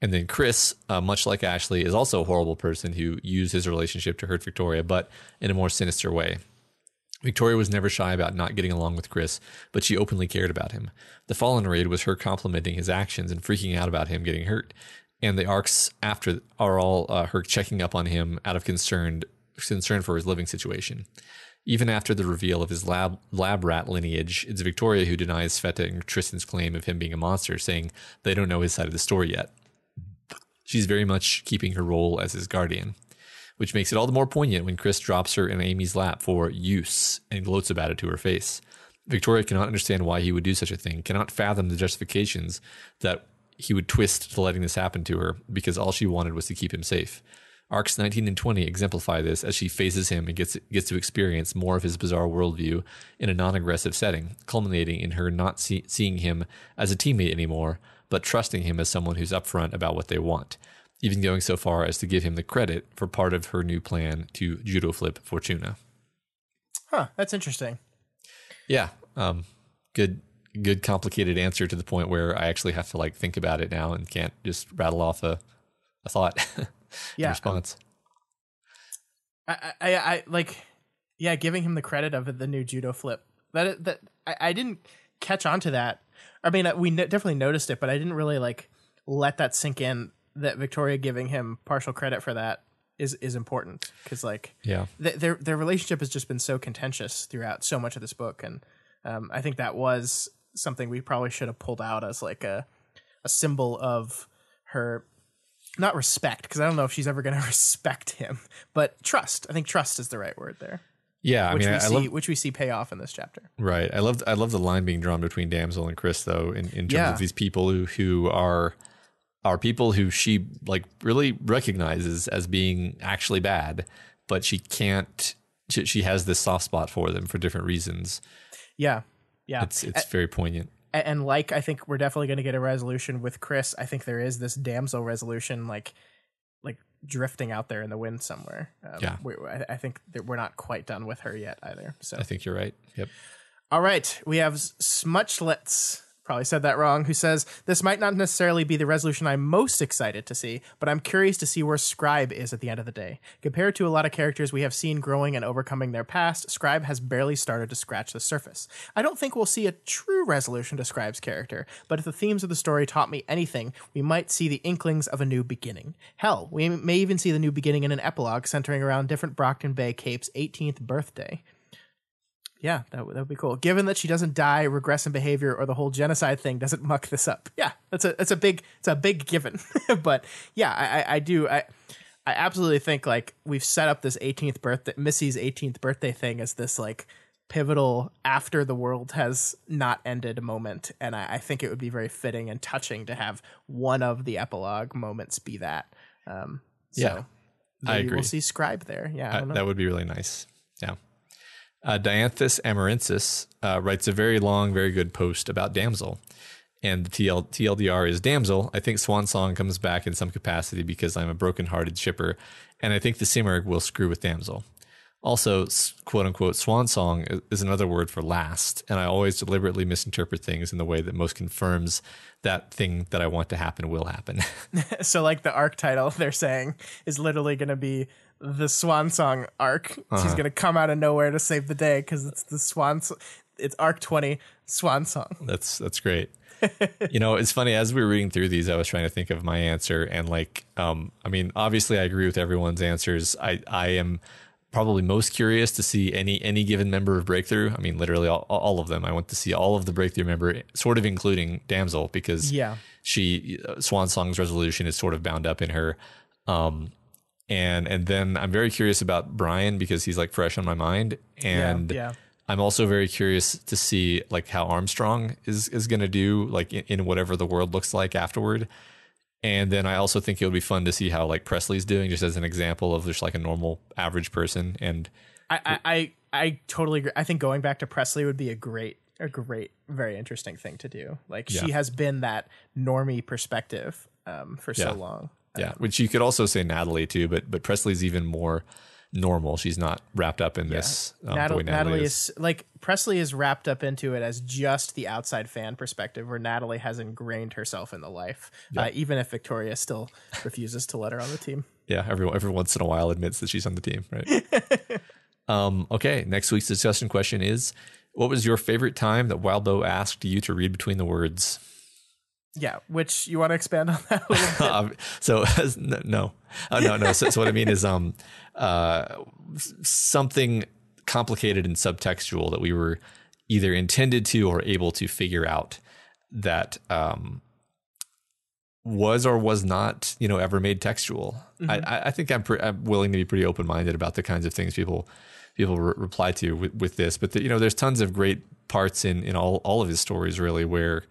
And then Chris, uh, much like Ashley, is also a horrible person who used his relationship to hurt Victoria, but in a more sinister way. Victoria was never shy about not getting along with Chris, but she openly cared about him. The Fallen Raid was her complimenting his actions and freaking out about him getting hurt. And the arcs after are all uh, her checking up on him out of concern, concern for his living situation. Even after the reveal of his lab, lab rat lineage, it's Victoria who denies Sveta and Tristan's claim of him being a monster, saying they don't know his side of the story yet. She's very much keeping her role as his guardian, which makes it all the more poignant when Chris drops her in Amy's lap for use and gloats about it to her face. Victoria cannot understand why he would do such a thing, cannot fathom the justifications that he would twist to letting this happen to her because all she wanted was to keep him safe. Arcs 19 and 20 exemplify this as she faces him and gets gets to experience more of his bizarre worldview in a non-aggressive setting, culminating in her not see, seeing him as a teammate anymore, but trusting him as someone who's upfront about what they want, even going so far as to give him the credit for part of her new plan to judo flip Fortuna. Huh, that's interesting. Yeah, um, good, good, complicated answer to the point where I actually have to like think about it now and can't just rattle off a, a thought. in Yeah. response. I, I, I like, yeah, giving him the credit of the new judo flip. That that I, I didn't catch on to that. I mean, we definitely noticed it, but I didn't really like let that sink in. That Victoria giving him partial credit for that is is important because like Yeah. th- their their relationship has just been so contentious throughout so much of this book, and um, I think that was something we probably should have pulled out as like a a symbol of her not respect because I don't know if she's ever going to respect him, but trust. I think trust is the right word there, Yeah, I which mean, we I, see love which we see pay off in this chapter. right. I love I love the line being drawn between Damsel and Chris, though, in, in terms Yeah. of these people who who are are people who she like really recognizes as being actually bad, but she can't. She, she has this soft spot for them for different reasons. Yeah, yeah. It's it's very poignant. And like I think we're definitely going to get a resolution with Chris. I think there is this damsel resolution, like like drifting out there in the wind somewhere. Um, Yeah. we, I, I think that we're not quite done with her yet either. So I think you're right. Yep. All right, we have Smutchlets probably said that wrong, who says, This might not necessarily be the resolution I'm most excited to see, but I'm curious to see where Scribe is at the end of the day. Compared to a lot of characters we have seen growing and overcoming their past, Scribe has barely started to scratch the surface. I don't think we'll see a true resolution to Scribe's character, but if the themes of the story taught me anything, we might see the inklings of a new beginning. Hell, we may even see the new beginning in an epilogue centering around different Brockton Bay Cape's 18th birthday. Yeah, that, would- that would be cool. Given that she doesn't die, regress in behavior, or the whole genocide thing doesn't muck this up. Yeah, that's a that's a big it's a big given. but yeah, I, I, I do I I absolutely think like we've set up this 18th birthday Missy's 18th birthday thing as this like pivotal after the world has not ended moment, and I, I think it would be very fitting and touching to have one of the epilogue moments be that. Um, so Yeah, I agree. We'll see Scribe there. Yeah, I Uh, that would be really nice. Yeah. Uh, Dianthus Amarensis uh, writes a very long, very good post about Damsel. And the TL, TLDR is Damsel. I think Swan Song comes back in some capacity because I'm a broken-hearted shipper. And I think the Simurgh will screw with Damsel. Also, quote unquote, Swan Song is another word for last. And I always deliberately misinterpret things in the way that most confirms that thing that I want to happen will happen. so like the arc title they're saying is literally going to be the swan song arc she's Uh-huh. going to come out of nowhere to save the day because it's the swan s- it's arc 20 swan song That's that's great. you know, it's funny as we were reading through these, I was trying to think of my answer, and like, um, I mean, obviously, I agree with everyone's answers. I I am probably most curious to see any any given member of Breakthrough. I mean, literally all, all of them. I want to see all of the Breakthrough member, sort of including Damsel, because Yeah. she uh, Swan Song's resolution is sort of bound up in her. Um, and and then I'm very curious about Brian because he's like fresh on my mind, and yeah. I'm also very curious to see like how Armstrong is is going to do like in, in whatever the world looks like afterward. And then I also think it would be fun to see how like Presley's doing, just as an example of just like a normal average person. And I, I i i totally agree i think going back to presley would be a great a great very interesting thing to do like she has been that normie perspective um, for so long yeah, which you could also say Natalie too, but but Presley's even more normal. She's not wrapped up in this um, Natalie, Natalie, Natalie is. is like Presley is wrapped up into it as just the outside fan perspective, where Natalie has ingrained herself in the life, uh, even if Victoria still refuses to let her on the team. Yeah, every every once in a while admits that she's on the team, right? um, okay, next week's discussion question is: What was your favorite time that Wildbow asked you to read between the words? Yeah, which you want to expand on that a little bit? um, so no, no, uh, no, no. So, so what I mean is, um, uh, something complicated and subtextual that we were either intended to or able to figure out that um, was or was not, you know, ever made textual. I, I I think I'm, pre- I'm willing to be pretty open minded about the kinds of things people people re- reply to with, with this. But the, you know, there's tons of great parts in in all all of his stories, really, where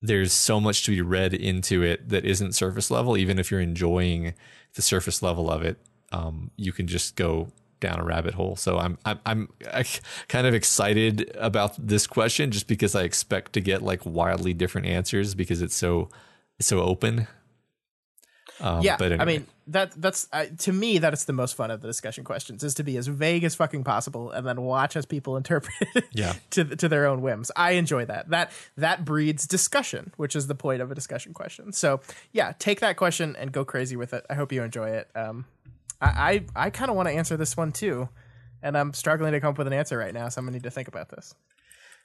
there's so much to be read into it that isn't surface level. Even if you're enjoying the surface level of it, um, you can just go down a rabbit hole. So I'm I'm I'm kind of excited about this question just because I expect to get like wildly different answers because it's so so open. Um, yeah, but I mean that that's uh, to me that is the most fun of the discussion questions is to be as vague as fucking possible and then watch as people interpret it Yeah. to to their own whims. I enjoy that. That that breeds discussion, which is the point of a discussion question. So yeah, take that question and go crazy with it. I hope you enjoy it. Um, I I, I kind of want to answer this one too, and I'm struggling to come up with an answer right now, so I'm gonna need to think about this.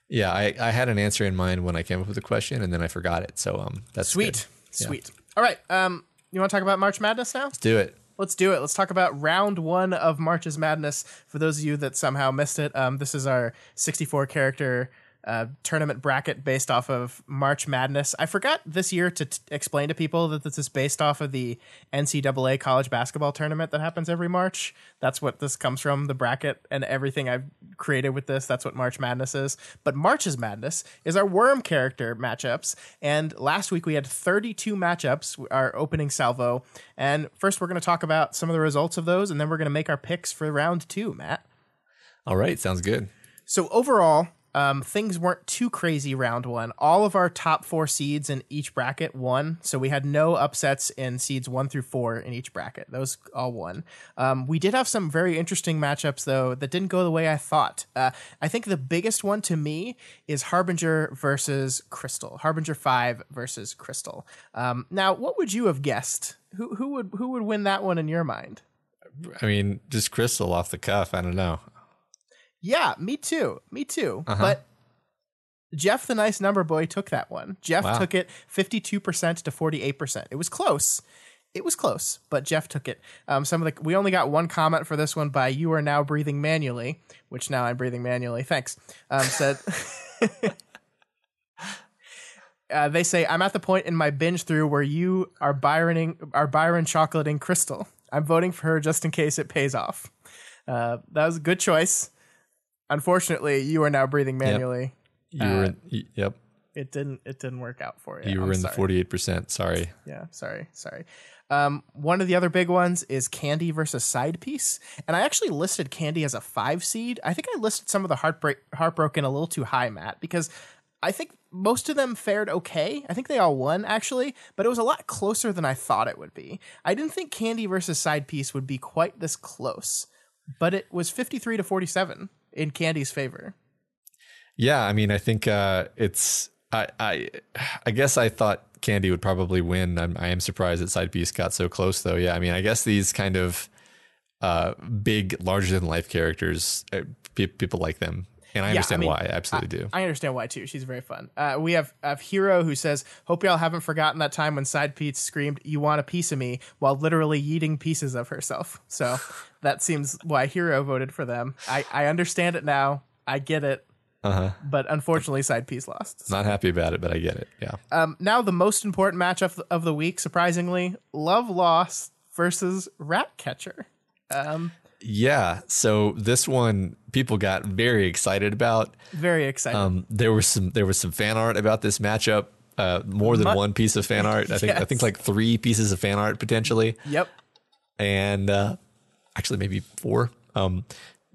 yeah, I, I had an answer in mind when I came up with the question and then I forgot it. So um, that's Sweet, good. Yeah. sweet. All right, um, you want to talk about March Madness now? Let's do it. Let's do it. Let's talk about round one of March's Madness. For those of you that somehow missed it, um, this is our 64 character uh, tournament bracket based off of March Madness. I forgot this year to t- explain to people that this is based off of the NCAA college basketball tournament that happens every March. That's what this comes from, the bracket and everything I've created with this. That's what March Madness is. But March's Madness is our worm character matchups. And last week we had 32 matchups, our opening salvo. And first we're going to talk about some of the results of those, and then we're going to make our picks for round two, Matt. All right, sounds good. So overall, um, things weren't too crazy round one. All of our top four seeds in each bracket won, so we had no upsets in seeds one through four in each bracket. Those all won. Um, we did have some very interesting matchups though that didn't go the way I thought. Uh, I think the biggest one to me is Harbinger versus Crystal. Harbinger five versus Crystal. Um, now, what would you have guessed? Who who would who would win that one in your mind? I mean, just Crystal off the cuff. I don't know. Yeah, me too. Me too. Uh-huh. But Jeff, the nice number boy, took that one. Jeff wow. took it 52% to 48%. It was close. It was close, but Jeff took it. Um, some of the we only got one comment for this one by you are now breathing manually, which now I'm breathing manually. Thanks. Um, said uh, they say I'm at the point in my binge through where you are Byroning are Byron chocolating Crystal. I'm voting for her just in case it pays off. Uh, that was a good choice. Unfortunately, you are now breathing manually. Yep. You were. In, uh, yep. It didn't. It didn't work out for you. You were I'm in sorry. the forty-eight percent. Sorry. Yeah. Sorry. Sorry. Um, one of the other big ones is Candy versus Side Piece, and I actually listed Candy as a five seed. I think I listed some of the heartbreak heartbroken a little too high, Matt, because I think most of them fared okay. I think they all won actually, but it was a lot closer than I thought it would be. I didn't think Candy versus Side Piece would be quite this close, but it was 53 to 47 in Candy's favor. Yeah, I mean, I think uh, it's I I I guess I thought Candy would probably win. I'm, I am surprised that Side Piece got so close, though. Yeah, I mean, I guess these kind of uh, big, larger than life characters, uh, pe- people like them. And I understand yeah, I mean, why. I absolutely I, do. I understand why too. She's very fun. Uh, we have, have Hero who says, "Hope y'all haven't forgotten that time when Side Piece screamed, "You want a piece of me?" while literally eating pieces of herself." So that seems why Hero voted for them. I I understand it now. I get it. Uh-huh. But unfortunately, Side Piece lost. Not happy about it, but I get it. Yeah. Um, now the most important match of, of the week, surprisingly, Love Lost versus Ratcatcher. Um, yeah. So this one people got very excited about. Very excited. Um, there was some there was some fan art about this matchup. Uh, more than one piece of fan art. I think yes. I think like three pieces of fan art potentially. Yep. And uh, actually maybe four. Um,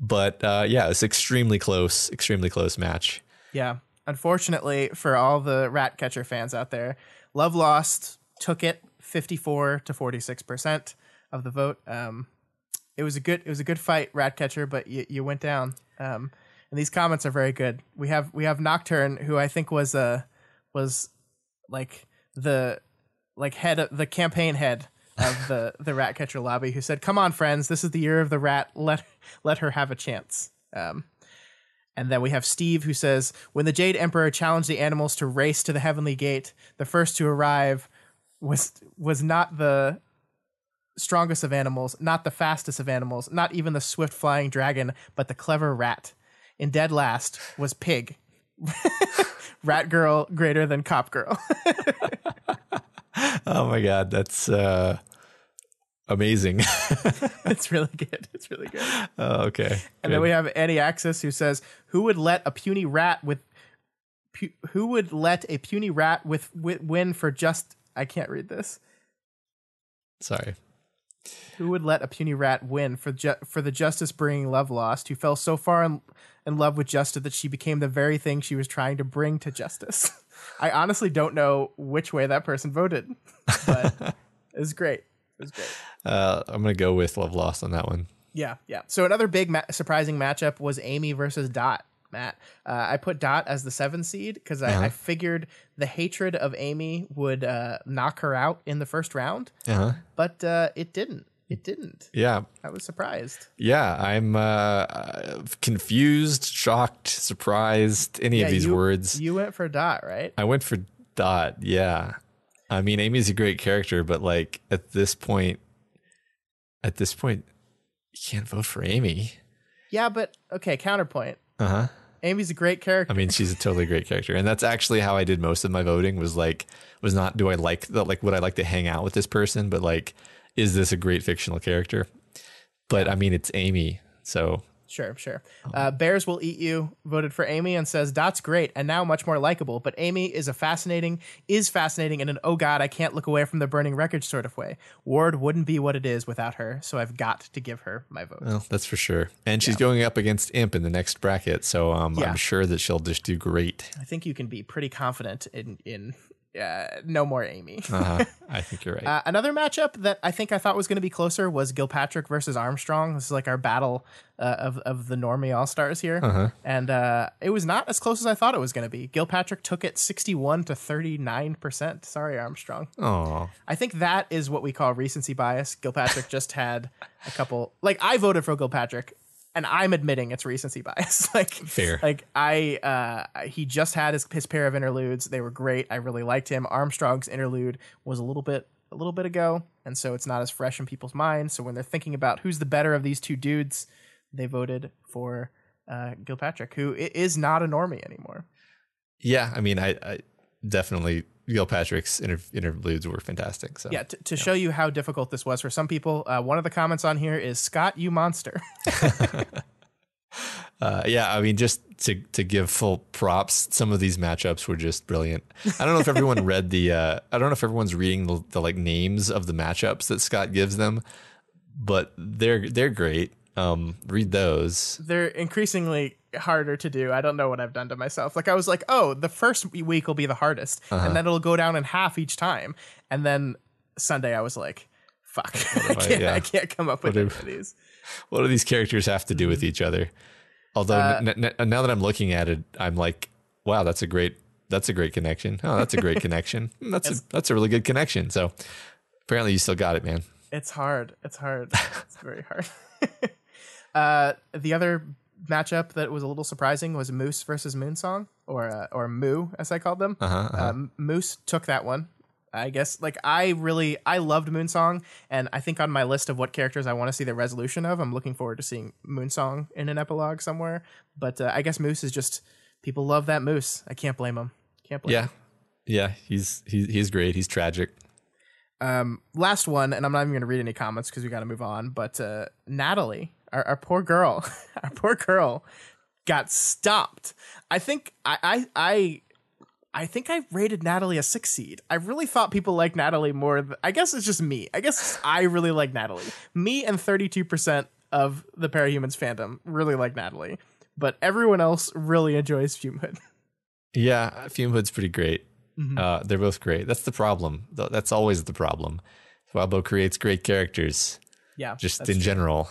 but uh, yeah, it's extremely close, extremely close match. Yeah. Unfortunately for all the Ratcatcher fans out there, Love Lost took it 54 to 46 percent of the vote. Um, it was a good it was a good fight, Ratcatcher, but you, you went down. Um, and these comments are very good. We have we have Nocturne, who I think was uh was like the like head of the campaign head of the the Ratcatcher lobby, who said, "Come on, friends, this is the year of the rat. Let let her have a chance." Um, and then we have Steve, who says, "When the Jade Emperor challenged the animals to race to the Heavenly Gate, the first to arrive was was not the strongest of animals, not the fastest of animals, not even the swift flying dragon, but the clever rat. In dead last was Pig. rat girl greater than cop girl. oh my god, that's uh amazing. it's really good. It's really good. Oh, okay. And good. then we have Eddie Axis who says, "Who would let a puny rat with pu- who would let a puny rat with, with win for just I can't read this. Sorry. Who would let a puny rat win for ju- for the justice bringing love lost, who fell so far in, in love with justice that she became the very thing she was trying to bring to justice? I honestly don't know which way that person voted, but it was great. It was great. Uh, I'm gonna go with love lost on that one. Yeah, yeah. So another big ma- surprising matchup was Amy versus Dot. Matt. Uh, I put Dot as the seven seed because I, uh-huh. I, figured the hatred of Amy would uh, knock her out in the first round, uh-huh. but uh, it didn't. It didn't. Yeah. I was surprised. Yeah, I'm uh, confused, shocked, surprised, any yeah, of these you, words. You went for Dot, right? I went for Dot, yeah. I mean, Amy's a great character, but like at this point, at this point, you can't vote for Amy. Yeah, but okay, counterpoint. Uh huh. Amy's a great character. I mean, she's a totally great character, and that's actually how I did most of my voting. Was like, was not do I like the like would I like to hang out with this person, but like, is this a great fictional character? But I mean, it's Amy, so Sure, sure. Uh, Bears will eat you. Voted for Amy and says Dot's great and now much more likable. But Amy is a fascinating, is fascinating in an oh god I can't look away from the burning wreckage sort of way. Ward wouldn't be what it is without her, so I've got to give her my vote. Well, that's for sure. And she's going up against Imp in the next bracket, so um, Yeah. I'm sure that she'll just do great. I think you can be pretty confident in in uh, no more Amy. Uh-huh. I think you're right. Uh, another matchup that I think I thought was going to be closer was Gilpatrick versus Armstrong. This is like our battle uh, of of the normie all stars here, and uh, it was not as close as I thought it was going to be. Gilpatrick took it sixty one to thirty nine percent. Sorry, Armstrong. Oh, I think that is what we call recency bias. Gilpatrick just had a couple. Like I voted for Gilpatrick, and I'm admitting it's recency bias. like Fair. Like I, uh, he just had his his pair of interludes. They were great. I really liked him. Armstrong's interlude was a little bit a little bit ago, and so it's not as fresh in people's minds. So when they're thinking about who's the better of these two dudes, they voted for uh, Gilpatrick, who is not a normie anymore. yeah. I mean, I, I definitely Gilpatrick's inter- interludes were fantastic. So Yeah, t- to show you how difficult this was for some people, uh, one of the comments on here is Scott, you monster. Uh, yeah, I mean, just to to give full props, some of these matchups were just brilliant. I don't know if everyone read the. Uh, I don't know if everyone's reading the, the like names of the matchups that Scott gives them, but they're they're great. Um, read those. They're increasingly harder to do. I don't know what I've done to myself. Like I was like, oh, the first week will be the hardest, and then it'll go down in half each time. And then Sunday, I was like, fuck, I I- can't, yeah. I can't come up with What of these. What do these characters have to do with each other? Although n- n- now that I'm looking at it, I'm like, wow, that's a great that's a great connection. Oh, that's a great connection. Hmm, That's a, that's a really good connection. So apparently, you still got it, man. It's hard. It's hard. It's very hard. Uh, the other matchup that was a little surprising was Moose versus Moonsong, or uh, or Moo as I called them. Uh-huh, Um, Moose took that one. I guess like I really I loved Moonsong, and I think on my list of what characters I want to see the resolution of, I'm looking forward to seeing Moonsong in an epilogue somewhere. But uh, I guess Moose is just people love that Moose. I can't blame him. Can't blame. Yeah, yeah, he's he's he's great. He's tragic. Um, last one, and I'm not even going to read any comments because we got to move on. But uh, Natalie, our, our poor girl, our poor girl, got stopped. I think I, I I I think I rated Natalie a six seed. I really thought people liked Natalie more. Th- I guess it's just me. I guess I really like Natalie. Me and 32 percent of the Parahumans fandom really like Natalie, but everyone else really enjoys Fumehood. Yeah, Fume Hood's pretty great. Uh, they're both great. That's the problem. That's always the problem. Wildbow creates great characters, yeah, just in true. general.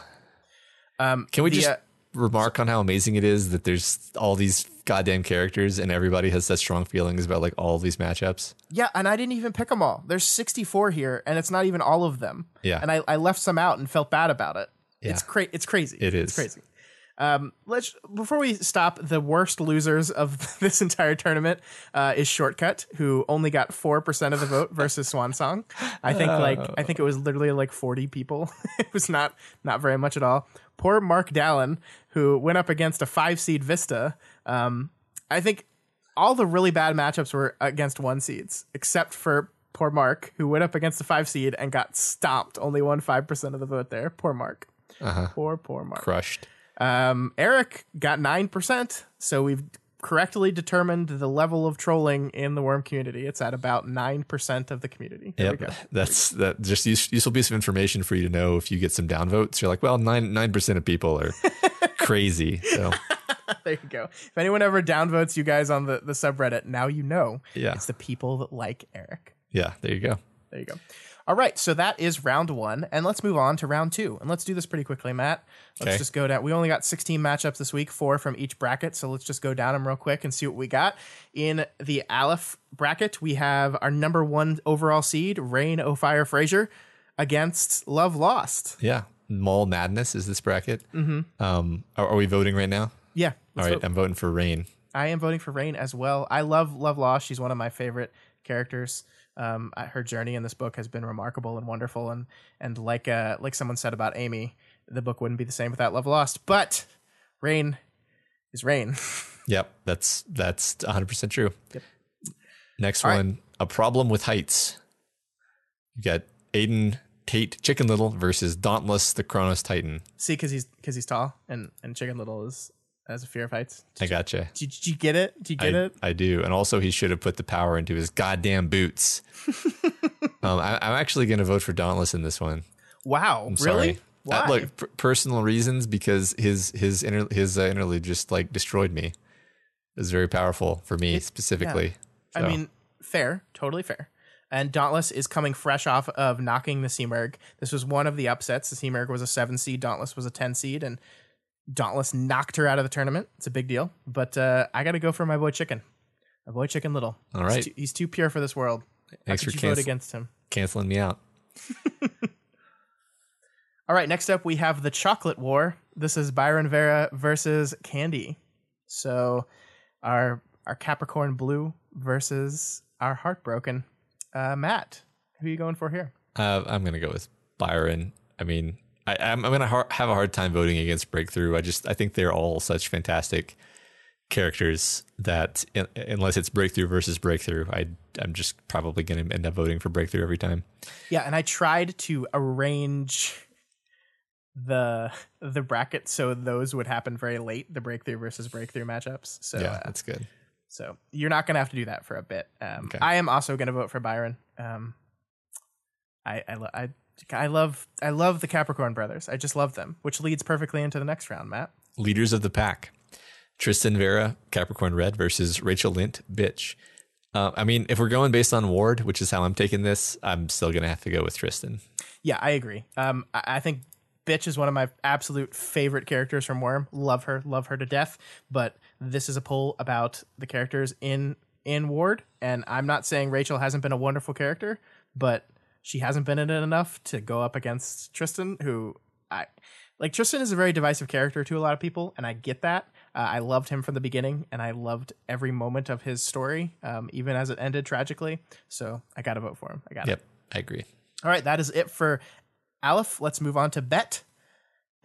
Um, Can we the, just uh, remark on how amazing it is that there's all these goddamn characters and everybody has such strong feelings about like all of these matchups? Yeah, and I didn't even pick them all. There's 64 here, and it's not even all of them. Yeah. and I, I left some out and felt bad about it. It's cra- It's crazy. It It's crazy. Um, let's before we stop. The worst losers of this entire tournament uh, is Shortcut, who only got four percent of the vote versus Swan Song. I think like I think it was literally like 40 people. it was not not very much at all. Poor Mark Dallin, who went up against a five seed Vista. Um, I think all the really bad matchups were against one seeds, except for poor Mark, who went up against a five seed and got stomped. Only won five percent of the vote there. Poor Mark. Poor poor Mark. Crushed. Um, Eric got nine percent, so we've correctly determined the level of trolling in the worm community. It's at about nine percent of the community. There Yep. That's that just use, useful piece of information for you to know if you get some downvotes. You're like, well, nine nine percent of people are crazy. So There you go. If anyone ever downvotes you guys on the, the subreddit, now you know. Yeah. It's the people that like Eric. yeah, there you go. There you go. All right, so that is round one, and let's move on to round two. And let's do this pretty quickly, Matt. Let's Okay. just go down. We only got 16 matchups this week, four from each bracket. So let's just go down them real quick and see what we got. In the Aleph bracket, we have our number one overall seed, Rain O Fire Fraser, against Love Lost. Yeah, Mall Madness is this bracket. Mm-hmm. Um, are, are we voting right now? Yeah. All right, vote. I'm voting for Rain. I am voting for Rain as well. I love Love Lost. She's one of my favorite characters. Um, her journey in this book has been remarkable and wonderful, and and like uh, like someone said about Amy, the book wouldn't be the same without Love Lost. But Rain is Rain. Yep, that's that's 100 percent true. Yep. Next All right. one, a problem with heights. You got Aiden Tate Chicken Little versus Dauntless the Kronos Titan. See, because he's because he's tall and and Chicken Little is has a fear of heights. I gotcha. Did, did you get it? Did you get I, it? I do, and also he should have put the power into his goddamn boots. um, I, I'm actually going to vote for Dauntless in this one. Wow, Sorry. really? Why? Uh, look, p- personal reasons because his his inter- his uh, interlude just like destroyed me. It was very powerful for me specifically. I So, mean, fair, totally fair. And Dauntless is coming fresh off of knocking the Simurgh. This was one of the upsets. The Simurgh was a seven seed, Dauntless was a 10 seed, and Dauntless knocked her out of the tournament. It's a big deal. But uh, I got to go for my boy Chicken. My boy Chicken Little. All He's too, he's too pure for this world. thanks How for you vote against him? canceling me out. All right, next up we have the Chocolate War. This is Byron Vera versus Candy. So our our Capricorn Blue versus our Heartbroken. Uh, Matt, who are you going for here? Uh, I'm going to go with Byron. I mean, I, I'm, I'm going to har- have a hard time voting against Breakthrough. I just I think they're all such fantastic characters that in, unless it's Breakthrough versus Breakthrough, I I'm just probably going to end up voting for Breakthrough every time. Yeah, and I tried to arrange the the bracket so those would happen very late, the breakthrough versus breakthrough matchups. So yeah, uh, that's good. so you're not gonna have to do that for a bit. Um, Okay. I am also gonna vote for Byron. Um, I I, lo- I I love I love the Capricorn brothers. I just love them, which leads perfectly into the next round, Matt. Leaders of the pack: Tristan Vera, Capricorn Red versus Rachel Lindt, bitch. Uh, I mean, if we're going based on Ward, which is how I'm taking this, I'm still gonna have to go with Tristan. Yeah, I agree. Um, I, I think Bitch is one of my absolute favorite characters from Worm. Love her, love her to death. But this is a poll about the characters in in Ward, and I'm not saying Rachel hasn't been a wonderful character, but she hasn't been in it enough to go up against Tristan, who I like. Tristan is a very divisive character to a lot of people, and I get that. Uh, I loved him from the beginning, and I loved every moment of his story, um, even as it ended tragically. So I got to vote for him. I got it. Yep, I agree. All right, that is it for Aleph. Let's move on to Bet.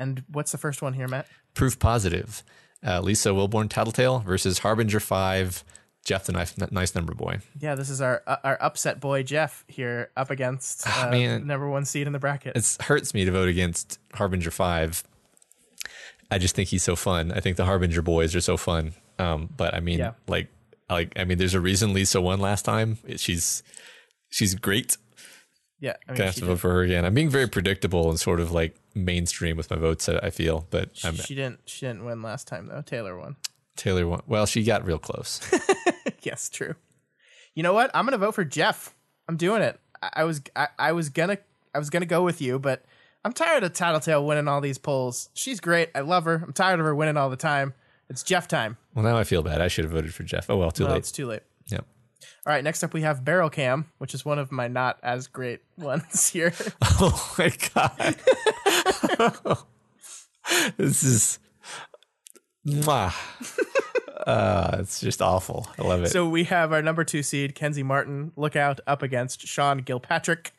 And what's the first one here, Matt? Proof positive. Uh, Lisa Wilbourn Tattletale versus Harbinger Five, Jeff the Nice, nice Number Boy. Yeah, this is our uh, our upset boy Jeff here up against Ah, uh, man. number one seed in the bracket. It hurts me to vote against Harbinger Five. I just think he's so fun. I think the Harbinger boys are so fun. Um, but I mean, Yeah. like, like I mean, there's a reason Lisa won last time. She's she's great. yeah, I mean, Gonna have to vote for her again. I'm being very predictable and sort of like mainstream with my votes. I I feel, but I'm she didn't she didn't win last time though. Taylor won. Taylor won. Well, she got real close. yes, true. You know what? I'm gonna vote for Jeff. I'm doing it. I, I was I, I was gonna I was gonna go with you, but I'm tired of Tattletale winning all these polls. She's great. I love her. I'm tired of her winning all the time. It's Jeff time. well, now I feel bad. I should have voted for Jeff. Oh well, too Well, late. it's too late. Yep. All right, next up we have Barrel Cam, which is one of my not as great ones here. Oh my god. this is. uh, it's just awful. I love it. so we have our number two seed, Kenzie Martin, look out up against Sean Gilpatrick.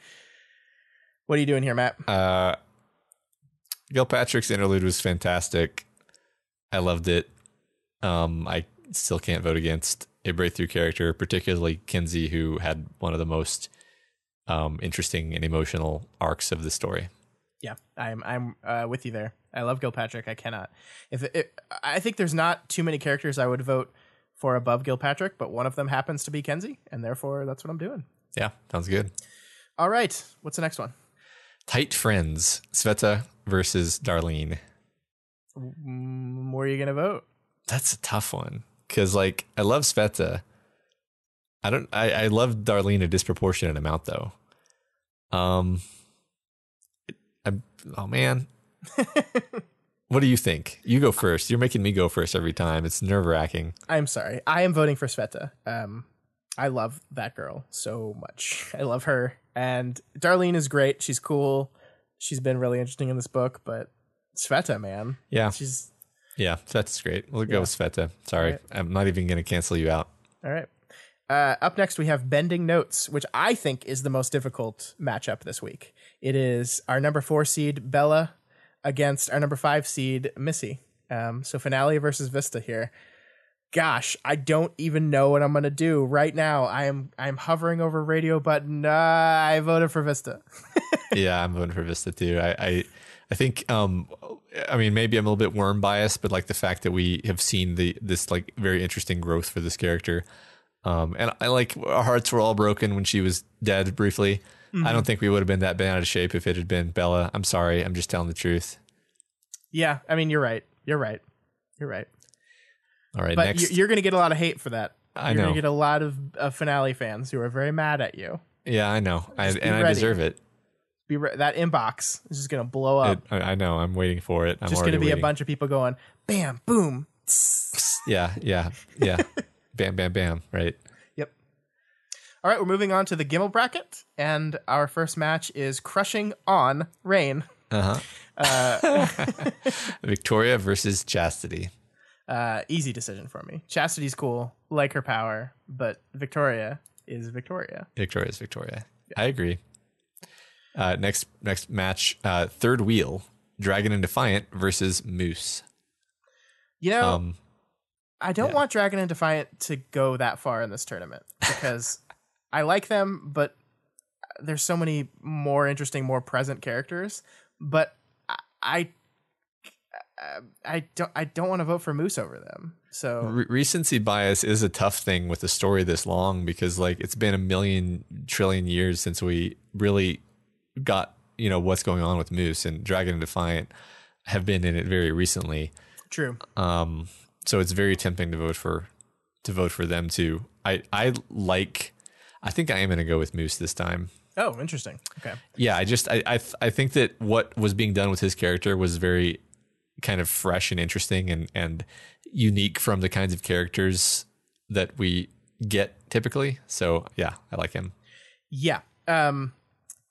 What are you doing here, Matt? uh Gilpatrick's interlude was fantastic. I loved it. Um I still can't vote against a breakthrough character, particularly Kenzie, who had one of the most um interesting and emotional arcs of the story. Yeah, I'm I'm uh, with you there. I love Gilpatrick. I cannot. If it, I think there's not too many characters I would vote for above Gilpatrick, but one of them happens to be Kenzie, and therefore that's what I'm doing. Yeah, sounds good. All right, what's the next one? Tight friends, Sveta versus Darlene. Mm, where are you gonna vote? That's a tough one because, like, I love Sveta. I don't. I, I love Darlene a disproportionate amount, though. Um. I, oh man. what do you think? You go first. You're making me go first every time. It's nerve wracking. I'm sorry. I am voting for Sveta. Um, I love that girl so much. I love her, and Darlene is great. She's cool. She's been really interesting in this book, but Sveta, man, Yeah, she's yeah. Sveta's great. We'll Yeah. go with Sveta. Sorry, Right. I'm not even going to cancel you out. all right. Uh, up next, we have Bending Notes, which I think is the most difficult matchup this week. It is our number four seed Bella against our number five seed Missy. Um, so finale versus Vista here. Gosh, I don't even know what I'm gonna do right now. I am I'm hovering over radio button. Uh, I voted for Vista. yeah, I'm voting for Vista too. I, I, I think, um, I mean, maybe I'm a little bit worm biased, but like the fact that we have seen the this like very interesting growth for this character, um, and I like our hearts were all broken when she was dead briefly. I don't think we would have been that bent out of shape if it had been Bella. I'm sorry. I'm just telling the truth. Yeah, I mean, you're right. You're right. You're right. All right, But next. you- you're going to get a lot of hate for that. I you're know. going to get a lot of uh, finale fans who are very mad at you. yeah, I know, I, and I deserve it. Be re- that inbox is just going to blow up. it. I I know. I'm waiting for it. I'm just going to be waiting. a bunch of people going, bam, boom. Yeah, yeah, yeah. bam, bam, bam. Right. All right, we're moving on to the Gimmel bracket, and our first match is Crushing on Rain. Uh huh. Victoria versus Chastity. Uh, easy decision for me. Chastity's cool, like her power, but Victoria is Victoria. Victoria is Victoria. I agree. Uh, next next match, uh, third wheel, Dragon and Defiant versus Moose. You know, Um, I don't yeah. want Dragon and Defiant to go that far in this tournament because I like them, but there's so many more interesting, more present characters. But I, I, I don't, I don't want to vote for Moose over them. So re- recency bias is a tough thing with a story this long because like it's been a million trillion years since we really got you know what's going on with Moose and Dragon and Defiant have been in it very recently. true. Um, so it's very tempting to vote for to vote for them too. I I like. I think I am going to go with Moose this time. Oh, interesting. Okay. Yeah, I just I I, th- I think that what was being done with his character was very kind of fresh and interesting and and unique from the kinds of characters that we get typically. So yeah, I like him. Yeah. Um,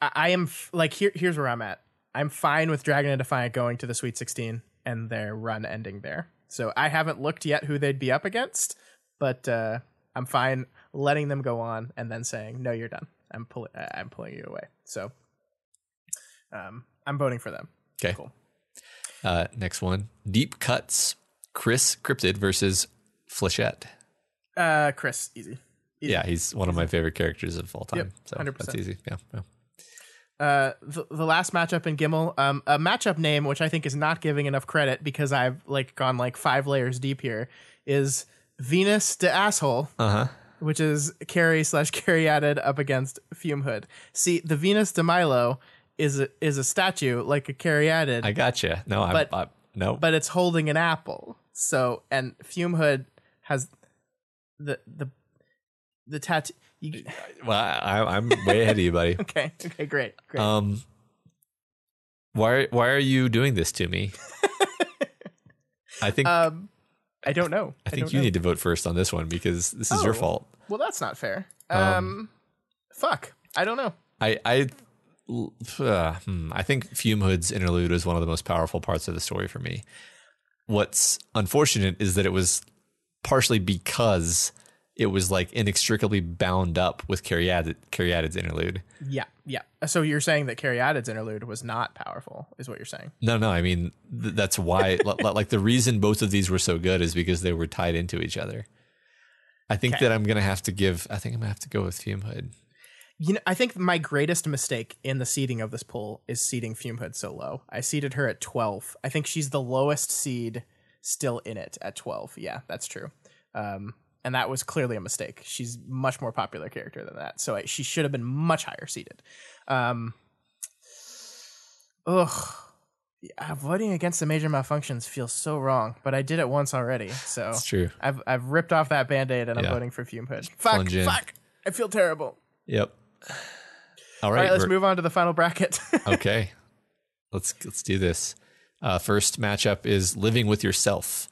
I, I am f- like here. Here's where I'm at. I'm fine with Dragon and Defiant going to the Sweet 16 and their run ending there. So I haven't looked yet who they'd be up against, but uh, I'm fine letting them go on and then saying, "No, you're done. I'm pulling. I'm pulling you away." So, um, I'm voting for them. Okay. Cool. Uh, next one, Deep Cuts, Chris Cryptid versus Flechette. Uh, Chris, easy. Easy. Yeah, he's one of my favorite characters of all time. Yep, so 100%. that's easy. Yeah, yeah. Uh, the, the last matchup in Gimmel, um, a matchup name which I think is not giving enough credit because I've like gone like five layers deep here is Venus de asshole, Uh huh. Which is Carrie slash Caryatid up against Fume Hood. See, the Venus de Milo is a, is a statue like a added, I gotcha. No, I'm, But- I, no. but it's holding an apple. So and Fume Hood has the the the tattoo. You, well, I, I'm way ahead of you, buddy. okay, okay, great, great. Um, why why are you doing this to me? I think um, I don't know. I think don't you know. need to vote first on this one because this is your Oh. fault. Well, that's not fair. Um, Um, fuck. I don't know. I I uh, hmm, I think Fume Hood's interlude is one of the most powerful parts of the story for me. What's unfortunate is that it was partially because it was like inextricably bound up with Cariad- Caryatid's interlude. Yeah, yeah. So you're saying that Cariadid's interlude was not powerful, is what you're saying? No, no, I mean th- that's why. li- like the reason both of these were so good is because they were tied into each other. I think Okay. that I'm gonna have to give. I think I'm gonna have to go with Fume Hood. You know, I think my greatest mistake in the seeding of this poll is seeding Fume Hood so low. I seeded her at 12. I think she's the lowest seed still in it at 12. Yeah, that's true. Um, and that was clearly a mistake. She's much more popular character than that, so I, she should have been much higher seated. Um, ugh. Yeah, voting against the major malfunctions feels so wrong, but I did it once already, so It's true. I've I've ripped off that band-aid and I'm voting for Fume Hood. Fuck, fuck. I feel terrible. Yep. All All right. right, let's move on to the final bracket. okay. Let's let's do this. Uh, first matchup is Living with Yourself.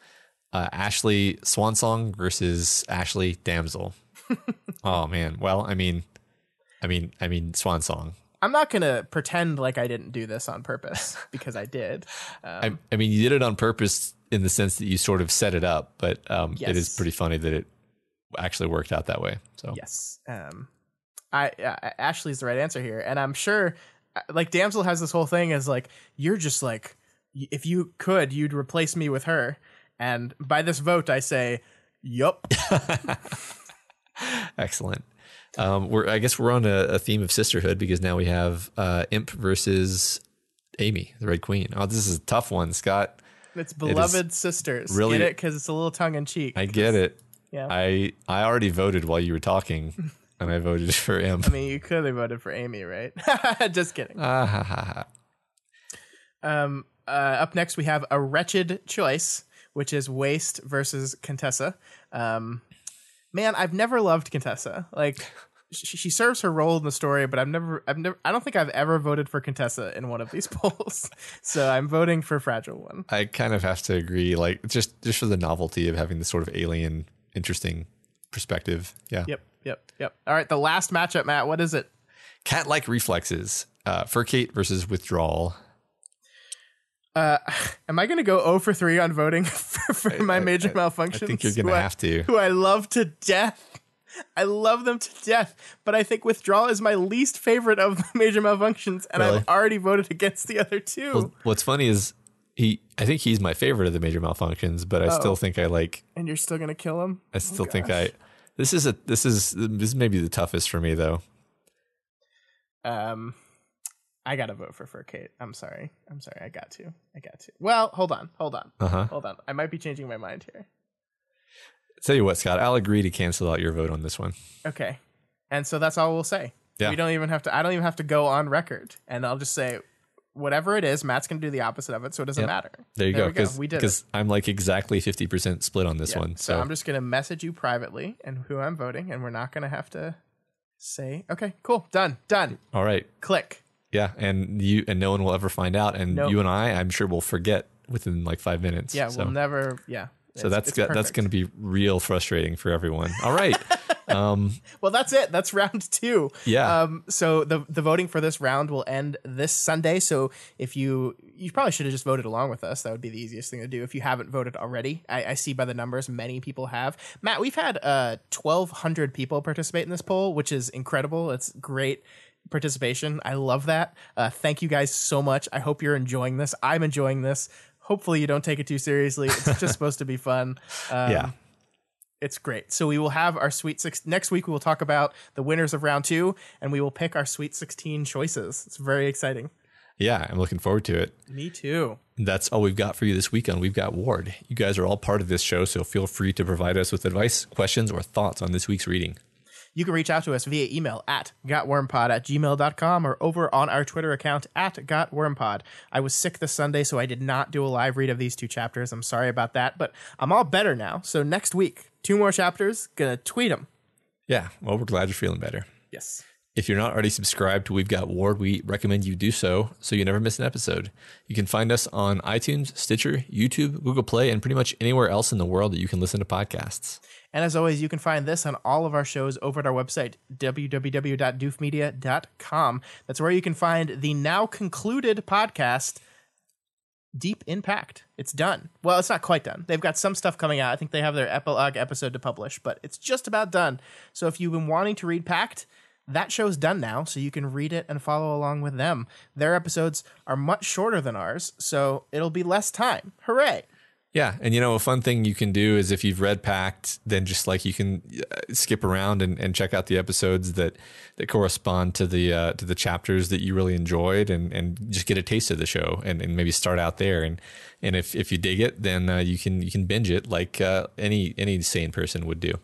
Uh, Ashley Swansong versus Ashley Damsel. oh man. Well, I mean, I mean, I mean Swansong. I'm not gonna pretend like I didn't do this on purpose because I did. I, Um, I mean, you did it on purpose in the sense that you sort of set it up, but um, it is pretty funny that it actually worked out that way. So yes, um, I uh, Ashley's the right answer here, and I'm sure. uh, Like Damsel has this whole thing as like you're just like if you could you'd replace me with her, and by this vote I say, yup. excellent. Um, we're I guess we're on a, a theme of sisterhood because now we have uh, Imp versus Amy, the Red Queen. Oh, this is a tough one, Scott. It's beloved sisters. really- Get it? Because it's a little tongue in cheek. I get it. Yeah. I I already voted while you were talking, and I voted for Imp. I mean, you could have voted for Amy, right? Just kidding. Ah, ha, ha, ha. Um, uh, up next, we have a wretched choice, which is Waste versus Contessa. Um, man, I've never loved Contessa. Like, she, she serves her role in the story, but I've never, I've never, I don't think I've ever voted for Contessa in one of these polls. so I'm voting for Fragile One. I kind of have to agree. Like just just for the novelty of having this sort of alien, interesting perspective. Yeah. Yep, yep, yep. All right, the last matchup, Matt. What is it? Cat like reflexes. Uh, Furcate versus withdrawal. Uh, am I going to go 0 for 3 on voting for, for my major malfunctions? I think you're gonna have to. Who I love to death. I love them to death, but I think withdrawal is my least favorite of the major malfunctions, and Really? I've already voted against the other two. Well, what's funny is he. I think he's my favorite of the major malfunctions, but I Oh. still think I like. and you're still gonna kill him? I still think I. This is a. This is this is maybe the toughest for me though. Um, I gotta vote for Furcate. I'm sorry. I'm sorry. I got to. I got to. Well, hold on. Hold on. Uh huh. Hold on. I might be changing my mind here. Tell you what, Scott. I'll agree to cancel out your vote on this one. Okay. And so that's all we'll say. Yeah. We don't even have to I don't even have to go on record. And I'll just say whatever it is, Matt's gonna do the opposite of it, so it doesn't Yep. matter. There you go. we Because We did because I'm like exactly fifty percent split on this Yeah. one. So, So, I'm just gonna message you privately and who I'm voting, and we're not gonna have to say okay, cool, done, done. all right. Click. Yeah, and you and no one will ever find out, and Nope. you and I, I'm sure, will forget within like five minutes. Yeah, so, we'll never yeah. so It's- that's it's that's going to be real frustrating for everyone. All right, um, Well, that's it. That's round two. Yeah. Um. So the the voting for this round will end this Sunday. So if you you probably should have just voted along with us. That would be the easiest thing to do. If you haven't voted already, I, I see by the numbers many people have. Matt, we've had uh twelve hundred people participate in this poll, which is incredible. It's great participation. I love that. Uh, thank you guys so much. I hope you're enjoying this. I'm enjoying this. Hopefully you don't take it too seriously. It's just supposed to be fun. Um, yeah, it's great. So we will have our Sweet Six next week. We will talk about the winners of round two, and we will pick our Sweet Sixteen choices. It's very exciting. yeah, I'm looking forward to it. Me too. That's all we've got for you this week on We've Got Ward. You guys are all part of this show, so feel free to provide us with advice, questions, or thoughts on this week's reading. You can reach out to us via email at gotwormpod at gmail.com or over on our Twitter account at gotwormpod. I was sick this Sunday, so I did not do a live read of these two chapters. I'm sorry about that, but I'm all better now. So next week, two more chapters, gonna tweet them. Yeah, well, we're glad you're feeling better. Yes. If you're not already subscribed to We've Got Ward, we recommend you do so so you never miss an episode. You can find us on iTunes, Stitcher, YouTube, Google Play, and pretty much anywhere else in the world that you can listen to podcasts. And as always, you can find this on all of our shows over at our website, www.doofmedia.com. That's where you can find the now concluded podcast, Deep Impact. It's done. Well, it's not quite done. They've got some stuff coming out. I think they have their epilogue episode to publish, but it's just about done. So if you've been wanting to read Pact, that show's done now, so you can read it and follow along with them. Their episodes are much shorter than ours, so it'll be less time. Hooray! Yeah, and you know a fun thing you can do is if you've read Pact, then just like you can uh, skip around and, and check out the episodes that that correspond to the uh, to the chapters that you really enjoyed, and, and just get a taste of the show, and, and maybe start out there, and and if, if you dig it, then uh, you can you can binge it like uh, any any sane person would do.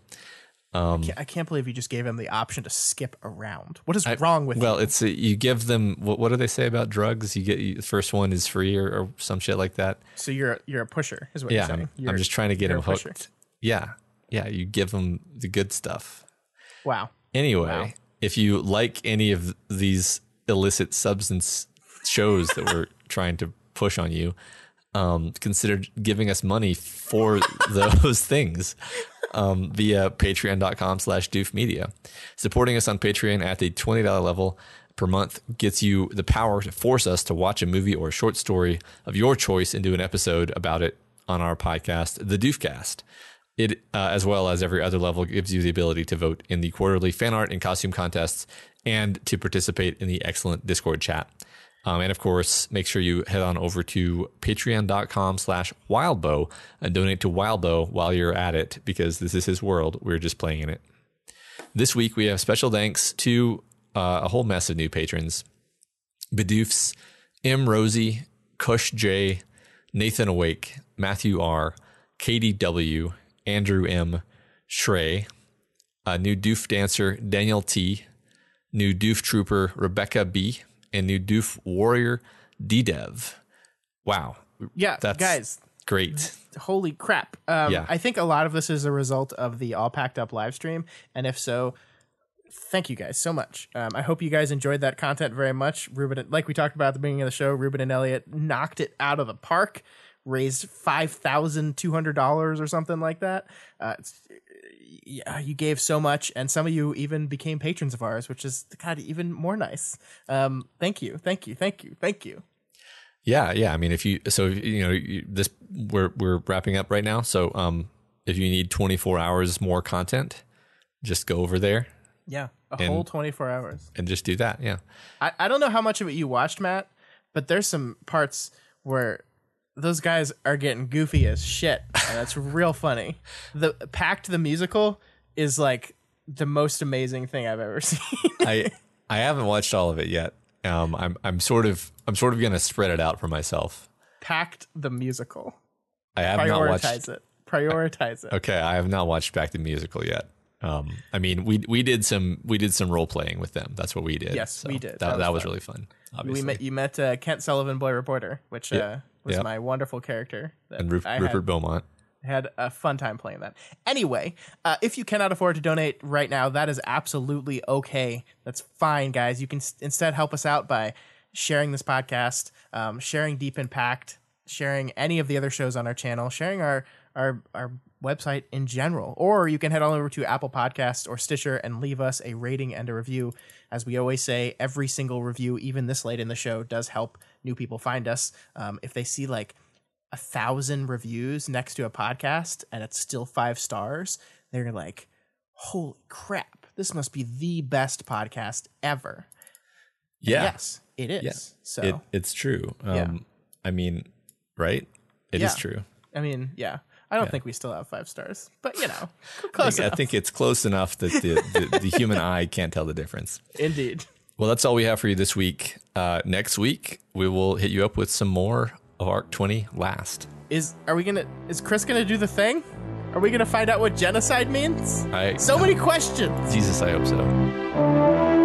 I can't believe you just gave him the option to skip around. What is wrong with Well, you? it's uh, you give them what, what do they say about drugs? You get you, the first one is free or, or some shit like that. So you're you're a pusher, is what Yeah, you're saying. I'm, You're- I'm just trying to get them a pusher. hooked. Yeah, yeah, you give them the good stuff. Wow. Anyway, Wow. if you like any of these illicit substance shows that we're trying to push on you, um, consider giving us money for those things um, via patreon.com slash doofmedia. Supporting us on Patreon at the $20 level per month gets you the power to force us to watch a movie or a short story of your choice and do an episode about it on our podcast, The Doofcast. It, uh, as well as every other level, gives you the ability to vote in the quarterly fan art and costume contests and to participate in the excellent Discord chat. Um, and of course, make sure you head on over to patreon.com slash wildbow and donate to Wildbow while you're at it because this is his world. We're just playing in it. This week we have special thanks to uh, a whole mess of new patrons: Bedoofs, M. Rosie, Kush J, Nathan Awake, Matthew R, Katie W, Andrew M, Shrey, a new Doof dancer Daniel T, new Doof trooper Rebecca B, and new Doof warrior D Dev. Wow, Yeah, That's- guys, great. holy crap. Um, Yeah. I think a lot of this is a result of the All Packed Up live stream. And if so, thank you guys so much. Um, I hope you guys enjoyed that content very much. Ruben, like we talked about at the beginning of the show, Ruben and Elliot knocked it out of the park, raised $5,200 or something like that. Uh, you gave so much, and some of you even became patrons of ours, which is God even more nice. Um, thank you, thank you, thank you, thank you. Yeah, yeah. I mean, if you so you know you, this we're we're wrapping up right now. So um, if you need 24 hours more content, just go over there Yeah, a And- whole twenty four hours. and just do that. Yeah. I, I don't know how much of it you watched, Matt, but there's some parts where those guys are getting goofy as shit, and that's real funny. The Pact the musical is like the most amazing thing I've ever seen. I I haven't watched all of it yet. Um, I'm I'm sort of I'm sort of gonna spread it out for myself. Pact the musical. I have not watched. Prioritize it. Prioritize it. Okay, I have not watched Back to the Musical yet. Um, I mean, we we did some we did some role playing with them. That's what we did. Yes, we did. That, That that, was was, really fun. Obviously, We met you met uh, Kent Sullivan, boy reporter, which uh, was Yep. my wonderful character. That and Ru- I had. Rupert Beaumont. had a fun time playing that. Anyway, uh, if you cannot afford to donate right now, that is absolutely okay. That's fine, guys. You can s- instead help us out by sharing this podcast, um, sharing Deep Impact, sharing any of the other shows on our channel, sharing our our our website in general. Or you can head on over to Apple Podcasts or Stitcher and leave us a rating and a review. As we always say, every single review, even this late in the show, does help new people find us. Um, if they see like a thousand reviews next to a podcast and it's still five stars, they're like, holy crap, this must be the best podcast ever. Yeah, Yes, it is. So, it, it's true. Um, Yeah. I mean, right? It is Yeah. true. I mean, yeah, I don't think we still have five stars, but you know, close I enough. think it's close enough that the, the, the human eye can't tell the difference. Indeed. Well, that's all we have for you this week. Uh, next week, we will hit you up with some more of Arc 20 last. Is are we gonna? Is Chris gonna do the thing? Are we gonna find out what genocide means? I, So many questions. Jesus, I hope so.